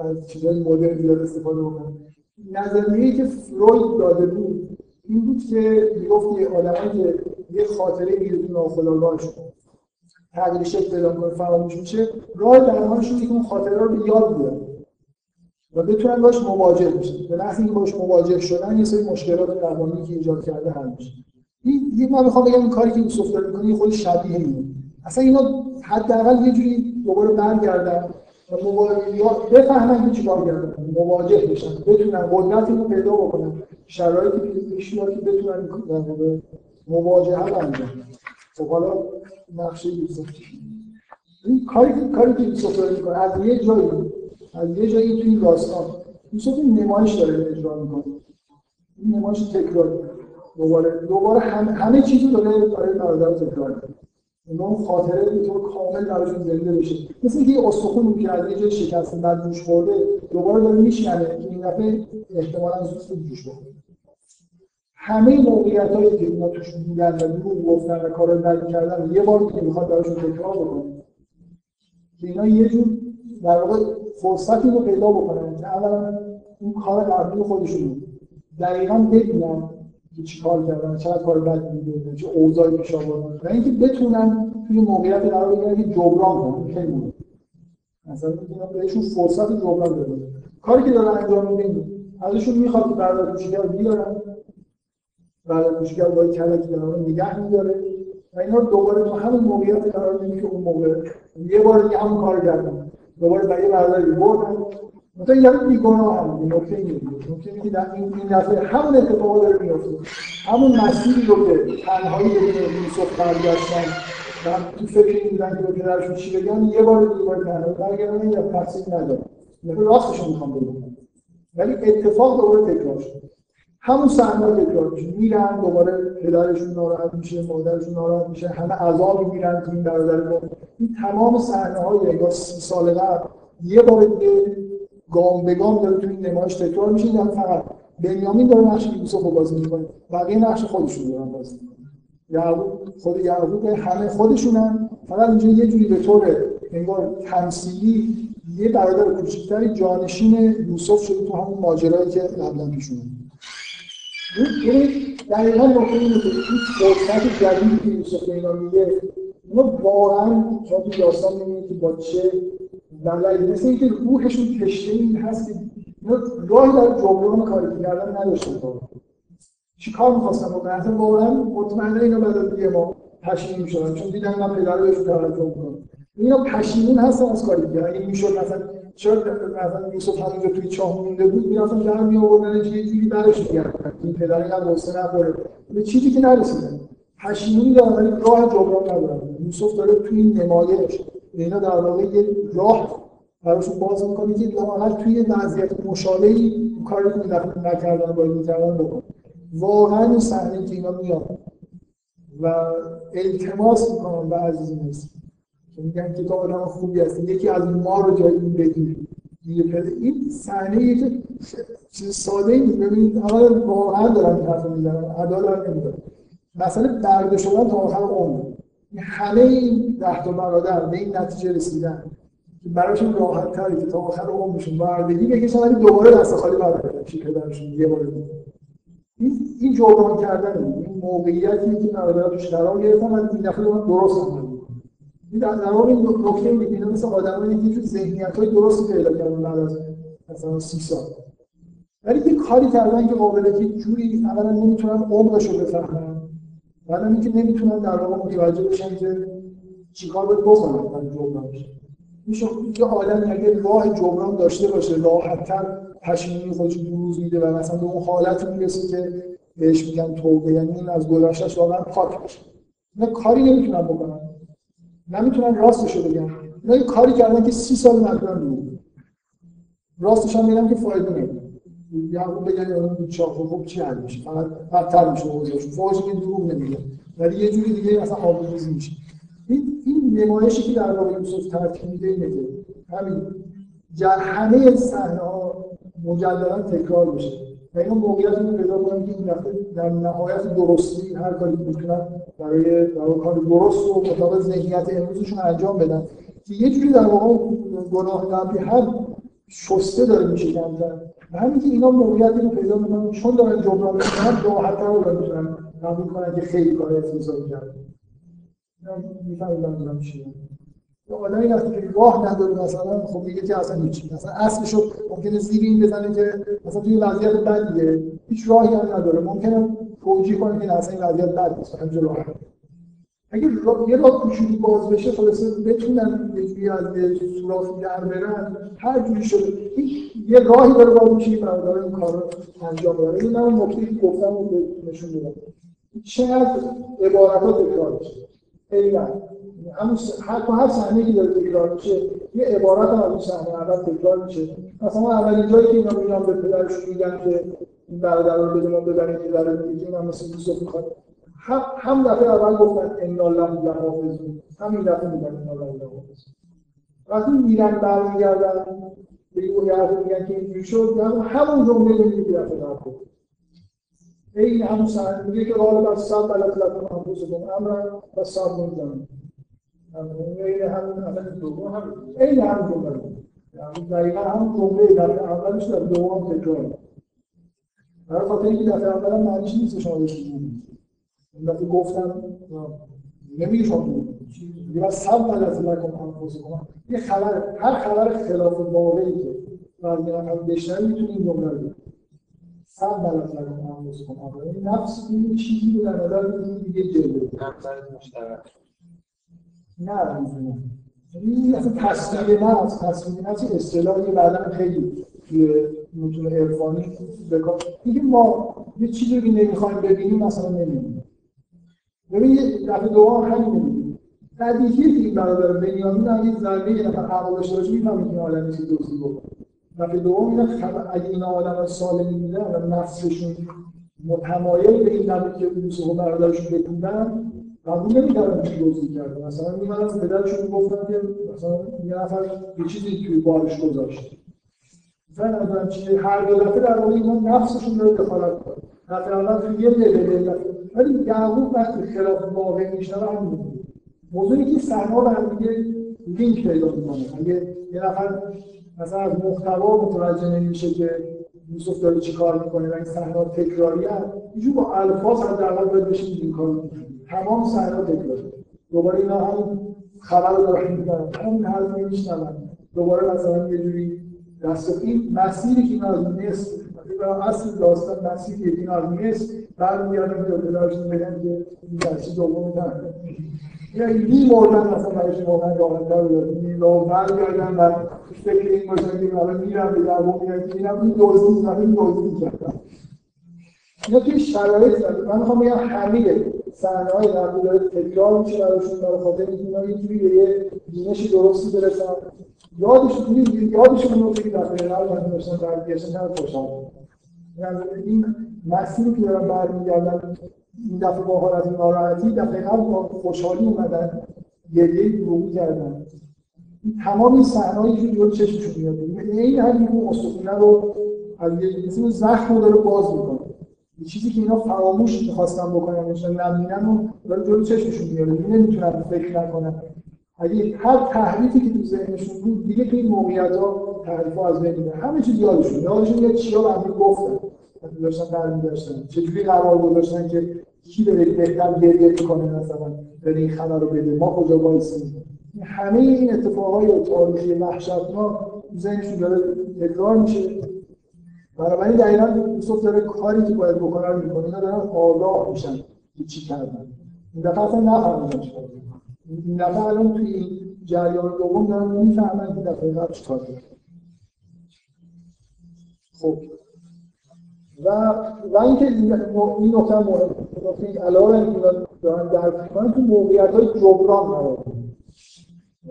از چیزای مدرن زیاد استفاده بکنم. نظریه‌ای که فروید داده بود این بود که می‌گفت که آدمایی که یه خاطره تو ناخودآگاهشون. تغییر شکل پیدا کنه فراموش میشه راه درمانشون که اون خاطره رو یاد بیارن و بتونن باش مواجه بشن. به لحظه اینکه باش مواجه شدن یه سری مشکلات درمانی که ایجاد کرده حل میشه. این من می‌خوام بگم این کاری که یوسف داره می‌کنه خود شبیه اینه. اصلا اینا حداقل یه جوری دوباره برگردن و بفهمن که چیکار کردن مواجه بشن بتونن قدرتی رو پیدا بکنن شرایطی که پیش که بتونن مواجهه انجام خب حالا نقشه یوسف این کاری کاری که یوسف می‌کنه از یه جایی از یه جایی تو این داستان یوسف این نمایش داره اجرا می‌کنه. این نمایش تکرار دوباره دوباره همه, همه چیزو داره برای برادر تکرار می‌کنه. اون خاطره به طور کامل براشون زنده بشه. مثل اینکه یه استخون که از یه جای شکسته بعد جوش خورده دوباره داره میشنه که این دفعه احتمالاً زود جوش بخوره همه موقعیت هایی که ما توش بودن و دروغ گفتن و کارا بدی کردن یه بار که می‌خواد براشون تکرار بکنه. که اینا یه جور در واقع فرصتی رو پیدا بکنن که اولا اون کار قبلی خودشون دقیقا ببینن که چی کار کردن چقدر کار بد بوده چه اوضاعی پیش آوردن و اینکه بتونن توی موقعیت قرار بگیرن که جبران کنن خیلی مثلا بهشون فرصت جبران بده کاری که دارن انجام میدن ازشون می‌خواد که برادر کوچیک‌ها بیارن برادر کوچیک‌ها با کلکی در نگه میداره. و اینا دوباره تو همون موقعیت قرار میدن که اون موقع یه بار دیگه همون کار کردن. دوباره برای برادری بردن. مثلا یه بیگناه هم نکته اینه. نکته اینه که این این دفعه همون اتفاق داره میفته همون مسیری رو که تنهایی بدون یوسف برگشتن و تو فکر این بودن که به پدرشون چی بگن یه بار دیگه باید تنها برگردن یا تحصیل ندارن یعنی راستشون می‌خوام بگم. ولی اتفاق دوباره تکرار شد. همون صحنه تکرار میشه. میرن دوباره پدرشون ناراحت میشه مادرشون ناراحت میشه همه عذاب میرن تو این برادر این تمام صحنه های انگار سی سال قبل یه بار دیگه گام به گام داره تو این نمایش تکرار میشه. این فقط بنیامین داره نقش یوسف رو بازی می‌کنه. بقیه نقش خودشون دارن بازی یعقوب خود یعقوب همه خودشونن. فقط اینجا یه جوری به طور انگار تمثیلی یه برادر کوچیکتری جانشین یوسف شده تو همون ماجرایی که قبلا پیش این دقیقا نقطه اینه که این فرصت جدیدی که یوسف اینا میگه اونا واقعا شما تو داستان می‌بینید که با چه دلایلی مثل اینکه روحشون کشته این هست که اینا راهی در جبران کاری کردن نداشتن چی کار می‌خواستن؟ بکنن واقعا مطمئنه اینا بعد از یه ما پشیمون می‌شدن. چون دیدن من پدر رو بهشون توجه می‌کنم اینا پشیمون هستن از کاری که اگه می‌شد مثلا چرا مثلا یوسف همونجا توی چاه مونده بود می‌رفتن در می آوردن یه جوری برش میگردن این پدر اینقدر قصه نداره. به چیزی که نرسیدن پشیمونی دارن ولی راه جبران ندارن یوسف داره توی این نمایش. اینا در واقع یه راه. براشون باز می‌کنه که لااقل توی وضعیت مشابهی کاری که نکردن باید می‌کردن بکنن واقعا این صحنه که اینا میاد و التماس می‌کنن به عزیز مصر میگن که تو آدم خوبی هستی یکی از ما رو جای این بگیر. این صحنه که چیز ساده ای ببینید اولا واقعا دارن این حرف می‌زنن ادا دارن نمیدن مثلا برده شدن تا آخر عمر. همه این ده تا برادر به این نتیجه رسیدن. که براشون راحت تری که تا آخر عمرشون بردگی بکشن ولی دوباره دست خالی برگردن چی پدرشون یه بار این این جبران کردن این موقعیتی که برادرها توش قرار گرفتن و این دفعه درست در واقع این نکته اینه که مثل آدمایی که تو ذهنیت های درستی پیدا کردن بعد از مثلا سی سال. ولی یه کاری کردن که قابله که جوری اولا نمی‌تونن عمقش رو بفهمن بعد اینکه نمی‌تونن در واقع متوجه بشن که چیکار باید بکنن برای جبران بشه میشه یه عالم اگه راه جبران داشته باشه راحتتر پشیمونی خودش بروز میده و مثلا به اون حالت می‌رسه که بهش میگن توبه یعنی این از گذشتهش واقعا پاک بشه اینا کاری نمی‌تونن بکنن. نمی‌تونن راستشو بگن اینا یه کاری کردن که سی سال نکنن بود راستش هم میگن که فایده نداره. یعقوب بگن بود چاق خب چی حل میشه. فقط بدتر میشه اوضاعشون فوقش که دروغ نمیگه. ولی یه جوری دیگه مثلا آبروریزی میشه. این این نمایشی که در واقع یوسف ترتیب میده اینه که همین همه صحنه ها مجددا تکرار بشه و اینو موقعیت رو پیدا کنن که این در نهایت درستی هر کاری می‌تونن برای برای کار درست و مطابق ذهنیت امروزشون انجام بدن. که یه جوری در واقع گناه قبلی هم شسته داره میشه کمتر. و همین که اینا موقعیتی رو پیدا می‌کنن چون دارن جبران می‌کنن راحت‌تر رو می‌تونن قبول کنن که خیلی کار افتضاحی کردن. می‌فهمید منظورم چیه آدمی وقتی که راه نداره مثلا خب میگه که اصلا هیچ مثلا اصلشو ممکنه زیر این بزنه که مثلا توی وضعیت بدیه هیچ راهی هم نداره. ممکنه توجیه کنه که اصلا این وضعیت بد نیست همینجا راه اگه یه راه کوچولی باز بشه خلاص بتونن جوری از یه سوراخی در برن هر جوری شده. یه راهی داره باز میشه برادر این کار رو انجام بده. این من نکته که گفتم رو نشون میدم. چقدر عبارتات تکرار میشه؟ خیلی همون هر هر صحنه که داره تکرار میشه یه عبارت هم از اون صحنه اول تکرار میشه. مثلا اولین جایی که اینا میگن به پدرشون میگن که این برادر رو بده ما ببریم که در میگه من مثل یوسف می‌خواد. هم هم دفعه اول گفتن ان الله لحافظون همین دفعه میگن ان الله لحافظون وقتی میرن برمیگردن به اون یارو میگن که اینجوری شد همون جمله رو میگه دفعه بعد این همون صحنه میگه که غالب از صد بلد لکن انفسکم امرا و صد من این همون اصلا دوم هم این هم جمله یعنی دقیقا هم جمله دفعه اولش در دوم تکرار. برای خاطر اینکه دفعه اول معنیش نیست شما بهش این دفعه گفتم نمیگه شما یه بس سب غلط نکن انفسکم یه خبر هر خبر خلاف واقعی که از یه نفر بشنوی می‌تونی این جمله رو. سب غلط نکن انفسکم نفس این چیزی رو در نظر بگیری دیگه جلوه مشترک. نه این اصلا تصویر نفس تصویر نفس اصطلاحی بعدا خیلی توی متون عرفانی بکار میگه ما یه چیزی که نمی‌خوایم ببینیم مثلا نمی‌بینیم ببین یه دفعه دوم همین بدیهیه که این برادر بنیامین اگه ذره یه نفر عقل داشته باشه می‌فهمه که این آدم چیزی دزدی بکنه دفعه دوم اینا خب- اگه این آدم سالمی بودن و نفسشون متمایل به این نبود که یوسف و برادرشون بکوبن قبول نمی‌کردن که دزدی کرده مثلا میمدن پدرشون گفتن که مثلا یه نفر یه چیزی توی بارش گذاشت. مثلا چیه؟ هر دو دفعه در واقع اینا نفسشون داره دخالت کنه دفعه اول توی یه لول ولی یعقوب وقتی خلاف واقع میشنوه همین. موضوع اینه که صحنه به هم دیگه لینک پیدا می‌کنه. اگه یه نفر مثلا از محتوا متوجه نمیشه که یوسف داره چی کار می‌کنه و این صحنه تکراری هست اینجور با الفاظ حداقل باید بشین این کار می‌کنه تمام صحنه تکراری دوباره اینا همین خبر رو دارن می‌کنن همین حرف میشنون دوباره مثلا یه جوری دست این مسیری که اینا از مصر اصل داستان مسیری که اینا از مصر برمیگردن که پدرشون بگن که این درسی دوم یعنی می مردن مثلا برای شما من راحت‌تر بود. میلا برگردن و فکر این باشن که حالا میرم به دعوا میرم این و این دزدی کردم اینا توی شرایط زده من می‌خوام بگم همه صحنه های قبلی داره تکرار میشه براشون برای خاطر اینا یه جوری به یه بینش درستی برسن. یادشون یادشون میفته که دفعه قبل من داشتن برگشتن هر خوشحال یعنی این مسیری که دارن برمیگردن این دفعه با حالت ناراحتی دفعه قبل با خوشحالی اومدن گریه دروغی کردن. تمام این صحنه‌ای که جلو چشمشون میاد. این همین اون استخونه رو از یه زخم رو داره باز می‌کنه. یه چیزی که اینا فراموش می‌خواستن بکنن نشون نبینن و داره جلو چشمشون میاره. نمی‌تونن فکر نکنن. اگه هر تحریفی که تو ذهنشون بود دیگه تو این موقعیت ها تحریف ها از بین میره همه چیز یادشون یادشون یه چیا به هم گفتن. داشتن در می‌داشتن چجوری قرار گذاشتن که کی بره بهتر گریه می‌کنه مثلا بره این خبر رو بده ما کجا وایسیم؟ همه این اتفاقای تاریخی وحشتناک ذهنشون داره تکرار میشه. بنابراین دقیقا یوسف داره کاری که باید بکنه رو می‌کنه اینا دارن آگاه میشن که چی کردن. این دفعه اصلا نفهمیدن چیکار این دفعه الان توی جریان دوم دارن می‌فهمن که دفعه قبل چیکار کردن خب. و و اینکه این نکته مهم نکته علاوه اینکه دارن درک می‌کنن تو موقعیت های جبران قرار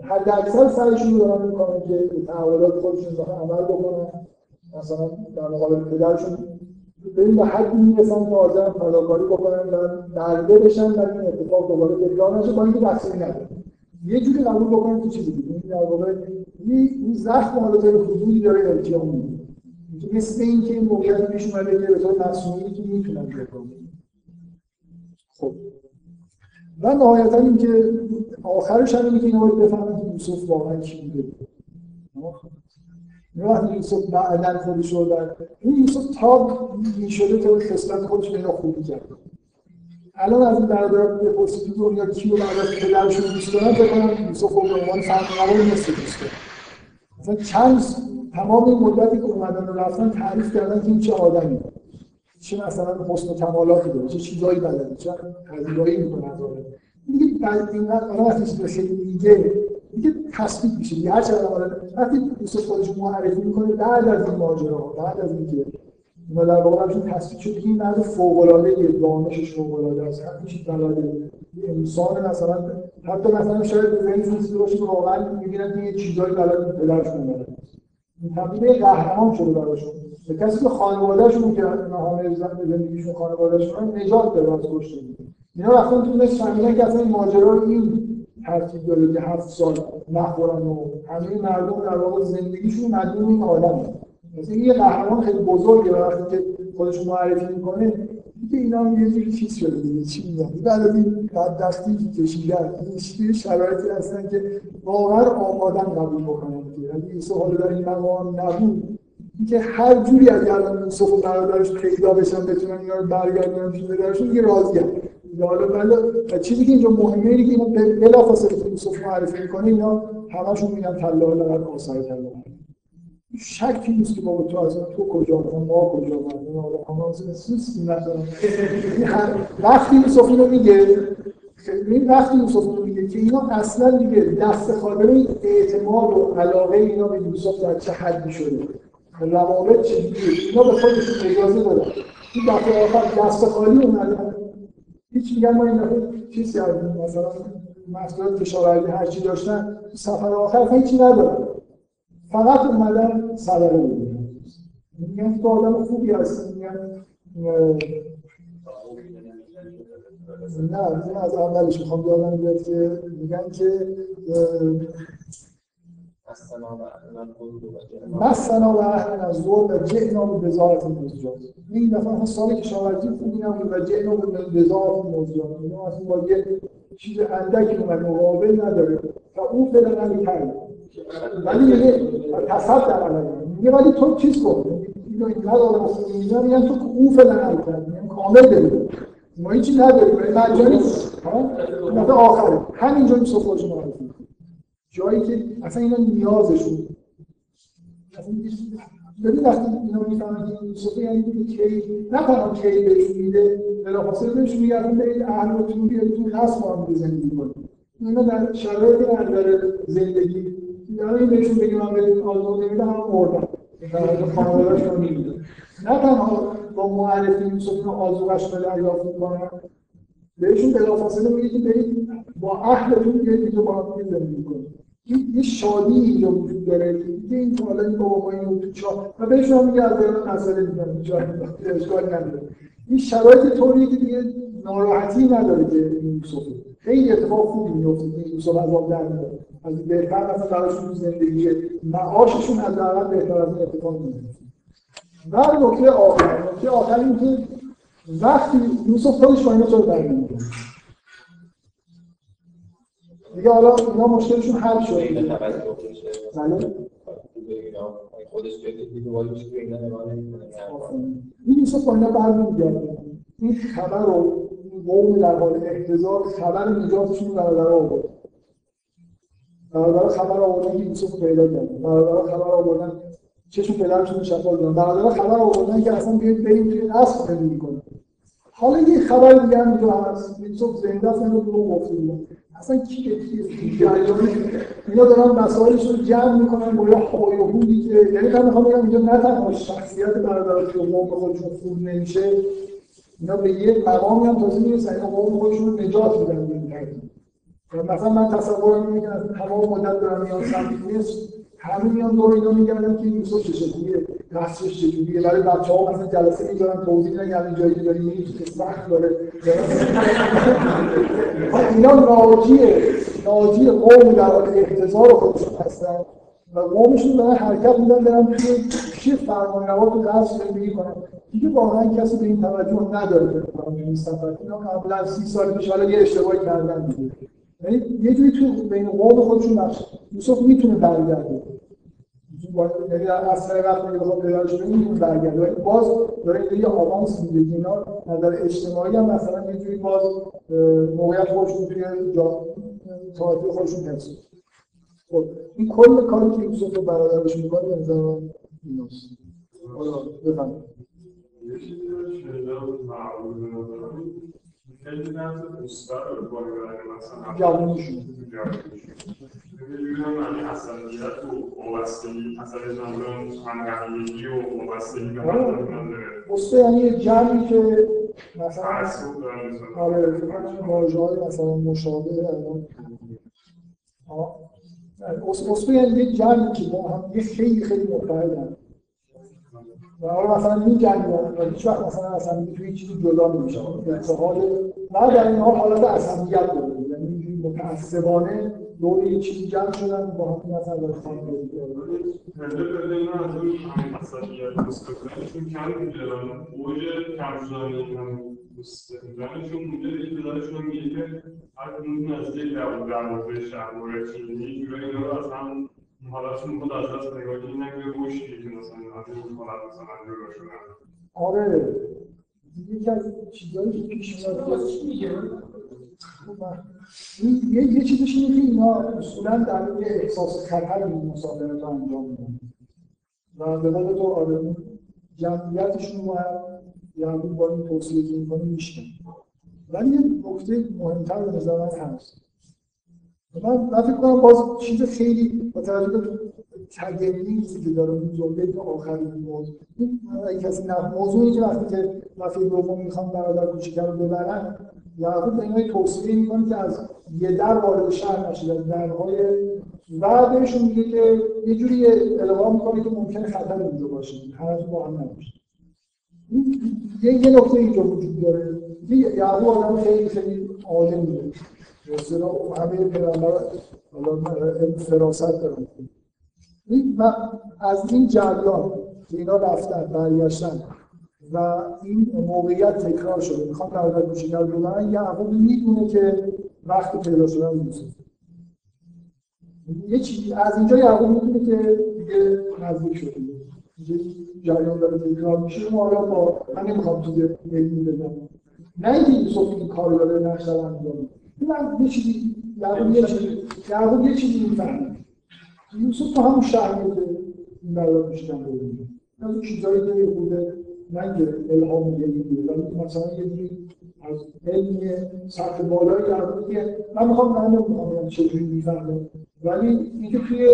حد اکثر سرشون دارن می‌کنن که تعهدات خودشون رو عمل بکنن. مثلا در مقابل پدرشون ببین به حدی می‌رسن که حاضرن فداکاری بکنن و درده بشن و این اتفاق دوباره تکرار نشه با اینکه دستوری نداره یه جوری قبول بکنن که چیزی دیگه این در واقع این زخم حالا تا حدودی داره التیام میده مثل این که این موقعیت پیش اومده که به طور مصنوعی که می‌تونن بکنن خب. و نهایتا اینکه آخرش هم اینه که اینا باید بفهمن که یوسف واقعا کی بوده. وقتی یوسف بعدا خودش رو در این یوسف تا می‌شده تا خصلت خودش به اینا خوبی کرد. الان از این برادر بپرسید تو دنیا کی رو بعد پدرشون دوست دارن؟ فکر کنم یوسف رو به عنوان فرقنوای مثل دوست دارن مثلا چند تمام این مدتی که اومدن و رفتن تعریف کردن که این چه آدمی. چه مثلا حسن و کمالاتی داره چه چیزایی بلده چه پذیرایی می‌کنه از آدم دیگه بعد اینقدر آدم وقتی خیلی میگه دیگه تثبیت میشه. دیگه هر چقدر وقتی یوسف خودش معرفی می‌کنه بعد از این ماجرا بعد از اینکه ما در واقع همچون تصویر شد این مرد فوق العاده دانشش فوق العاده است. هر چیز بلده انسان مثلا حتی مثلا شاید ذهن رسیده باشه که واقعا می‌بینن که یه چیزایی بلد پدرشون بلد این تبدیل قهرمان شده براشون به کسی که خانوادهشون که همه زندگیشون خانوادهشون نجات داده از کشته اینا رفتن تو فهمیدن که اصلا این ماجرا رو این ترتیب داره که هفت سال نخورن و همه مردم در واقع زندگیشون مدیون این آدم مثلا یه قهرمان خیلی بزرگه وقتی که خودش معرفی می‌کنه که اینا هم یه جوری چیز شده دیگه چی میگن بعد از این بعد دستی که کشیدن این شرایطی هستن که واقعا آمادن قبول بکنن اگه یوسف حالا در این مقام نبود. اینکه هر جوری از الان یوسف و برادرش پیدا بشن بتونن اینا رو برگردونن پیش پدرشون دیگه راضیه حالا چیزی که اینجا مهمه اینه که اینا بلافاصله یوسف معرفی می‌کنه اینا همشون میگن طلا لقد آثار طلا شکی نیست که بابا تو از تو کجا ما کجا ما ندارم وقتی یوسف اینو میگه این وقتی یوسف اینو میگه که اینا اصلا دیگه دست خاطر اعتماد و علاقه اینا به یوسف در چه حدی شده؟ روابط چجوریه؟ اینا به خودشون اجازه دادن. این دفعه آخر دست خالی اومدن. هیچ میگن ما این دفعه چیز کردیم مثلا مسئولات کشاورزی هر چی داشتن سفر آخر اصلا هیچی نداره فقط اومدن صدقه بگیرن میگن تو آدم خوبی هستی میگن نه از اولش می‌خوام یادم بیاد که میگن که مسنا و اهل از ظلم و جئنا به بزارت مزجات این دفعه هم سال کشاورزی نبود و جئنا به بزارت مزجات این اصلا با یه چیز اندکی اومد مقابل نداره. و اون فعلا نمی‌کرد ولی میگه تصد در علیه میگه ولی تو چیز کن. اینو این ندارم اینجا میگن تو اون فعلا نمی‌کرد میگن کامل بریم ما هیچی نداریم. مجانی نفع آخره همینجا این صفحه معرفی جایی که اصلا اینا نیازشون ببین وقتی اینا می‌فهمن که یوسف یعنی که کی نه تنها کی بهشون میده بلافاصله میگه اصلا برید اهلتون بیارتون هست با هم زندگی کنید اینا در شرایط در زندگی. یعنی این بهشون بگه من بهتون آزاد نمیدم هم مردم. خانواده‌اش رو میده نه تنها با معرفی یوسف اینو آزوغش رو دریافت می‌کنن بهشون بلافاصله میگه که برید با اهلتون بیارید اینجا با هم زندگی کنید. یه شادی اینجا وجود داره که این حالا این بابا ما اینو تو چا و بهشون هم میگه از دارن مسئله می‌زنه جای اشکال نداره. این شرایط طوریه که دیگه ناراحتی نداره که این یوسف. خیلی اتفاق خوبی میفته که یوسف از آب در میاد. از بهتر مثلا براشون زندگی معاششون از اول بهتر از این اتفاق میفته و نکته آخر. نکته آخر این که وقتی یوسف خودش با اینا چرا در دیگه حالا اینا مشکلشون حل شد. بله. خودش این یوسف با اینا برمیگرده این خبر رو قوم در حال احتضار خبر نجاتشون رو برادرها آورد. برادرها خبر آوردن که یوسف پیدا کردن برادرها خبر آوردن چشم پدرشون شفا دادن. برادرها خبر آوردن که اصلا بیاید بریم توی اصل زندگی کنیم حالا یه خبر دیگه هم هست. یوسف زنده است اینو دروغ گفته اصلا به کی اینا دارن مسائلش رو جمع می‌کنن با یه هایهولی که یعنی من می‌خوام بگم اینجا نه تنها شخصیت برادرات که قوم خودشون خوب نمیشه اینا به یه مقامی هم تازه می‌رسن. اینا قوم خودشون نجات میدن مثلا من تصور اینه که از تمام مدت دارم میان سمت مصر همه میان دور اینا میگردن که یوسف چجوریه دستش چجوریه برای بچه ها مثلا جلسه می‌ذارن توضیح نگردن جایی که داری میری که سخت داره. اینا ناجیه. ناجی قوم در حال احتضار خودشون هستن. و قومشون دارن حرکت میدن برن توی چی فرمان روا تو قصد زندگی کنن. دیگه واقعا کسی به این توجه نداره. که این سفر اینا قبلا سی سال پیش حالا یه اشتباهی کردن دیگه. یعنی یه جوری تو بین قوم خودشون نقش یوسف می‌تونه برگرده. یعنی در اثر وقت میگه بخواد پدرش رو می‌تونه برگرده باز داره یه آوانس میده اینا نظر اجتماعی هم مثلا یه باز موقعیت خودشون توی طایفه خودشون حفظ خب این کل کاری که یوسف رو برادرش می‌کنه به نظر من ایناست. حالا معروض رو بالا مثلا جوانیشون همین و و به هم یعنی یه جمعی که مثلا آره واژه های مثلا مشابه الان. یعنی یک جمعی که با هم یه خیلی خیلی متحدن. و حالا مثلا جنگ و هیچ وقت مثلا اصلا توی چیزی جدا نمیشه. اتحاد نه در این حال حالت عصبیت داره. یعنی اینجوری متعصبانه دور یه چیزی جمع شدن با هم مثلا داره. خانه هم مستقلشون بوده پدرشون میگه که هر کنون از یک دروازه شهر وارد چینی جوری اینا رو از هم حالتشون خود از دست نگاه نگه روشی که مثلا از این حالت مثلا جدا شدن. آره. یکی از چیزایی که پیش میاد یه یه چیزش اینه که اینا اصولا در یه احساس خطر این مسابقه رو انجام میدن. و به قول تو آره جمعیتشون هم یعنی با این توصیه که می‌کنه میشکن ولی یه نکته مهمتر به نظر من هست. من, فکر کنم باز چیز خیلی با توجه به تگرنیزی که داره جمله که آخرین موضوع. این کسی نه موضوعی که وقتی که دفعه دوم می‌خوام برادر کوچیکه رو ببرن یعقوب به اینها توصیه می‌کنه که از یه در وارد شهر نشید از درهای و بهشون میگه که یه جوری القا می‌کنه که ممکنه خطر اونجا باشه هر با هم نباشه. یه یه نکته اینجا وجود داره. یعقوب آدم خیلی خیلی عالم بوده مثلا همه پیغمبر حالا فراست دارن من از این جریان که اینا رفتن برگشتن و این موقعیت تکرار شده می‌خوام برادر کوچیک‌تر ببرن یعقوب می‌دونه که وقت پیدا شدن یوسف یه چیزی از اینجا یعقوب می‌دونه که دیگه نزدیک شده جریان داره تکرار میشه ما حالا با من نمی‌خوام تو علمی بدم نه اینکه یوسف این کار داره نقش انجام من یه چیزی یعقوب یه چیزی یعقوب یه چیزی می‌فهمه یوسف تو همون شهر که این برادر میشکن بودیم از اون که بوده نه که الهام میگه ولی مثلا یه جوری از علم سطح بالایی در که من می‌خوام من نمی‌خوام چجوری می‌فهمه ولی اینکه توی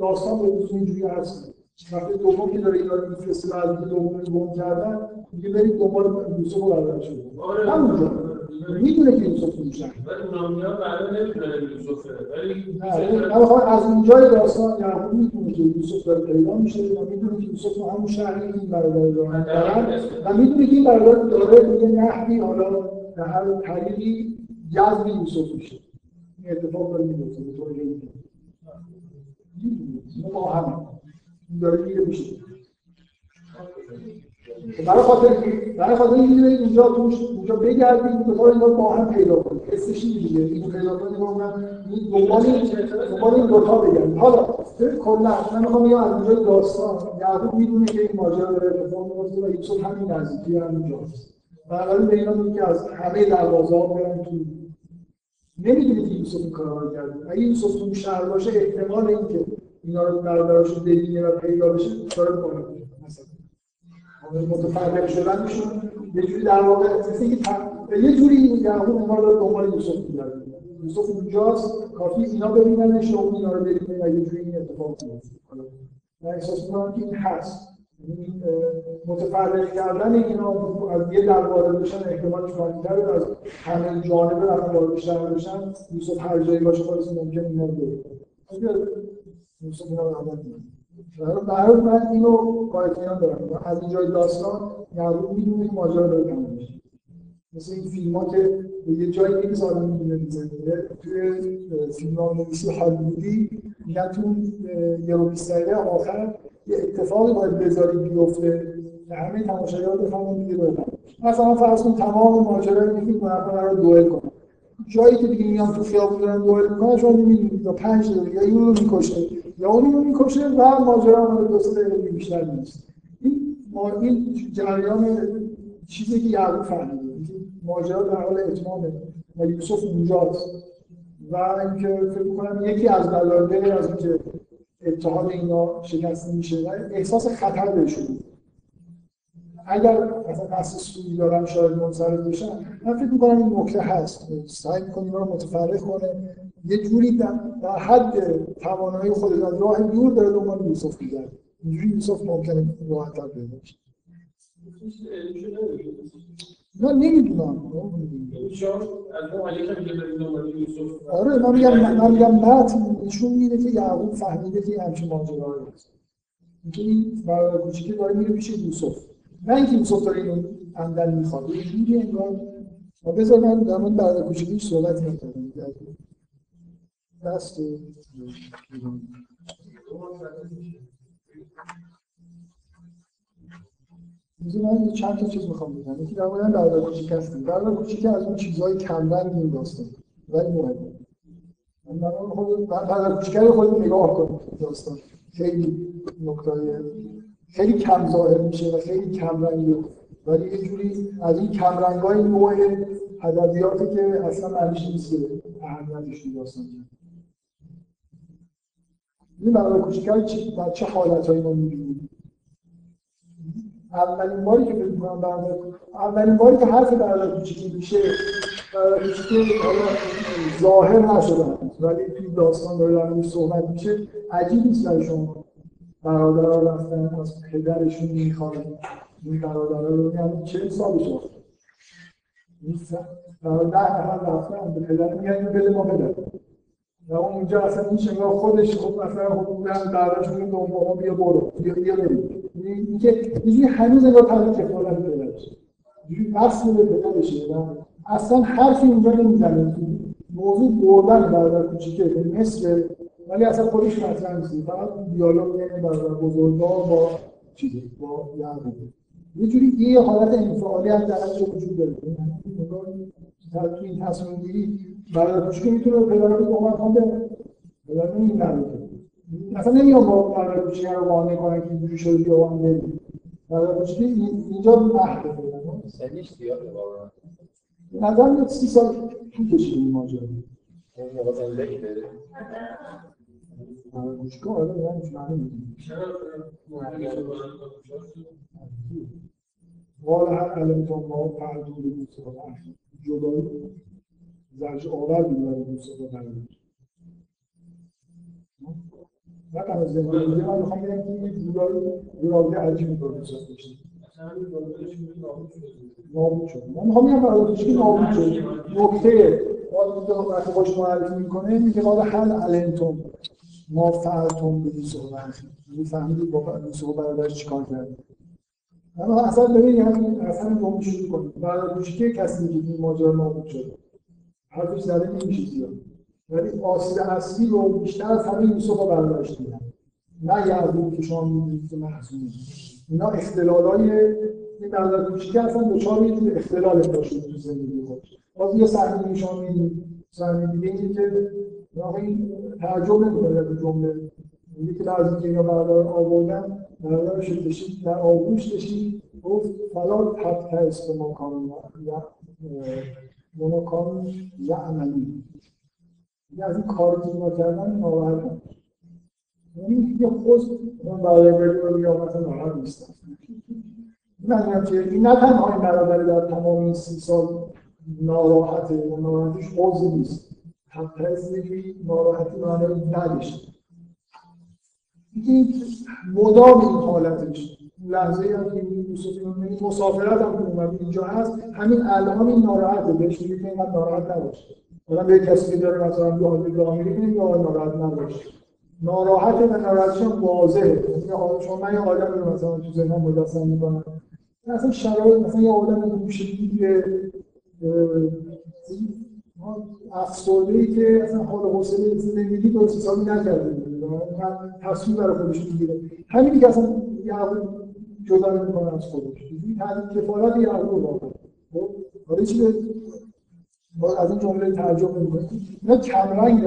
داستان به وجود اینجوری هست وقتی دوم که داره اینا میفرسته بعد دوم گم کردن میگه برید دنبال یوسف رو آره همونجا می‌دونه که یوسف میشن ولی اونا میان بعدا نمی‌دونه یوسفه. ولی از اینجای داستان یعقوب می‌دونه که یوسف داره پیدا میشه و می‌دونه که یوسف تو همون شهری این برادر دارن. و می‌دونه که این برادر داره به یه نحوی حالا در هر طریقی جذب یوسف میشه. این اتفاق داره میفته به طور غیر با هم. داره میره میشه. برای خاطر برای خاطر اینکه اینجا توش اونجا بگردیم که تا اینا با هم پیدا کنیم حسش دیگه. اینو پیدا کنیم من. دنبال دنبال این دو تا بگردیم حالا کلا من می‌خوام بگم از اینجا داستان. یعقوب می‌دونه که این ماجرا داره اتفاق میفته و یوسف همین نزدیکی همینجاست بنابراین به اینا میگه که از همه دروازه ها برن تو نمی‌دونی که یوسف این کارا رو کرده. اگه یوسف تو شهر باشه احتمال اینکه اینا رو برادرش رو ببینه و پیدا بشه داره کنه متفرق شدنشون یه جوری در واقع یه جوری یعقوب اونها رو دنبال یوسف می‌گرده یوسف اونجاست کافی اینا ببیننش و اینا رو ببینه و یه جوری این اتفاق میفته من احساس می‌کنم که این هست. متفرق کردن اینا از یه در وارد بشن احتمالش پایین‌تره از همه جانبه رفتن وارد شهر بشن یوسف هر جایی باشه خالص ممکن اینا رو ببینه. یوسف اینا رو برای من اینو قایتیان دارم. از اینجای داستان یعقوب می‌دونه این ماجرا داره تموم میشه مثل این فیلم ها که به یه جایی نیست آدم می‌دونه می‌زنه. توی فیلم ها نویسی هالیوودی میگن تو یه رو دقیقه آخر یه اتفاقی باید بذاری بیفته. که همه تماشاگرها بفهمن دیگه بفهمن مثلا فرض کن تمام ماجرا اینه که نفر رو دوئل کنن جایی که دیگه میان تو خیابون دارن دوئل می‌کنن شما می‌بینید تا پنج دقیقه یا اینو می‌کشه یا اونی رو می‌کشه و ماجرا مال دو سه بیشتر نیست. این ما این جریان چیزی که یعقوب فهمیده ماجرا در حال اتمامه و یوسف اونجاست. و اینکه فکر کنم یکی از دلایل از اینکه اتحاد اینا شکسته میشه و احساس خطر بهشون اگر مثلا قصد سوی دارن شاید منصرف بشن من فکر می‌کنم این نکته هست. سعی می‌کنیم رو متفرق کنه. یه جوری در حد توانایی خودش از راه دور داره دنبال یوسف میگرده. اینجوری یوسف ممکنه راحت تر پیدا بشه نه نمی‌دونم. آره من میگم من میگم متن نشون میده که یعقوب فهمیده که همچین ماجرایی هست. اینکه این برادر کوچیکی داره میره پیش یوسف. نه اینکه یوسف داره اینو عمدن می‌خواد اینجوری انگار و بذار من در مورد برادر کوچیکیش صحبت نکردم. دست من چند تا چیز می‌خوام بگم. یکی در مورد برادر کوچیک هستم برادر کوچیک از اون چیزهای کمرنگ این داستان. ولی مهمه. برادر کوچیک رو خود نگاه کنید داستان. خیلی نکته خیلی کم ظاهر میشه و خیلی کم رنگه ولی یه جوری از این کم رنگ های نوع ادبیاتی که اصلا معنیش نیست اهمیتش داستان این برای چی در چه حالتهایی ما می‌بینیم؟ اولین باری که فکر برادر اولین باری که حرف برادر کوچیکی میشه کوچیکی ظاهر نشده. ولی توی داستان داره در صحبت میشه. عجیب نیست برای شما. برادرها رفتن از پدرشون می‌خوان. این برادرها رو یعنی چه سالش در ده نفر رفتن به پدر میگن بده ما بده و اون اونجا اصلا این شنگاه خودش خب مثلا خب برن دعوتشون دو ما بیا برو. بیا بیا بریم. اینکه اینجوری هنوز انگار تحت کفالت پدرش اینجوری وصل به پدرشه و اصلا حرفی اونجا نمی‌زنه. موضوع بردن برادر کوچیکه. مثل ولی اصلا خودش مطرح نیست. فقط دیالوگ بین برادر بزرگوار با چیزی با یعقوب یه جوری یه حالت انفعالی هم در وجود داره. در این تصمیم گیری برای کوچیک می‌تونه پدر رو کمک کنه پدر نمی‌دونه اصلا نمیام با برای کوچیک رو قانع کنه که اینجوری شده با هم بریم برای کوچیک اینجا محده سنیش زیاده واقعا. نظر میاد سی سال طول کشید این ماجرا. کوچیک آره یعنی معنی قال هل علمتم ما و اخی جدایی زرج آور موسی و برادر نه تنها زندگی من می‌خوام بگم که یه جورایی رابطه عجیبی با موسی داشتیم نابود شد. من می‌خوام بگم برای کوچیک نابود شد. نکته وقتی خوش معرفی می‌کنه میگه قال ما فعلتم بموسی و اخی فهمیدید با و برادرش چیکار کردید اما اصلا ببین یعنی اصلا گم شروع کنید برای کوچیک کسی که این ماجرا نابود شده حرفش زده نمیشه زیاد. ولی آسیب اصلی رو بیشتر از همه یوسف رو برداشت میدن نه یعقوب که شما می‌دونید که محزونه اینا اختلالای این برادر کوچیک اصلا دچار یه جور اختلال داشته تو زندگی خودش باز یه صحنه شما می‌دید صحنه دیگه که این تعجب نمی‌کنه از جمله. میگه که بعضی که اینا برادر آوردن برادرش کشید در آغوش کشید گفت فلا تبت است ما کانون ما کانون یعملی یه از این کار که اینا کردن ناراحت یعنی یه خود برای بگو یا مثلا ناراحت نیستم. من که این نه تنها این برادر در تمام این سی سال ناراحته و ناراحتیش حوضی نیست. یکی ناراحتی معنی نداشته این مدام این حالتش. لحظه ای هم که یوسف این مسافرت هم اومد اینجا هست همین الان این ناراحته. بهش میگه که اینقدر ناراحت نباشه. مثلا به کسی که داره مثلا دو حال راه میره یا ناراحت نباشه. ناراحت و ناراحتش هم واضحه. چون من یه آدمی مثلا تو ذهنم مجسم می‌کنم. مثلا شرایط مثلا یه آدم گوشگیر افسرده ای که اصلا حال حوصله زندگی درست حسابی نکرده تصویر برای خودش می‌گیره همینی که اصلا یعقوب جدا می‌کنه از خودش کفالت یعقوب واقعا. خب؟ حالا چی از این جمله تعجب می‌کنه اینا کمرنگ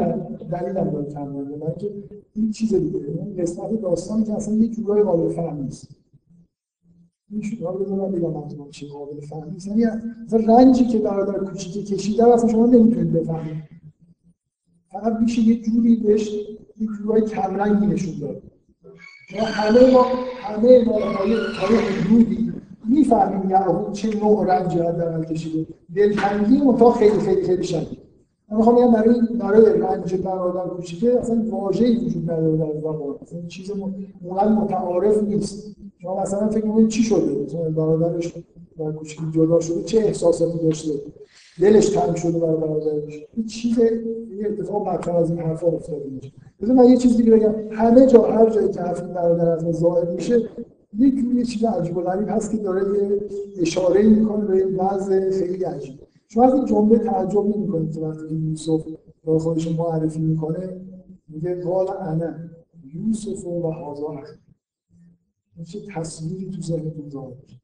دلیل هم داره کمرنگ. برای که این چیز دیگه این قسمت داستانی که اصلا یه جورای قابل فهم نیست. این شد حالا بذار من بگم منظورم چی قابل فهم نیست. یعنی رنجی که برادر کوچیک کشیده اصلا شما نمی‌تونید بفهمید. فقط میشه یه جوری بهش یه جورای کمرنگی نشون داد. ما همه ما همه ما تا یه حدودی می‌فهمیم یعقوب چه نوع رنجی در کشیده. دلتنگی اون خیلی خیلی خیلی شدید. من می‌خوام بگم برای برای رنج برادر کوچیکه اصلا واژه‌ای وجود نداره در زبان. اصلا چیز اونقدر متعارف نیست. شما مثلا فکر می‌کنید چی شده؟ مثلا برادرش در کوچیک جدا شده چه احساساتی داشته؟ دلش تنگ شده برای برادرش؟ این چیز یه اتفاق بدتر از این حرفا افتاده میشه. بذار من یه چیز دیگه بگم. همه جا هر جایی که حرف برادر از ظاهر میشه یه چیز عجیب و غریب هست که داره یه اشاره می‌کنه به این وضع خیلی عجیب. شما از این جمله تعجب نمی‌کنید که وقتی یوسف با خودش معرفی می‌کنه میگه قال انا یوسف و هازا چه تصویری تو ذهنتون ظاهر میشه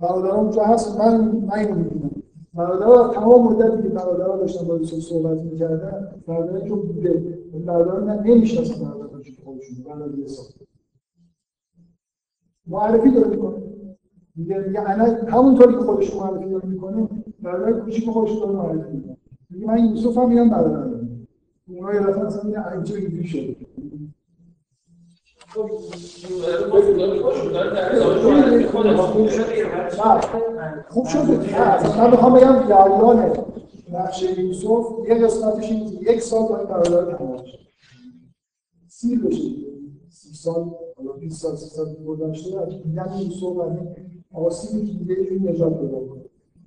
برادران اونجا هست من من اینو می‌بینم. برادرها تمام مدتی که برادرها داشتن با صحبت می‌کردن برادرها که بوده. برادرها نمی‌شناسن برادرها که خودشون برادر حساب معرفی داره می‌کنه. میگه میگه انا همونطوری که خودش معرفی داره می‌کنه برادر کوچیک خودش داره معرفی می‌کنه. میگه من یوسف هم میام برادر اونها یه دفعه اصلا میگه عجیب اینجوری خوب شد من می‌خوام بگم جریان نقشه یوسف یه قسمتش این یک سال باید برادر تمام سیر بشه. سی سال حالا 20 سال 30 سال گذشته میگن یوسف از آسیبی که دیگه یه نجات پیدا کنه.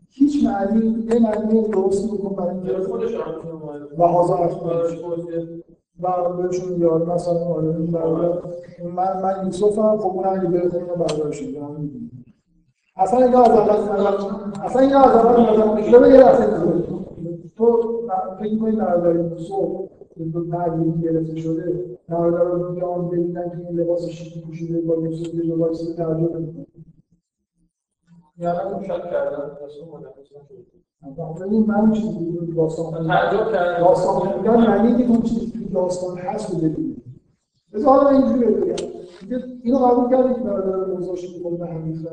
هیچ معنی یه معنی درستی بکن برای اینکه خودش و حاضر بهشون یاد مثلا آره این برادر. من من یوسف هم خب اون اگه بره خونه برادر شد اصلا اینا از اول اصلا اینا از اول نظر یه لحظه تو فکر کنید برادر یوسف دو تغییر گرفته شده؟ برادر رو بیان ببینن که این لباس شیکی پوشیده با یوسف یه لباسی ترجمه می‌کنه یعنی شک کردن داستان ببین من چیزی داستان تعجب کردم. داستان خوندن یعنی که اون چیزی که داستان هست رو ببینید بذار حالا من اینجوری بگم. اینو قبول کردید که برادر رو گذاشت می‌کنه به همین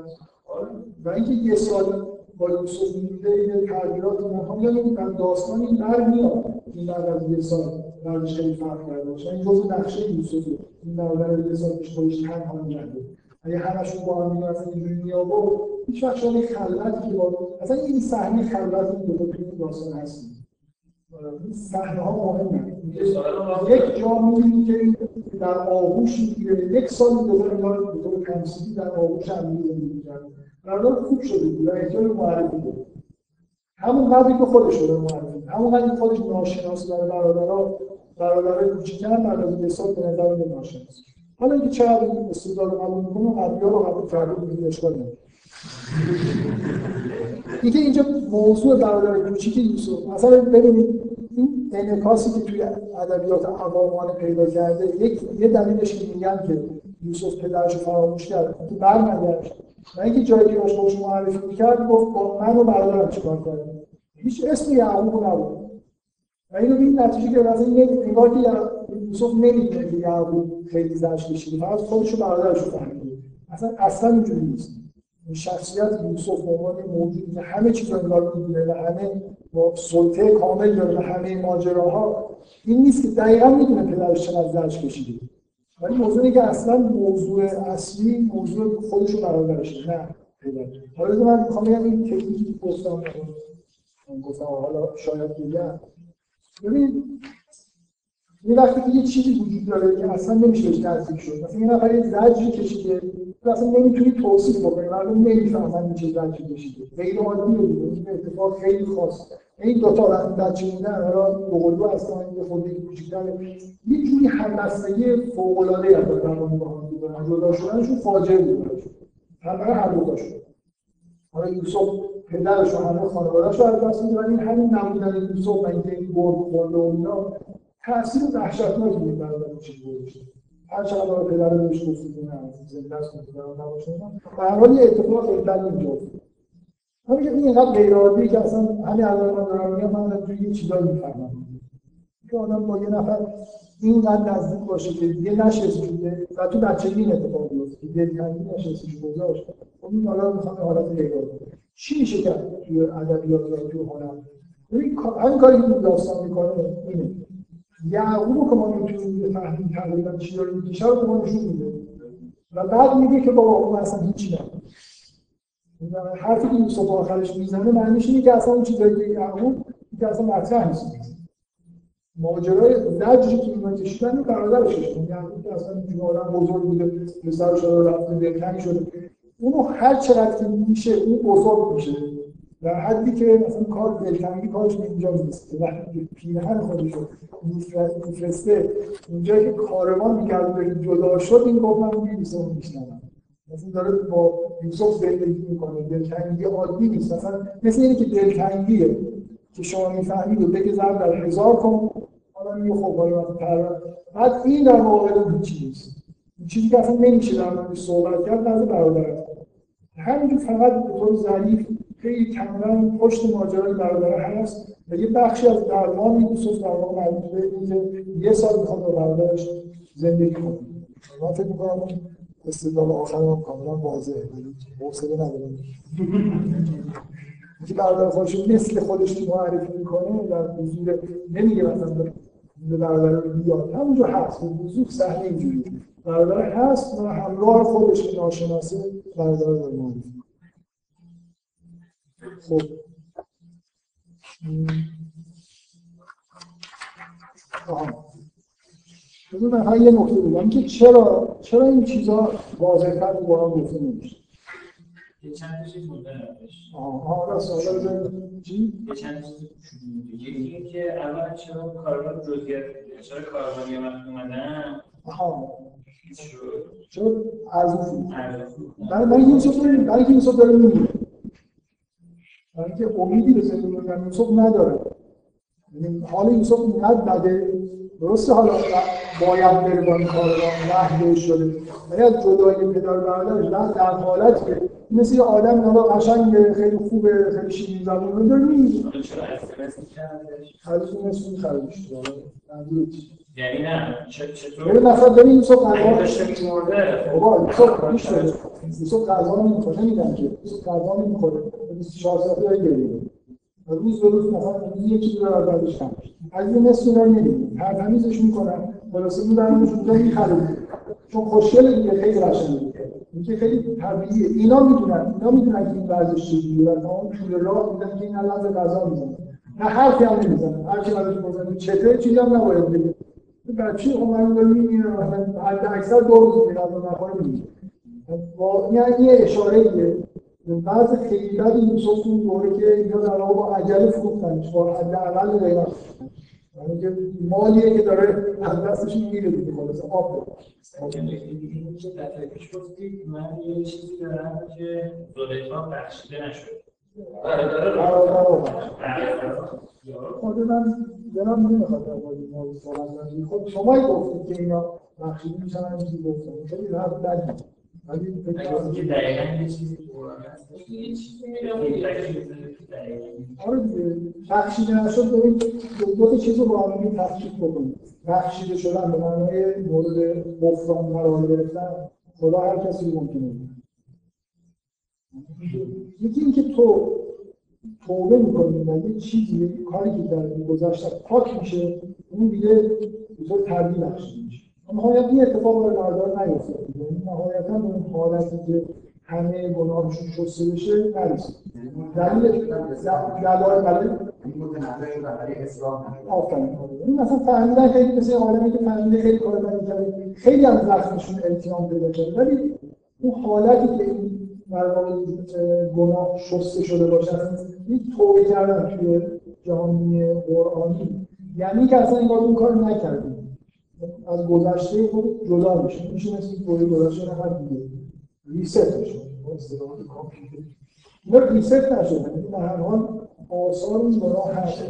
و اینکه یه سال با یوسف مونده یه تغییرات مهم میگم این داستان این بر میاد این بعد از یه سال بعدش خیلی فرق کرده باشه. این جزء نقشه یوسف. این برادر یه سال پیش خودش تنها میگرده. اگه همشون با هم می‌رفتن اینجوری میآورد هیچ وقت شاید خلوتی که با اصلا این صحنه خلوت این دو تا داستان هست. این صحنه ها مهمه. یک جا می‌بینی که در آغوش می‌گیره. یک سال دوباره انگار به طور تمثیلی در آغوش هم کرده برادر خوب شده بود. و احتیاج معرفی بود. همون قدری که خودش شده معرفی همون قدری خودش ناشناس داره برادرها برادرای کوچیک‌تر بعد از یه سال به نظر ناشناس. حالا اینکه چقدر این استدلال رو قبول می‌کنه قبلی رو قبول کرده اشکال نداره. اینکه اینجا موضوع برادر کوچیک یوسف مثلا ببینید این انعکاسی که توی ادبیات عوامانه پیدا کرده یک یه دلیلش که میگن که یوسف پدرش فراموش کرد. که برنگشت و اینکه جایی که باش خودش معرفی می‌کرد گفت با من و برادرم چیکار کردم هیچ اسم یعقوب نبود. و اینو این نتیجه که مثلا این انگار که یوسف نمی‌دونه که یعقوب خیلی زرش کشیده فقط خودش رو برادرش رو فهمیده. اصلا اصلا اینجوری نیست. شخصیت یوسف به عنوان موجودی که همه چیز رو انگار می‌دونه و همه با سلطه کامل داره همه ماجراها این نیست که دقیقا می‌دونه پدرش چقدر زرش کشیده. ولی موضوعی که اصلا موضوع اصلی موضوع خودش رو برادرش نه پدر. حالا من می‌خوام بگم این تکنیکی که گفتم گفتم حالا شاید بگم ببین یه وقتی که یه چیزی وجود داره که اصلا نمیشه بهش نزدیک شد. مثلا یه نفر یه زجری کشیده. اصلا نمی‌تونی توصیف بکنی. مردم نمی‌فهمن این چه زجری کشیده. غیر عادیه دیگه این اتفاق خیلی خاصه این دو تا وقتی بچه بودن حالا دوقلو هستن یه خورده کوچیک‌تر یه جوری همبستگی فوق‌العاده‌ای هم دارن با هم دیگه جدا شدنشون فاجعه بود همه هر دو شد. حالا یوسف پدرش و همه خانواده‌اش رو از دست میدن. این همین نمودن یوسف و اینکه این برد خورده و اینا تاثیر وحشتناکی بود برای گذاشته هر چقدر برای پدر بهش گفتید نه زنده است پدر نباشه. به هر حال یه اتفاق بدی اینجا افتاد همین این اینقدر غیر عادی که اصلا همین الان من دارم میگم من توی یه چیزایی می‌فهمم. که آدم با یه نفر اینقدر نزدیک باشه که یه نشست و تو بچگی این اتفاق بیفته که دلتنگی نشستش گذاشت. خب این حالا می‌خوام حالت غیر چی میشه کرد توی ادبیات و توی هنر همین کاری که داستان می‌کنه اینه. یعقوب که ما می‌تونیم بفهمیم تقریبا چی داره می‌کشه رو به ما نشون میده و بعد میگه که بابا اون اصلا هیچی نبود حرفی که یوسف آخرش می‌زنه معنیش اینه که اصلا اون چیزایی که یعقوب که اصلا مطرح نیست ماجرای زجری که اینا کشیدن برادرش کشیدن یعقوب که اصلا این آدم بزرگ بوده پسرش رو رفته دلتنگ شده اونو هر چقدر که میشه اون بزرگ میشه در حدی که مثلا کار دلتنگی کارش اینجا نیست. وقتی پیرهن خودش رو میفرسته اونجایی که کاروان می‌کرد به جدا شد این گفت من میبیسه اون میشنم مثلا داره با یوسف زندگی می‌کنه. دلتنگی عادی نیست. مثلا مثل اینه که دلتنگیه که شما می‌فهمید و بگه ضرب در هزار کن. حالا میگه خب حالا بعد این در واقع هیچی نیست. چیزی که اصلا نمیشه در صحبت کرد نزد برادر همینجور فقط به طور ظریف خیلی کاملا پشت ماجرای برادر هست و یه بخشی از درمان یوسف در واقع مربوط به اینکه یه سال می‌خواد با برادرش زندگی کنه. من فکر می‌کنم اون استدلال آخر هم کاملا واضحه حوصله ندارم. اینکه برادر خودش مثل خودش معرفی می‌کنه در حضور نمیگه مثلا به برادر بیاد. همونجا هست. به وضوح صحنه اینجوری برادر هست و همراه خودش که ناشناسه برادر رو معرفی خب. بذار من یه نکته بگم. که چرا چرا این چیزا واضح‌تر با هم گفته نمیشه؟ یه چند چیز آها راست حالا. چی؟ یه چند چیز یکی اینکه اول چرا کاربر جزئیات چرا کاربر یه وقت اومدن؟ آها. چرا ارزش برای برای داره برای اینکه یوسف داره میمیره برای اینکه امیدی به زندگی یوسف نداره. یعنی حال یوسف اینقدر بده. درسته حالا باید بره با این کار را بهش شده. ولی از جدایی پدر برادرش نه در حالت که مثل یه آدم حالا قشنگ خیلی خوبه خیلی شیرین زبون رو داره حالا چرا اسمس خرجش منظور چیه؟ یعنی نه چطور؟ مثلا ببین یوسف قضا داشته میمورده بابا یوسف بده یوسف غذا نمی‌خوره نمیدن که. یوسف غذا نمی‌خوره 24 ساعته و روز به روز مثلا یکی دو بعدش کم از این نصف نمیدن هر تمیزش می‌کنن خلاصه میبرنش اونجا می‌خره چون خوشگله دیگه خیلی قشنگه اینکه خیلی طبیعیه اینا می‌دونن اینا می‌دونن که این ورزش چجوریه و تمام طول راه میدن که این لحظه غذا نه حرفی هم نمی‌زنه هر کی ازش بزنه چته چیزی هم نباید بگه بچه خب من میمیره مثلا حد اکثر دو روز میره از نخوره با یعنی یه اشاره بعض خیلی بد یوسف اون دوره که اینا در واقع با عجله فروختنش با حداقل قیمت یعنی که مالیه که داره از دستشون میره دیگه خلاص آب گفتی من یه چیزی دارم که زلیخا بخشیده نشد. خود من دلم نمی‌خواد در مورد این موضوع صحبت خب شما گفتید که اینا بخشیده میشن همین چیزی گفتم. خیلی حرف بدی ولی دقیقا یه چیزی یه چیزی آره نشد ببین دو- تا چیز رو با هم تفکیک بکنید بخشیده شدن به معنای مورد غفران قرار گرفتن خدا هر کسی رو ممکنه. یکی اینکه تو توبه می‌کنی و یه چیزی کاری که در گذشته پاک میشه اون دیگه به طور بخشیده میشه. نهایت این اتفاق برای بردار نیفتاد یعنی نهایتا به اون حالتی که همه گناهشون شسته بشه نرسید. دلیل دلایل برای این متنوع شدن برای اصلاح نشد. آفرین. این مثلا فهمیدن خیلی مثل آدمی که فهمیده خیلی کار بدی کرده خیلی از زخمشون التیام پیدا کرده. ولی اون حالتی که این اه، گناه شسته شده باشه اصلا یک توبه کردن توی جهانی قرآنی. یعنی که اصلا انگار اون کار نکردیم از گذشته خود جدا میشه. میشه مثل دوره گذشته نفر دیگه. ریست میشه. با اصطلاح کامپیوتری اینا ریست نشده. یعنی در هر حال آثار این گناه هست.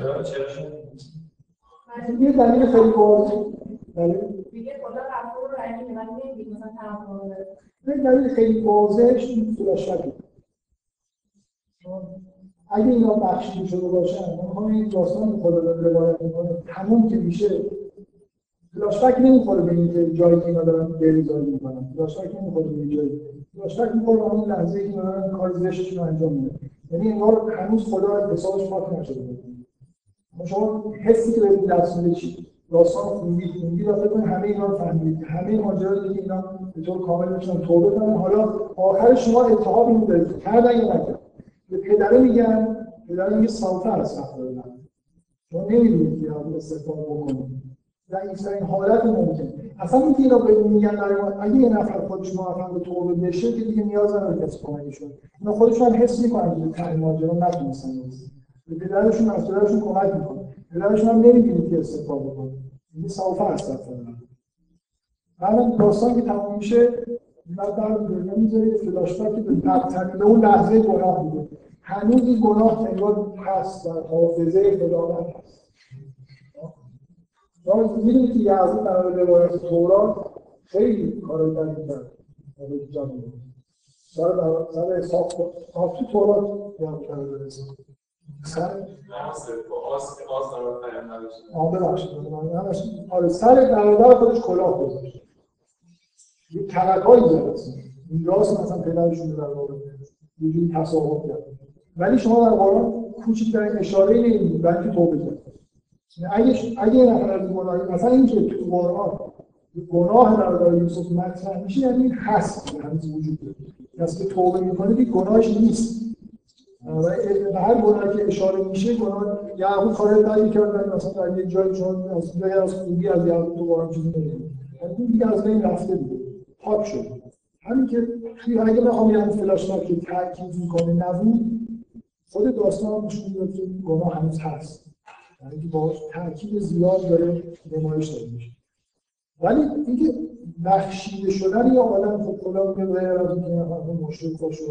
یه دلیل خیلی واضح. دلیل مثلا تمام یه دلیل خیلی واضحش این چون اگه اینا بخشیده شده باشن من می‌خوام این داستان خدا داره روایت می‌کنه. تموم که میشه. فلاشبک نمی‌خوره به اینکه جایی که اینا دارن بریزایی می‌کنن. فلاشبک نمی‌خوره به این جایی. فلاشبک می‌خوره به اون لحظه که اینا دارن کار زشتشون رو انجام میدن. یعنی انگار هنوز خدا از حسابش پاک نشده. اما شما حسی که بهتون دست میده چی؟ داستان خوندی خوندی و فکر همه اینا رو فهمیدید. همه ماجرا دیگه اینا به طور کامل بتونن توبه کنن. حالا آخر شما التهاب اینو دارید. کردن یا نکردن به پدره میگن پدره میگه سالفه از دادن شما نمی‌دونید که استفاده بکنید. ضعیفترین حالت ممکن. اصلا اینکه اینا به میگن برای اگه یه نفر خودش موفق به توبه بشه که دیگه نیاز نداره کسی کمکشون اینا خودشون هم حس می‌کنن که تنگ ماجرا نتونستن. به پدرشون از پدرشون کمک می‌کنه. پدرشون هم نمی‌دونید که استفاده کنه. این سوفا استفاده بعد داستان که تموم میشه بعد در دنیا می‌ذاره فلاشبک که به بدترین اون لحظه گناه بوده. هنوز این گناه انگار هست در حافظه خداوند هست. شما می‌دونید که در مورد روایت تورات خیلی کارای بدی کرد موقعی که جمع بود. سر در سر حساب حساب تو تورات جمع کرده سر ببخشید من همش آره سر برادر خودش کلاه گذاشت. یه ترکایی زد میراث مثلا پدرشون رو در واقع یه جوری تصاحب کرد. ولی شما در قرآن کوچکترین اشاره نمی‌دید بلکه توبه کرد. اگه اگه یه از گناه مثلا اینکه تو قرآن گناه برادر یوسف مطرح میشه یعنی این هست هنوز وجود داره. کسی که توبه می‌کنه که گناهش نیست. و به هر گناهی که اشاره میشه گناه یعقوب کار بدی کرد ولی مثلا در یک جای چون از جای از خوبی از یعقوب قرآن چیزی نمیاد اون دیگه از بین رفته بود. پاک شد. همین که توی اگه بخوام یه فلاش که تاکید می‌کنه نبود خود داستان نشون میده که گناه هنوز هست. یعنی با تاکید زیاد داره نمایش داده میشه. ولی اینکه بخشیده شدن یا آدم خب خدا میگه غیر از اینکه نفر مشرک باشه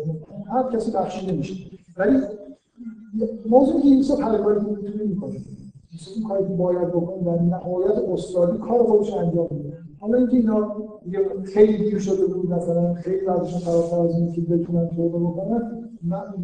هر کسی بخشیده میشه. ولی موضوعی که یوسف هر کاری می‌تونه می‌کنه. یوسف این کاری که باید بکنه در نهایت استادی کار خودش انجام میده. حالا اینکه اینا خیلی دیر شده بود مثلا خیلی بعدشون فراتر از این که بتونن توبه بکنن.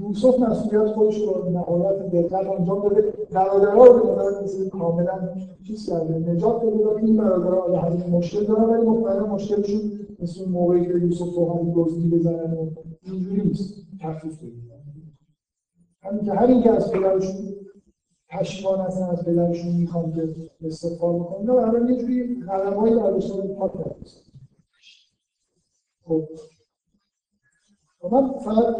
یوسف مسئولیت خودش رو نهایت دقت انجام داده برادرها رو به نظر مثل کاملا چیز کرده. نجات داده و این برادرها یه همین مشکل دارن ولی مطمئنا مشکلشون مثل اون موقعی که یوسف رو همین دزدی بزنن و اینجوری نیست. تخفیف بده همین که همین که از پدرشون پشیمان هستن از پدرشون می‌خوان که استفاده بکنن. و همین یه جوری قلمهایی برداشتن پاک خب. من فقط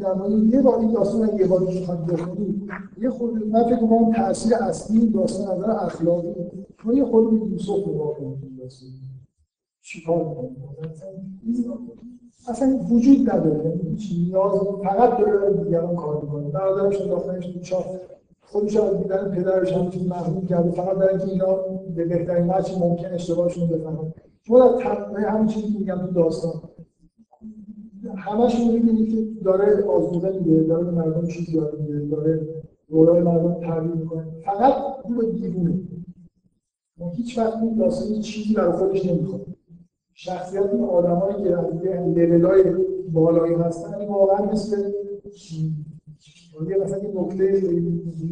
در مورد یه بار این داستان یه بار می‌خوام بخونید یه خود من فکر کنم تاثیر اصلی داستان نظر اخلاقی تو یه خود یوسف رو واقعا داستان. چیکار می‌کنه اصلا وجود نداره. یعنی نیاز فقط داره دیگران کار می‌کنه. برادرش انداختنش تو چاه خودش از دیدن پدرش هم چیز محروم کرده. فقط برای اینکه اینا به بهترین وجه ممکن اشتباهشون بفهمن شما در همین چیزی میگم تو داستان. همش می‌بینید که داره آزموده میده داره به مردم چیز یاد میده داره رولای مردم تعبیر می‌کنه. فقط او به دیوونه. هیچ وقت این داستان چیزی برای خودش نمی‌خواد شخصیت این آدمایی که یه لولای بالایی هستن این واقعا مثل یه مثلا یه نکته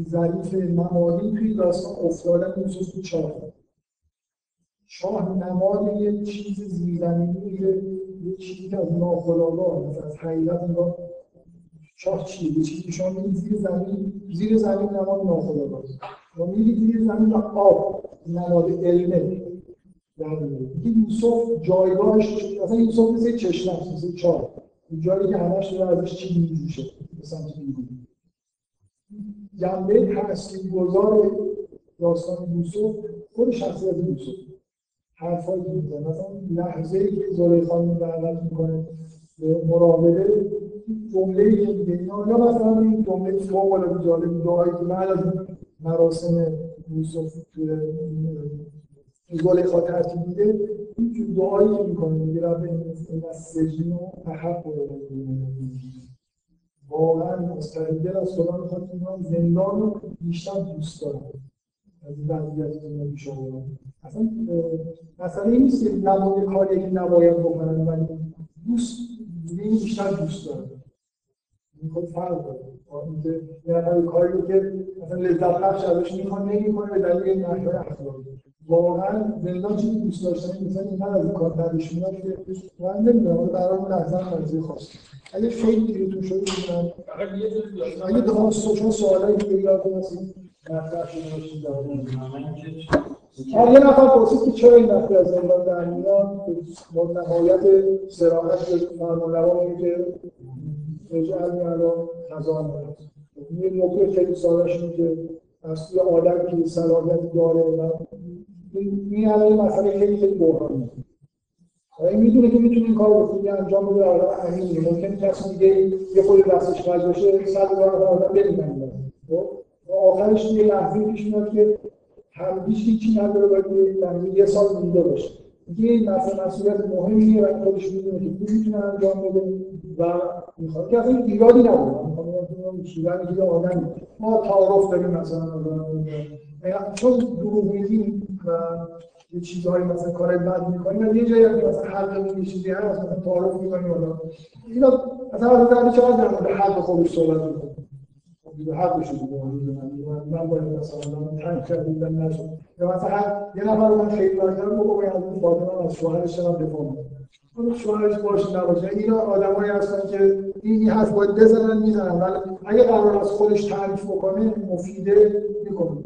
ظریف نمادی توی داستان افتادن یوسف تو چاه. شاه نماد یه چیز زیرزمینی یه چیزی که از ناخودآگاه از حقیقت انگار شاه چیه؟ یه چیزی شما میرید زیر زمین زیر زمین نماد ناخودآگاه و میرید زیر زمین و آب نماد علمه این یوسف جایگاهش اصلا یوسف مثل چشمه است مثل چاه. جایی که همش داره ازش چی میجوشه سمت بیرون جنبه تاثیرگذار داستان یوسف خود شخصیت یوسف. حرفایی که می‌زنه. مثلا لحظه ای که زلیخا رو دعوت می‌کنه به مراقبه جمله ای که میگه یا مثلا این جمله فوق العاده جالب دعایی که بعد از مراسم یوسف زلیخا ترتیب میده این دعایی که می‌کنه میگه رب این از سجین و تحق واقعا مستقیل از خدا می‌خواد که زندان رو بیشتر دوست دارم. از این وضعیت پیش آوردن اصلا مثلا این نیست که نماد کاری که نباید بکنن ولی دوست این بیشتر دوست داره این خود فرق داره. اینکه یه نفر کاری رو که مثلا لذت بخش ازش می‌خوان نمی‌کنه به دلیل نحوه اخلاقی. واقعا زندان چیزی دوست داشتن مثلا این از این کار بعدش میاد که من نمی‌دونم برای اون لحظه هم خواست. اگه خیلی دیرتون شده بودن اگه دو چون سوالایی که یاد هستید یه نفر پرسید که چرا این وقتی از زندان در میاد؟ با نهایت سراحت به فرمانروا میگه که اجعل الان خزان یه نکته خیلی سادهش اینه که از توی آدم که صلاحیت داره و این الان مسئله خیلی خیلی بحرانی این می‌دونه که می‌تونه این کار رو خوبی انجام بده الان امینه ممکن کسی دیگه یه خود دستش باشه صد هزار آدم ببینن خب؟ آخرش یه لحظه پیش میاد که هم هیچ هیچی نداره باید یه سال مونده باشه. این مثلا مسئولیت مهمیه و خودش می‌دونه که خوب می‌تونه انجام بده و می‌خواد. که اصلا ایرادی نداره. می‌خوام شیدن که آدمی. ما تعارف داریم مثلا چون دروغ میگیم و یه چیزهایی مثلا کار بد می‌کنیم یه جایی که مثلا حق یه چیزی هست مثلا تعارف می‌کنیم. اینا مثلا از نظر چقدر در مورد حق خودش صحبت می‌کنیم حقش دیگه من باید مثلا من تنگ کردم نشد یا مثلا یه نفر من خیلی برگردم بگو باید از فاطمه از شوهرش هم دفاع کنم شوهرش باشه نباشه اینا آدمایی هستن که این حرف باید بزنن می‌زنن ولی اگه قرار از خودش تعریف بکنه مفیده می‌کنه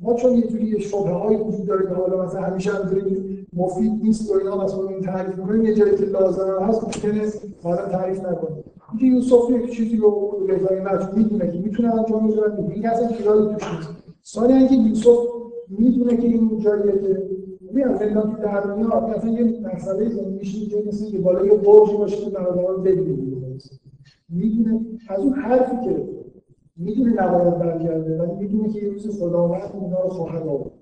ما چون یه جوری شبه های وجود داره که حالا مثلا همیشه همینطوری مفید نیست و اینا مثلا این تعریف می‌کنیم یه جایی که لازم هست ممکنه حالا تعریف نکنه اینکه یوسف یک چیزی رو رضای مجموع می‌دونه که می‌تونه انجام بده می‌دونه این اصلا ایرادی توش نیست. ثانیا اینکه یوسف می‌دونه که این جاییه که از زندان تو در میاد اصلا یه مسئله زندگیش اینجا مثل که بالا یه برج باشه که برادرها رو ببینه. می‌دونه از اون حرفی که می‌دونه نباید برگرده ولی می‌دونه که یه روز خداوند اونا رو خواهد آورد.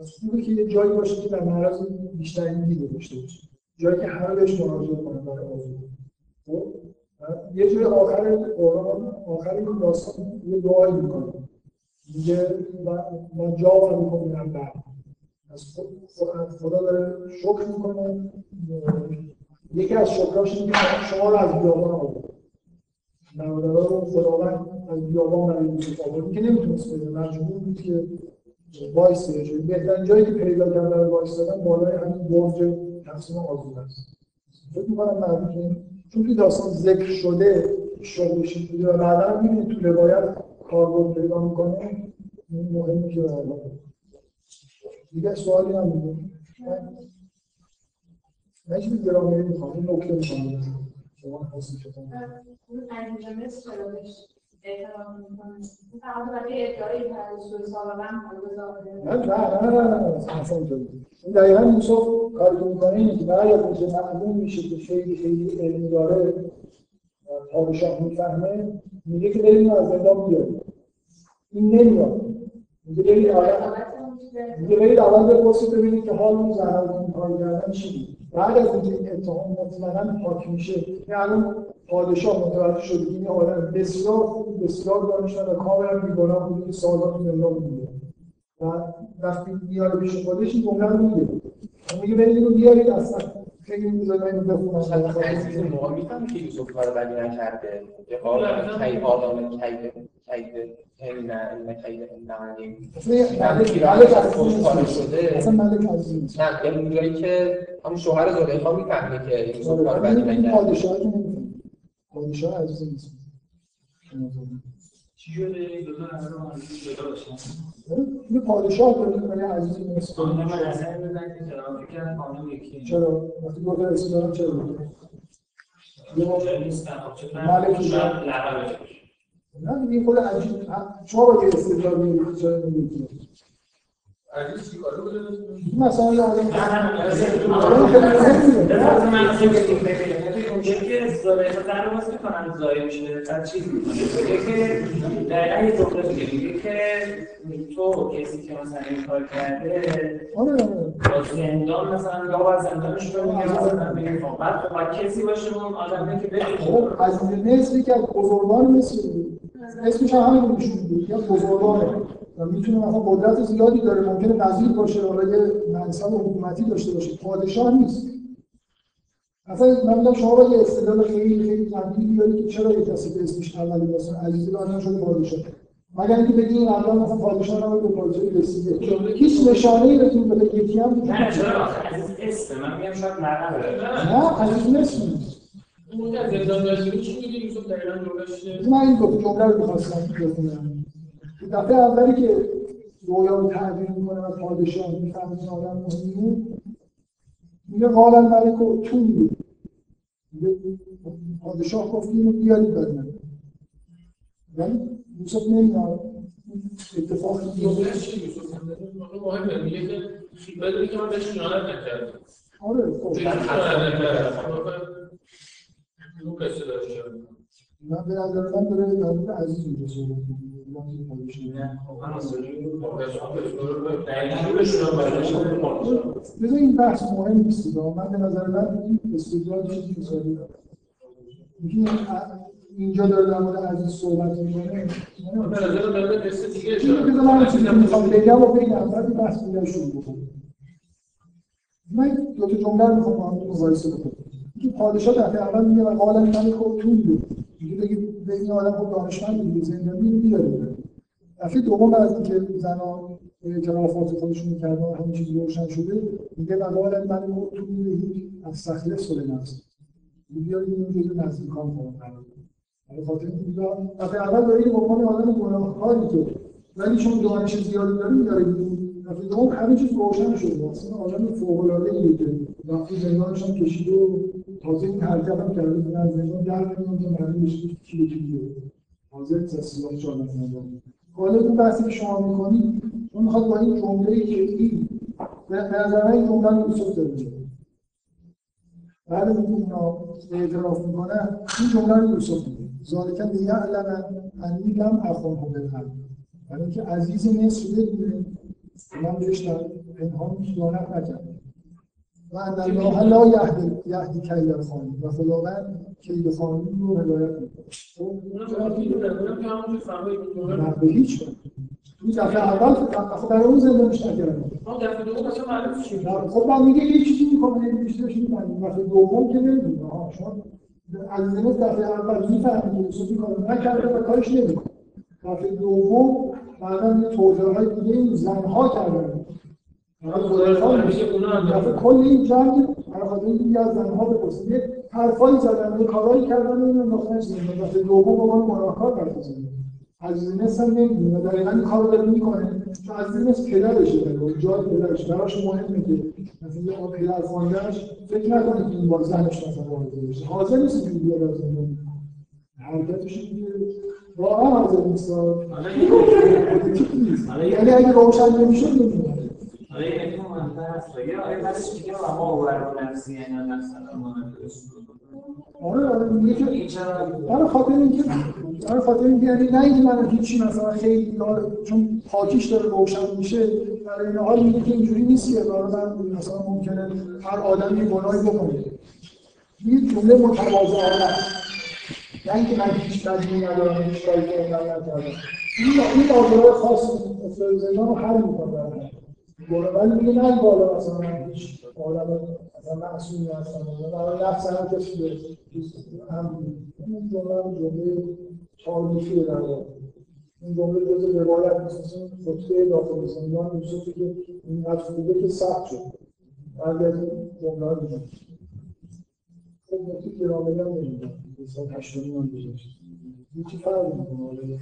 از خوبه که یه جایی باشه که در معرض بیشترین دیده داشته باشه. جایی که همه بهش مراجعه کنن برای آزادی خب؟ یه جای آخر قرآن آخر این داستان یه دعایی می‌کنه. میگه من جا می‌کنم بعد. از خدا داره شکر می‌کنه. یکی از شکراش اینه که شما رو از بیابان آورد. نمادرها رو خداوند از بیابان برای یوسف آورد. که نمی‌تونست بده مجبور بود که وایسه جایی بهترین جایی که پیدا کردن برای وایسادن بالای همین برج تقسیم آزاد است. فکر می‌کنم مربوط چون که داستان ذکر شده شغلش بوده و بعدا می‌بینید تو روایت کاربرد پیدا می‌کنه این مهمه که دیگه سوالی هم میگه من چیزی گرامری می‌خوام این نکته می‌خوام. شما حسی شدن اون انجام چرایش اعتراف می‌کنه فقط برای ادعای پرستوی سابقا نه نه نه نه این دقیقا یوسف کاری که می‌کنه اینه که از اینکه معلوم میشه که خیلی خیلی علمی داره پادشاه می‌فهمه میگه که بریم از زندان بیاریم این نمیاد میگه برید اول میگه برید اول بپرسید ببینید که حال اون زهر این کار کردن چی بعد از اینکه اتهام مطمئنا پاک میشه الان پادشاه متوجه شده این آدم بسیار خوب بسیار دانشمند و کاملا بیگناه بوده که سالها تو زندان بوده. و وقتی میاره پیش خودش این جمله رو میگه. میگه برید اینو بیارید اصلا خیلی می‌ذاره اینو بخونم. عزیز ما می‌فهمی که یوسف کار بدی نکرده. که قال کی آدم این این کی این نعیم اصلا ملک عزیز نه اونجایی که همون شوهر زلیخا می‌فهمه که یوسف کار بدی نکرده. پادشاه عزیز نیست چی شده دو تا این پادشاه داره ولی عزیز نیست که چرا وقتی دو تا اسم دارم چرا خب نه دیگه خود عجیب شما با یه استدلال میگید چرا نمیگید عزیز چی کاره بوده؟ مثلا یه آدم می‌کنن زایه میشه بعد دقیقا یه جمله میگه که تو کسی که مثلا این کار کرده زندان مثلا یا زندانش میگه خب بعد خب باید کسی باشه اون آدمی که خب عزیز مصر که از بزرگان بود اسمش هم همین میده که بزرگانه و می‌تونه مثلا قدرت زیادی داره ممکنه وزیر باشه حالا یه منصب حکومتی داشته باشه. پادشاه نیست. اصلا من میگم شما با یه استدلال خیلی خیلی قوی بیاری که چرا یه کسی که اسمش اولی مثلا عزیزی رو شده پادشاه. مگر اینکه بگی این الان مثلا پادشاه نباید به پادشاهی رسیده. هیچ نشانه ای بهتون بده یکی هم نه چرا؟ عزیز اسم من میگم شاید لقبه نه. عزیز نیست نیست اون از زندان رسیده چی میگه یوسف دقیقا جملهش من این دو جمله رو می‌خواستم بخونم. دفعه اولی که رویا رو تعبیر می‌کنه و پادشاه می‌فهمه آدم مهمیه میگه قال الملک و تو میگه میگه پادشاه گفت اینو بیارید بعد من. ولی یوسف نمیاد اتفاق جمله چی یوسف مهمه میگه که من بهش خیانت نکردم. آره خب. من به نظر من داره در مورد عزیز اینجا صحبت می‌کنه نه پادشاه بذار این بحث مهم نیست من به نظر من این استدلال چیزی اینکه اینجا داره در مورد عزیز صحبت می‌کنه. بذار من چیزی می‌خوام بگم و بگم. بعد بحث دیگه شروع بکنم من دو تا جمله رو می‌خوام با هم مقایسه بکنم. پادشاه دفعه اول میگه و قال من خب طول بود میگه بگی به این آدم خب دانشمند بود زندگی بیاره دفعه دوم از اینکه زنا اعترافات خودشون می‌کردن همه چیز روشن شده میگه و قال من خب طول بدهی از سخیه سر نفس. بیارید اینو جزو نزدیکان کنم قرار برای خاطر دفعه اول داره به عنوان آدم گناهکاری که ولی چون دانش زیادی داره میاره دفعه دوم همه چیز روشن شده. اصلا آدم فوق‌العاده‌ایه که وقتی زندانش هم کشیده و تازه این حرکت هم کرده که از زندان در نمیاد که معنی بشه کی به کی بیاره حاضر نیست از سیاه چهار زندان حالا اون بحثی که شما می‌کنید اون می‌خواد با این جمله که این به نظر من این جمله یوسف داره بعد اینکه اینا اعتراف می‌کنن این جمله رو یوسف میگه. ذالکه لیعلم انی لم اخونه بالقلب برای اینکه عزیز مصر بدونه. من بهش در پنهان خیانت نکردم. و ان الله لا یهدی یهدی کید الخائن و خداوند کید خائنین رو هدایت می‌کنه. اونا که می‌دونن اونا که همونجور فهمید اون جمله نه به هیچ. تو دفعه اول خب برای اون زندانش نکردم ما دفعه دوم اصلا معلوم بود. خب من میگه یه چیزی می‌کنه یه بیشترش می‌کنه دفعه دوم که نمی‌دونه ها شما از این دفعه اول می‌فهمید این کارو نکرده و کارش نمی‌کنه. دفعه دوم بعدا یه توضیح های دیگه این زنها کردن. کل این جنگ برای خاطر اینکه دیگه از زنها بپرسید یه حرفایی زدن یه کارهایی کردن و اینو انداختن دفعه دوم با من کرد زندان عزیز نس هم نمی‌دونه دقیقا این کار رو داره می‌کنه. چون عزیز نس پدرشه داره جای پدرش. براش مهمه که مثلا آقا پدر خواندهش فکر نکنه که این بار زنش مثلا وارد بشه. حاضر نیست که بیاد از زندان حرکتش واقعا حاضر نیست. یعنی اگه روشن نمی‌شد نمی‌دونه حالا یه نکته مهمتر هست یه آیه بعدش میگه و ما اوبر نفسی یعنی نفس آره آره میگه که برای خاطر اینکه برای خاطر اینکه یعنی نه اینکه من هیچی مثلا خیلی چون پاکیش داره روشن میشه برای این حال میگه که اینجوری نیست که من مثلا ممکنه هر آدمی گناهی بکنه. یه جمله متواضعانه. نه اینکه من هیچ بدی ندارم هیچ کاری که نکردم این این ماجرای خاص زندان رو حل می‌کنه ولی میگه نه بالا مثلا من هیچ آدم مثلا معصومی هستم برای نفس هم کسی هم این جمله هم جمله تاریخی در این جمله جز روایت مثل خطبه داخل زندان یوسفی که این حرف بوده که سخت شد. بعد از این جمله ها دیدم خب نکته گرامی هم نمی‌دونم سال هشتمی هم گذاشت هیچی فرق می‌کنه؟